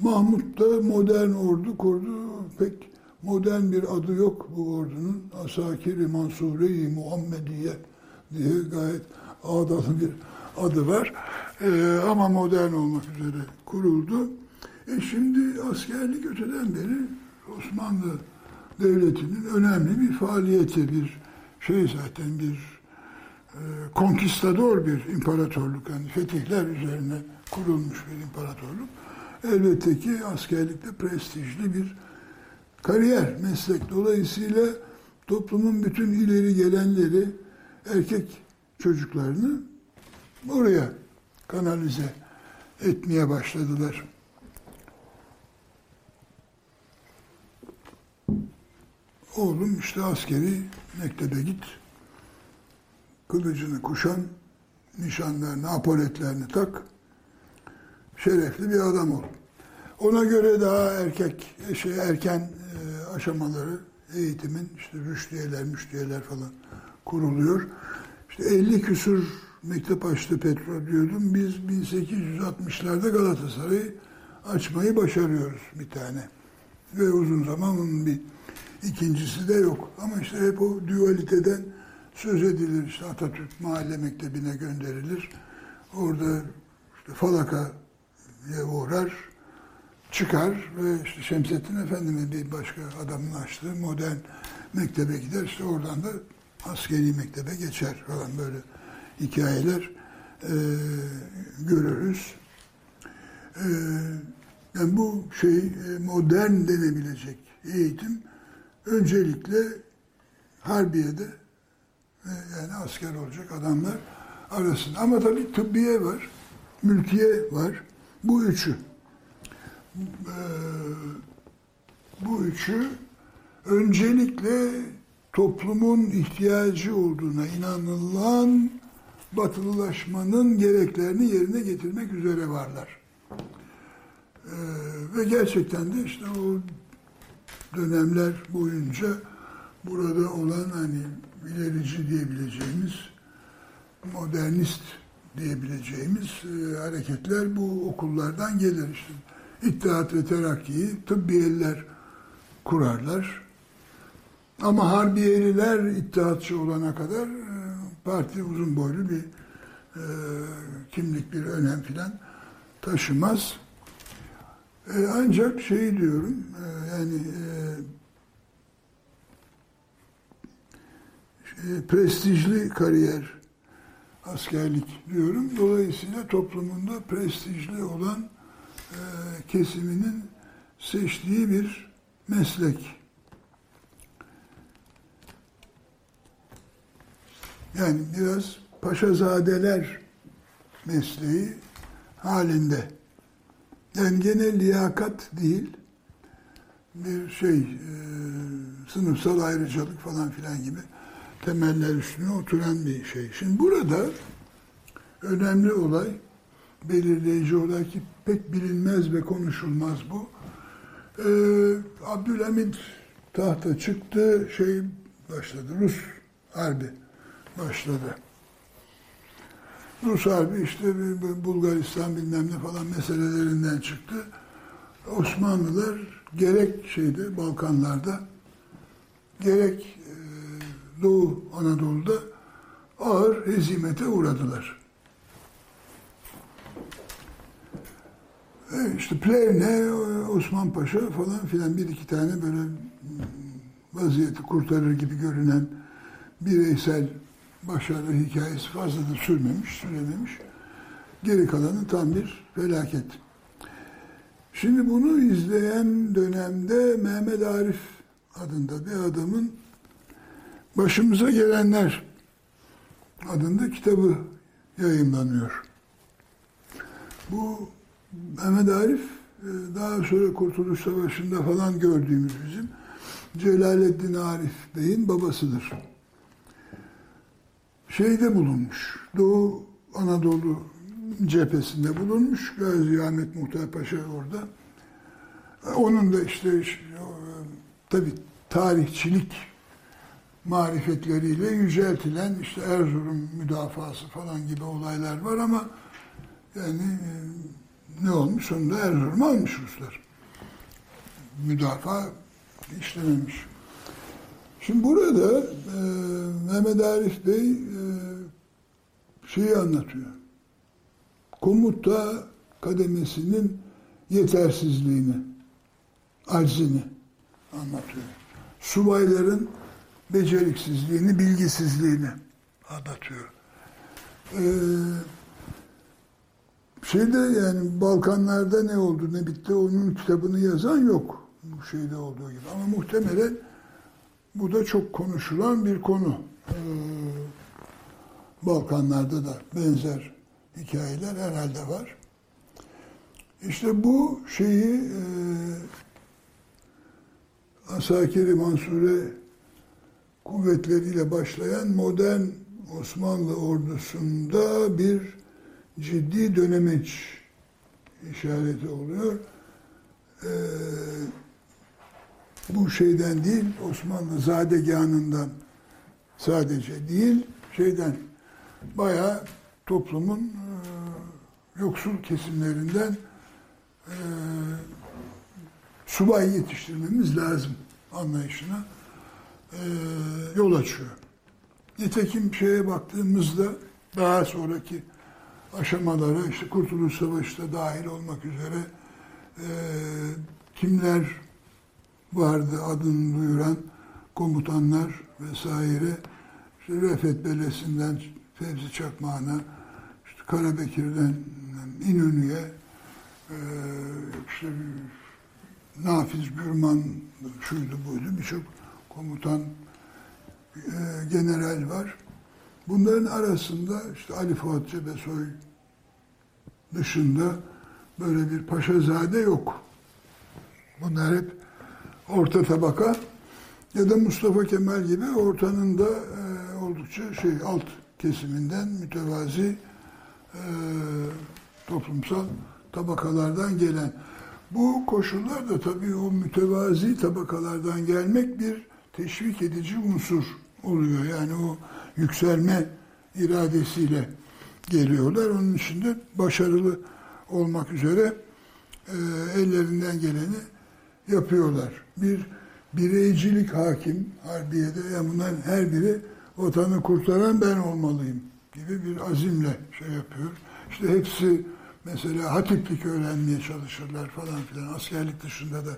Mahmut da modern ordu kurdu. Pek modern bir adı yok bu ordunun. Asakiri Mansure-i Muhammediye diye gayet ağdalı bir adı var. Ee, ama modern olmak üzere kuruldu. E şimdi askerlik öteden beri Osmanlı Devleti'nin önemli bir faaliyeti, bir şey zaten bir e, konkistador bir imparatorluk. Yani fetihler üzerine kurulmuş bir imparatorluk. Elbette ki askerlikte prestijli bir kariyer, meslek. Dolayısıyla toplumun bütün ileri gelenleri, erkek çocuklarını oraya kanalize etmeye başladılar. Oğlum işte askeri mektebe git, kılıcını kuşan, nişanlarını, apoletlerini tak, şerefli bir adam ol. Ona göre daha erkek, şey, erken e, aşamaları eğitimin, işte rüştiyeler, müştiyeler falan kuruluyor. İşte 50 küsur mektep açtı petrol diyordum. Biz 1860'larda Galatasaray'ı açmayı başarıyoruz bir tane. Ve uzun zaman bir ikincisi de yok. Ama işte hep o dualiteden söz edilir. İşte Atatürk Mahalle Mektebi'ne gönderilir. Orada işte falakaya uğrar, çıkar ve işte Şemsettin Efendi'nin bir başka adamın açtığı modern mektebe gider. İşte oradan da askeri mektebe geçer falan böyle hikayeler e, görürüz. E, yani bu şey modern denebilecek eğitim öncelikle Harbiye'de e, yani asker olacak adamlar arasında. Ama tabii tıbbiye var, mülkiye var. Bu üçü. E, bu üçü öncelikle toplumun ihtiyacı olduğuna inanılan batılılaşmanın gereklerini yerine getirmek üzere varlar. Ee, ve gerçekten de işte o dönemler boyunca burada olan hani ilerici diyebileceğimiz, modernist diyebileceğimiz e, hareketler bu okullardan gelir işte. İttihat ve Terakki'yi tıbbiyeliler kurarlar. Ama Harbiyeliler ittihatçı olana kadar e, parti uzun boylu bir e, kimlik bir önem filan taşımaz. E, ancak şey diyorum e, yani e, şey, prestijli kariyer askerlik diyorum. Dolayısıyla toplumunda prestijli olan e, kesiminin seçtiği bir meslek. Yani biraz paşazadeler mesleği halinde. Yani gene liyakat değil, bir şey, e, sınıfsal ayrıcalık falan filan gibi temeller üstüne oturan bir şey. Şimdi burada önemli olay, belirleyici olay ki pek bilinmez ve konuşulmaz bu. Ee, Abdülhamid tahta çıktı, şey başladı, Rus harbi başladı. Rus harbi işte Bulgaristan bilmem ne falan meselelerinden çıktı. Osmanlılar gerek şeyde Balkanlarda gerek e, Doğu Anadolu'da ağır hezimete uğradılar. E işte Plevne, Osman Paşa falan filan bir iki tane böyle vaziyeti kurtarır gibi görünen bireysel başarı hikayesi fazla da sürmemiş, sürememiş. Geri kalanı tam bir felaket. Şimdi bunu izleyen dönemde Mehmet Arif adında bir adamın Başımıza Gelenler adında kitabı yayınlanıyor. Bu Mehmet Arif e, daha sonra Kurtuluş Savaşı'nda falan gördüğümüz bizim Celaleddin Arif Bey'in babasıdır. Şeyde bulunmuş, Doğu Anadolu cephesinde bulunmuş. Gazi Ahmet Muhtar Paşa orada. Onun da işte tabi tarihçilik marifetleriyle yüceltilen işte Erzurum müdafası falan gibi olaylar var ama yani e, ne olmuş? Sonunda Erzurum'u almış Ruslar. Müdafaa işlememiş. Şimdi burada e, Mehmet Arif Bey e, şeyi anlatıyor. Komuta kademesinin yetersizliğini, aczini anlatıyor. Subayların beceriksizliğini, bilgisizliğini anlatıyor. Ee, şeyde yani Balkanlarda ne oldu ne bitti onun kitabını yazan yok. Bu şeyde olduğu gibi. Ama muhtemelen bu da çok konuşulan bir konu. Ee, Balkanlarda da benzer hikayeler herhalde var. İşte bu şeyi e, Asakiri Mansure kuvvetleriyle başlayan modern Osmanlı ordusunda bir ciddi dönemeç işareti oluyor. Ee, bu şeyden değil, Osmanlı zadegahından sadece değil, şeyden bayağı toplumun e, yoksul kesimlerinden e, subay yetiştirmemiz lazım anlayışına e, yol açıyor. Nitekim şeye baktığımızda daha sonraki aşamalara işte Kurtuluş Savaşı'da dahil olmak üzere e, kimler vardı adını duyuran komutanlar vesaire işte Refet Belesi'nden Fevzi Çakmağı'na işte Karabekir'den İnönü'ye e, işte Nafiz Gürman şuydu buydu birçok komutan e, general var. Bunların arasında işte Ali Fuat Cebesoy dışında böyle bir paşazade yok. Bunlar hep orta tabaka ya da Mustafa Kemal gibi ortanın da e, oldukça şey alt kesiminden mütevazi e, toplumsal tabakalardan gelen. Bu koşullar da tabii o mütevazi tabakalardan gelmek bir teşvik edici unsur oluyor. Yani o yükselme iradesiyle geliyorlar. Onun için de başarılı olmak üzere e, ellerinden geleni yapıyorlar. Bir bireycilik hakim Harbiye'de yani bunların her biri vatanı kurtaran ben olmalıyım gibi bir azimle şey yapıyor. İşte hepsi mesela hatiplik öğrenmeye çalışırlar falan filan. Askerlik dışında da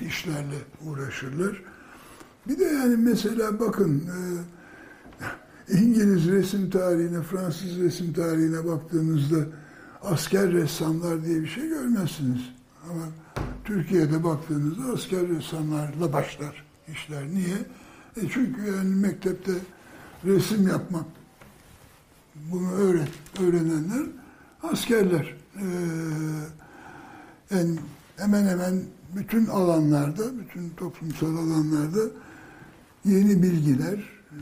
işlerle uğraşırlar. Bir de yani mesela bakın e, İngiliz resim tarihine, Fransız resim tarihine baktığınızda asker ressamlar diye bir şey görmezsiniz. Ama Türkiye'de baktığınızda asker ressamlarla başlar işler. Niye? E çünkü yani mektepte resim yapmak bunu öğret, öğrenenler askerler. Ee, yani hemen hemen bütün alanlarda, bütün toplumsal alanlarda yeni bilgiler, e,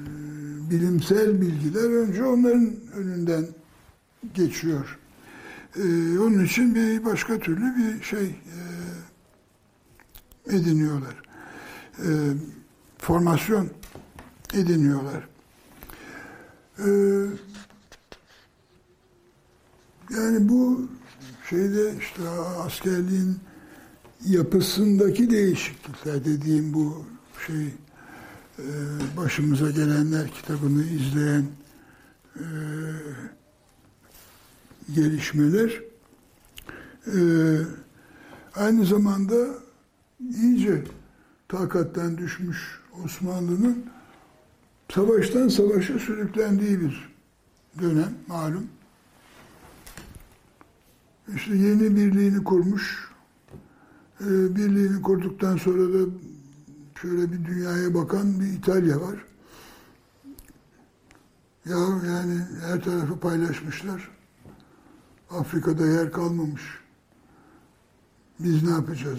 bilimsel bilgiler önce onların önünden geçiyor. E, onun için bir başka türlü bir şey e, ediniyorlar. Formasyon ediniyorlar. Yani bu şeyde işte askerliğin yapısındaki değişiklikler dediğim bu şey e, başımıza gelenler kitabını izleyen e, gelişmeler e, aynı zamanda iyice takatten düşmüş Osmanlı'nın savaştan savaşa sürüklendiği bir dönem malum. İşte yeni birliğini kurmuş. Ee, birliğini kurduktan sonra da şöyle bir dünyaya bakan bir İtalya var. Ya yani her tarafı paylaşmışlar. Afrika'da yer kalmamış. Biz ne yapacağız?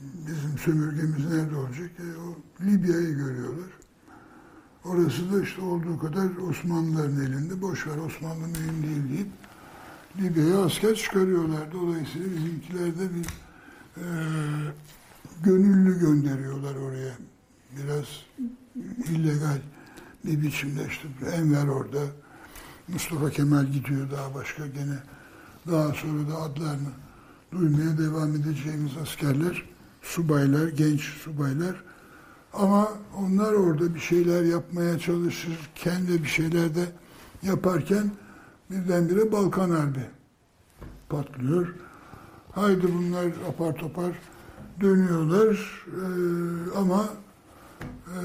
Bizim sömürgemiz nerede olacak? E, o Libya'yı görüyorlar. Orası da işte olduğu kadar Osmanlıların elinde. Boş ver Osmanlı mühim değil deyip Libya'ya asker çıkarıyorlar. Dolayısıyla bizimkiler de bir e, gönüllü gönderiyorlar oraya. Biraz illegal bir biçimde işte Enver orada. Mustafa Kemal gidiyor daha başka gene. Daha sonra da adlarını duymaya devam edeceğimiz askerler, subaylar, genç subaylar. Ama onlar orada bir şeyler yapmaya çalışırken de bir şeyler de yaparken birdenbire Balkan Harbi patlıyor. Haydi bunlar apar topar dönüyorlar ee, ama e,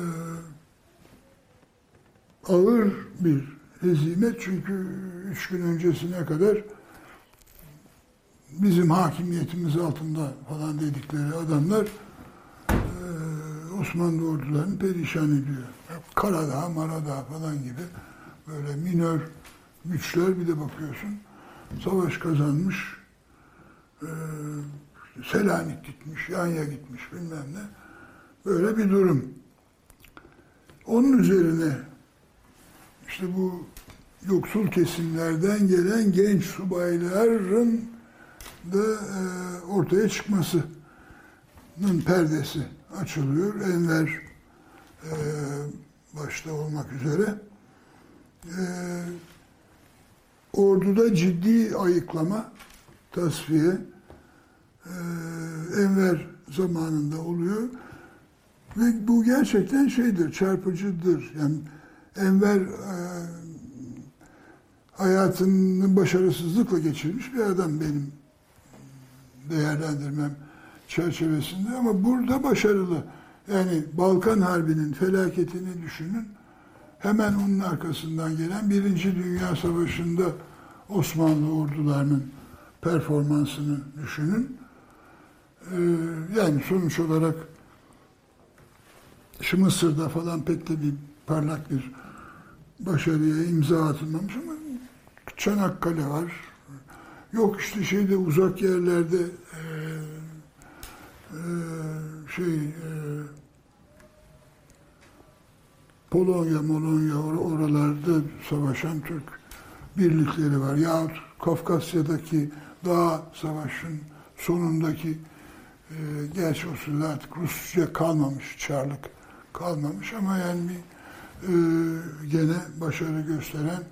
ağır bir hezimet çünkü üç gün öncesine kadar bizim hakimiyetimiz altında falan dedikleri adamlar Osmanlı ordularını perişan ediyor. Karadağ, Maradağ falan gibi böyle minör güçler bir de bakıyorsun savaş kazanmış Selanik gitmiş, Yanya gitmiş bilmem ne. Böyle bir durum. Onun üzerine işte bu yoksul kesimlerden gelen genç subayların da e, ortaya çıkmasının perdesi açılıyor. Enver e, başta olmak üzere. E, orduda ciddi ayıklama, tasfiye e, Enver zamanında oluyor. Ve bu gerçekten şeydir, çarpıcıdır. Yani Enver e, hayatını başarısızlıkla geçirmiş bir adam benim değerlendirmem çerçevesinde ama burada başarılı. Yani Balkan Harbi'nin felaketini düşünün. Hemen onun arkasından gelen Birinci Dünya Savaşı'nda Osmanlı ordularının performansını düşünün. Ee, yani sonuç olarak şu Mısır'da falan pek de bir parlak bir başarıya imza atılmamış ama Çanakkale var. Yok işte şeyde uzak yerlerde e, e, şey e, Polonya, Molonya oralarda savaşan Türk birlikleri var. Yahut Kafkasya'daki dağ savaşın sonundaki e, gerçi o artık Rusça kalmamış, Çarlık kalmamış ama yani bir e, gene başarı gösteren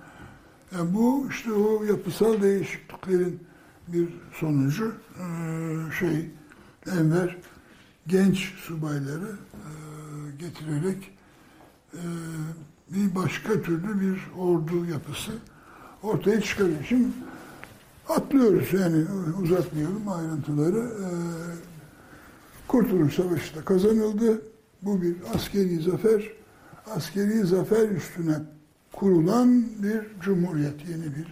yani bu işte o yapısal değişikliklerin bir sonucu e, şey Enver genç subayları e, getirerek e, bir başka türlü bir ordu yapısı ortaya çıkarıyor. Şimdi atlıyoruz yani uzatmıyorum ayrıntıları. Kurtuluş Savaşı da kazanıldı. Bu bir askeri zafer. Askeri zafer üstüne kurulan bir cumhuriyet, yeni bir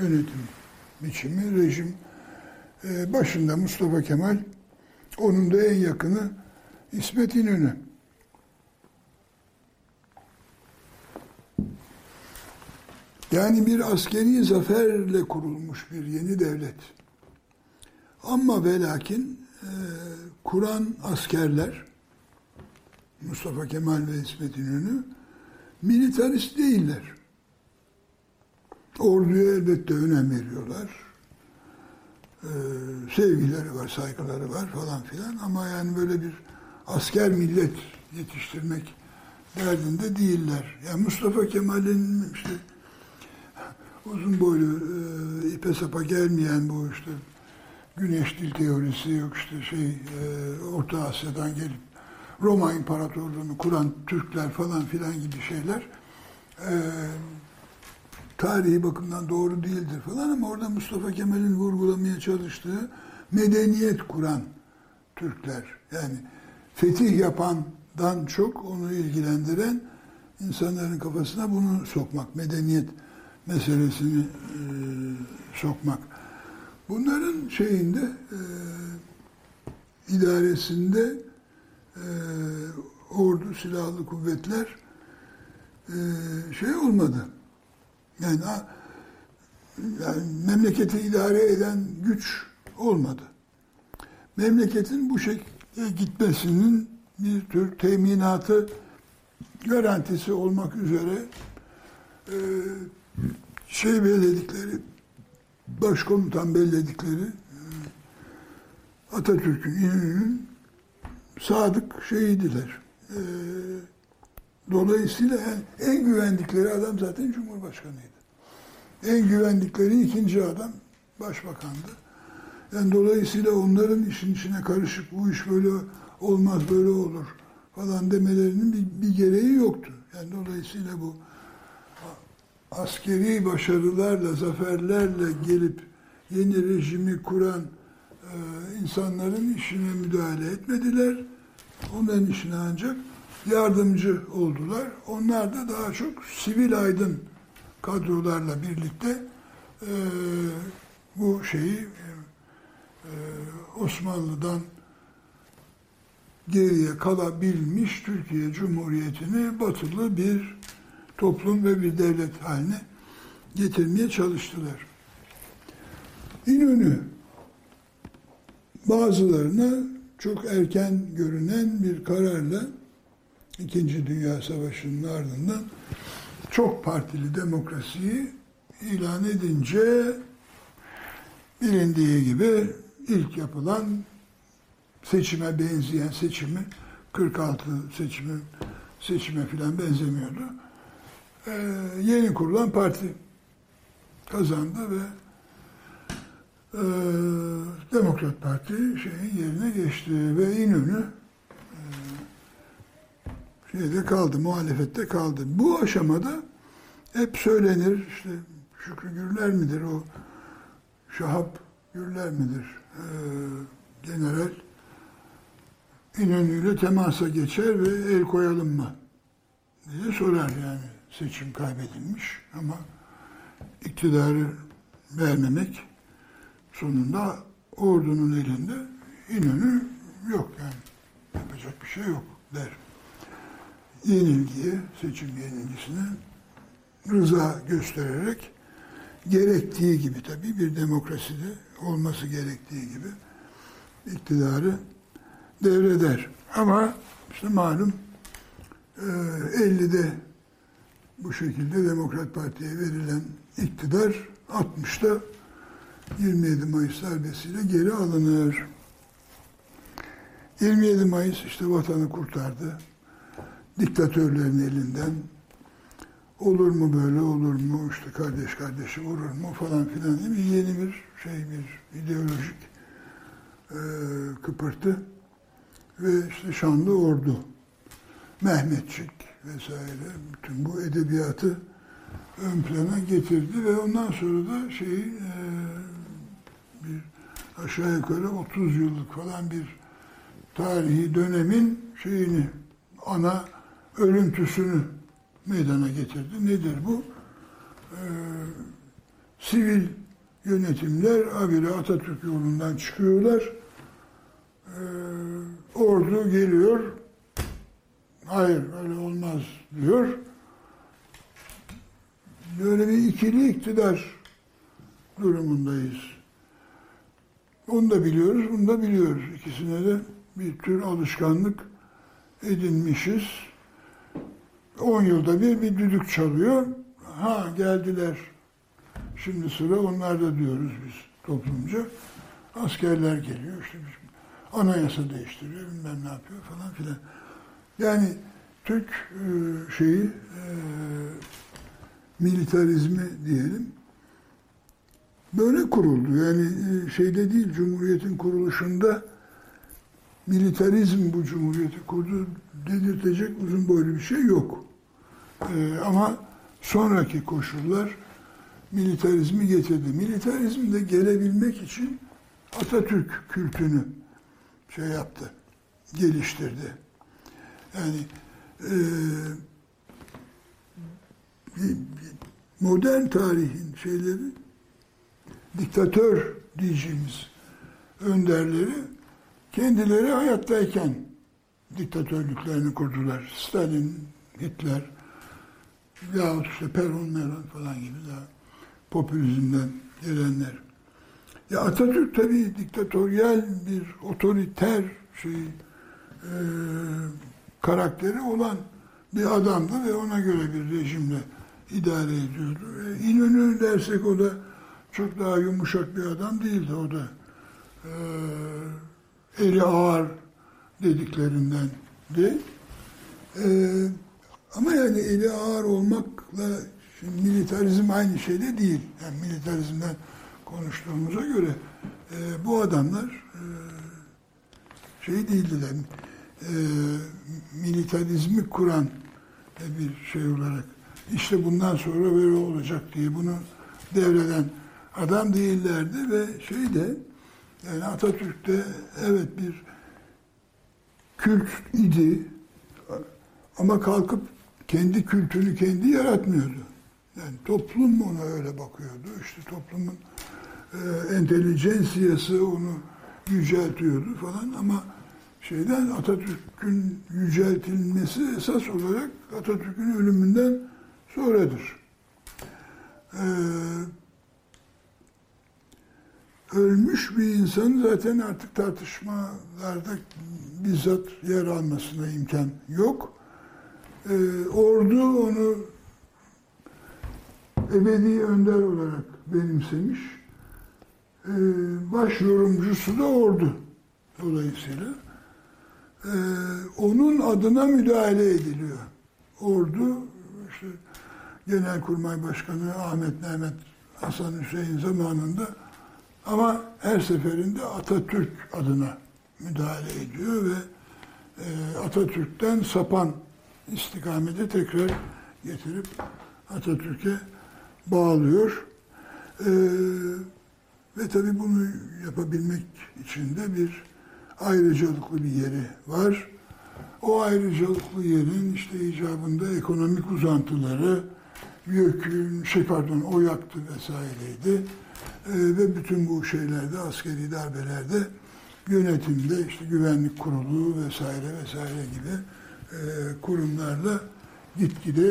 yönetim biçimi, rejim. Ee, başında Mustafa Kemal, onun da en yakını İsmet İnönü. Yani bir askeri zaferle kurulmuş bir yeni devlet. Ama ve lakin e, kuran askerler, Mustafa Kemal ve İsmet İnönü, militarist değiller. Orduya elbette önem veriyorlar. Ee, sevgileri var, saygıları var falan filan ama yani böyle bir asker millet yetiştirmek derdinde değiller. Yani Mustafa Kemal'in işte uzun boylu e, ipe sapa gelmeyen bu işte güneş dil teorisi yok işte şey e, Orta Asya'dan gelip Roma İmparatorluğu'nu kuran Türkler falan filan gibi şeyler e, tarihi bakımdan doğru değildir falan ama orada Mustafa Kemal'in vurgulamaya çalıştığı medeniyet kuran Türkler yani fetih yapandan çok onu ilgilendiren insanların kafasına bunu sokmak, medeniyet meselesini e, sokmak. Bunların şeyinde e, idaresinde e, ordu, silahlı kuvvetler e, şey olmadı. Yani, yani memleketi idare eden güç olmadı. Memleketin bu şekilde gitmesinin bir tür teminatı garantisi olmak üzere e, şey belirledikleri başkomutan belirledikleri Atatürk'ün İnönü'nün sadık şeyiydiler. E, dolayısıyla en, en güvendikleri adam zaten Cumhurbaşkanıydı. En güvendikleri ikinci adam başbakandı. Yani dolayısıyla onların işin içine karışıp bu iş böyle olmaz böyle olur falan demelerinin bir, bir gereği yoktu. Yani dolayısıyla bu askeri başarılarla, zaferlerle gelip yeni rejimi kuran insanların işine müdahale etmediler. Onların işine ancak yardımcı oldular. Onlar da daha çok sivil aydın kadrolarla birlikte e, bu şeyi e, Osmanlı'dan geriye kalabilmiş Türkiye Cumhuriyeti'ni batılı bir toplum ve bir devlet haline getirmeye çalıştılar. İnönü bazılarına çok erken görünen bir kararla İkinci Dünya Savaşı'nın ardından çok partili demokrasiyi ilan edince bilindiği gibi ilk yapılan seçime benzeyen seçimi 46 seçimi seçime filan benzemiyordu. Ee, yeni kurulan parti kazandı ve e, Demokrat Parti şeyin yerine geçti ve İnönü e, şeyde kaldı, muhalefette kaldı. Bu aşamada hep söylenir, işte Şükrü Gürler midir o, Şahap Gürler midir, e, general İnönü'yle temasa geçer ve el koyalım mı diye sorar yani seçim kaybedilmiş ama iktidarı vermemek sonunda ordunun elinde İnönü yok yani yapacak bir şey yok der. Yenilgiye, seçim yenilgisine rıza göstererek gerektiği gibi tabii bir demokraside olması gerektiği gibi iktidarı devreder. Ama işte malum 50'de e, bu şekilde Demokrat Parti'ye verilen iktidar 60'ta 27 Mayıs darbesiyle geri alınır. 27 Mayıs işte vatanı kurtardı. Diktatörlerin elinden olur mu böyle olur mu işte kardeş kardeşi vurur mu falan filan mi? Yeni bir şey bir ideolojik e, kıpırtı ve işte Şanlı Ordu, Mehmetçik vesaire bütün bu edebiyatı ön plana getirdi ve ondan sonra da şey e, bir aşağı yukarı 30 yıllık falan bir tarihi dönemin şeyini ana örüntüsünü meydana getirdi. Nedir bu? Ee, sivil yönetimler habire Atatürk yolundan çıkıyorlar. Ee, ordu geliyor. Hayır öyle olmaz diyor. Böyle bir ikili iktidar durumundayız. Onu da biliyoruz, bunu da biliyoruz. İkisine de bir tür alışkanlık edinmişiz. 10 yılda bir bir düdük çalıyor. Ha geldiler. Şimdi sıra onlarda diyoruz biz toplumca. Askerler geliyor işte anayasa değiştiriyor bilmem ne yapıyor falan filan. Yani Türk e, şeyi e, militarizmi diyelim böyle kuruldu. Yani e, şeyde değil, Cumhuriyet'in kuruluşunda militarizm bu Cumhuriyeti kurdu dedirtecek uzun boylu bir şey yok. Ee, ama sonraki koşullar militarizmi getirdi. Militarizm de gelebilmek için Atatürk kültünü şey yaptı, geliştirdi. Yani e, modern tarihin şeyleri diktatör diyeceğimiz önderleri kendileri hayattayken diktatörlüklerini kurdular. Stalin, Hitler yahut işte Peron, Meron falan gibi daha popülizmden gelenler. Ya Atatürk tabii diktatöryel bir otoriter şey e, karakteri olan bir adamdı ve ona göre bir rejimle idare ediyordu. E, İnönü dersek o da çok daha yumuşak bir adam değildi o da. E, eli ağır dediklerinden de. E, ama yani eli ağır olmakla şimdi militarizm aynı şeyde değil. Yani militarizmden konuştuğumuza göre e, bu adamlar e, şey değildiler. E, militarizmi kuran bir şey olarak işte bundan sonra böyle olacak diye bunu devreden adam değillerdi ve şey de yani Atatürk'te evet bir kült idi ama kalkıp kendi kültünü kendi yaratmıyordu. Yani toplum ona öyle bakıyordu. İşte toplumun e, entelijensiyası onu yüceltiyordu falan ama şeyden Atatürk'ün yüceltilmesi esas olarak Atatürk'ün ölümünden sonradır. Ee, ölmüş bir insan zaten artık tartışmalarda bizzat yer almasına imkan yok. Ee, ordu onu ebedi önder olarak benimsemiş. Ee, baş yorumcusu da ordu dolayısıyla. Ee, onun adına müdahale ediliyor. Ordu işte Genelkurmay Başkanı Ahmet Mehmet Hasan Hüseyin zamanında ama her seferinde Atatürk adına müdahale ediyor ve e, Atatürk'ten sapan istikamete tekrar getirip Atatürk'e bağlıyor. E, ve tabii bunu yapabilmek için de bir ayrıcalıklı bir yeri var. O ayrıcalıklı yerin işte icabında ekonomik uzantıları, YÖK'ün, şey pardon, o yaktı vesaireydi. Ee, ve bütün bu şeylerde, askeri darbelerde yönetimde işte güvenlik kurulu vesaire vesaire gibi e, kurumlarla gitgide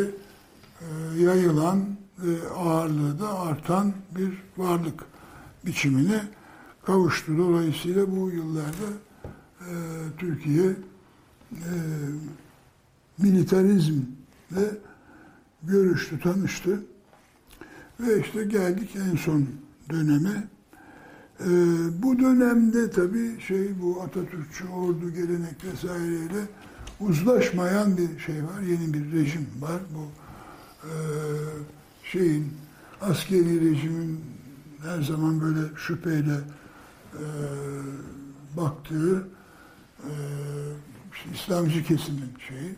e, yayılan ve ağırlığı da artan bir varlık biçimine kavuştu. Dolayısıyla bu yıllarda e, Türkiye e, militarizmle görüştü, tanıştı. Ve işte geldik en son döneme. Ee, bu dönemde tabii şey bu Atatürkçü ordu gelenek vesaireyle uzlaşmayan bir şey var. Yeni bir rejim var. Bu e, şeyin askeri rejimin her zaman böyle şüpheyle e, baktığı e, İslamcı kesimin şeyi.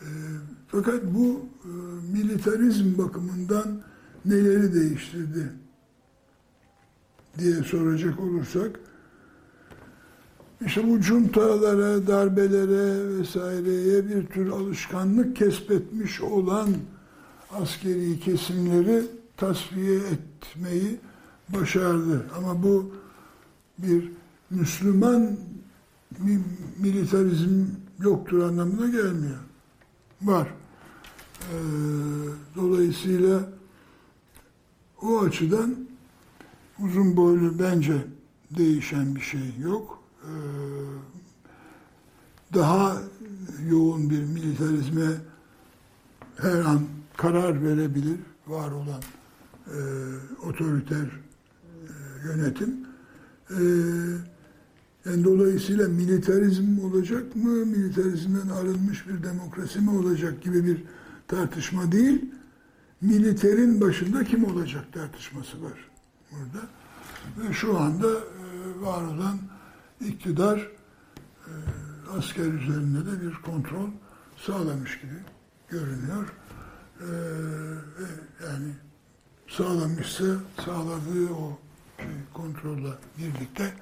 E, fakat bu e, militarizm bakımından neleri değiştirdi diye soracak olursak işte bu cuntalara, darbelere vesaireye bir tür alışkanlık kesbetmiş olan askeri kesimleri tasfiye etmeyi başardı. Ama bu bir Müslüman militarizm yoktur anlamına gelmiyor. Var. Ee, dolayısıyla o açıdan uzun boylu bence değişen bir şey yok. Ee, daha yoğun bir militarizme her an karar verebilir var olan e, otoriter e, yönetim. E, yani dolayısıyla militarizm olacak mı, militarizmden arınmış bir demokrasi mi olacak gibi bir tartışma değil, militerin başında kim olacak tartışması var. Burada. Ve şu anda e, var olan iktidar e, asker üzerinde de bir kontrol sağlamış gibi görünüyor. E, yani sağlamışsa sağladığı o kontrolle birlikte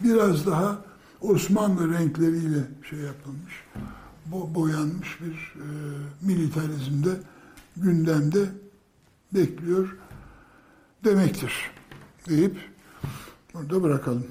biraz daha Osmanlı renkleriyle şey yapılmış, bo boyanmış bir militarizmde gündemde bekliyor demektir deyip burada bırakalım.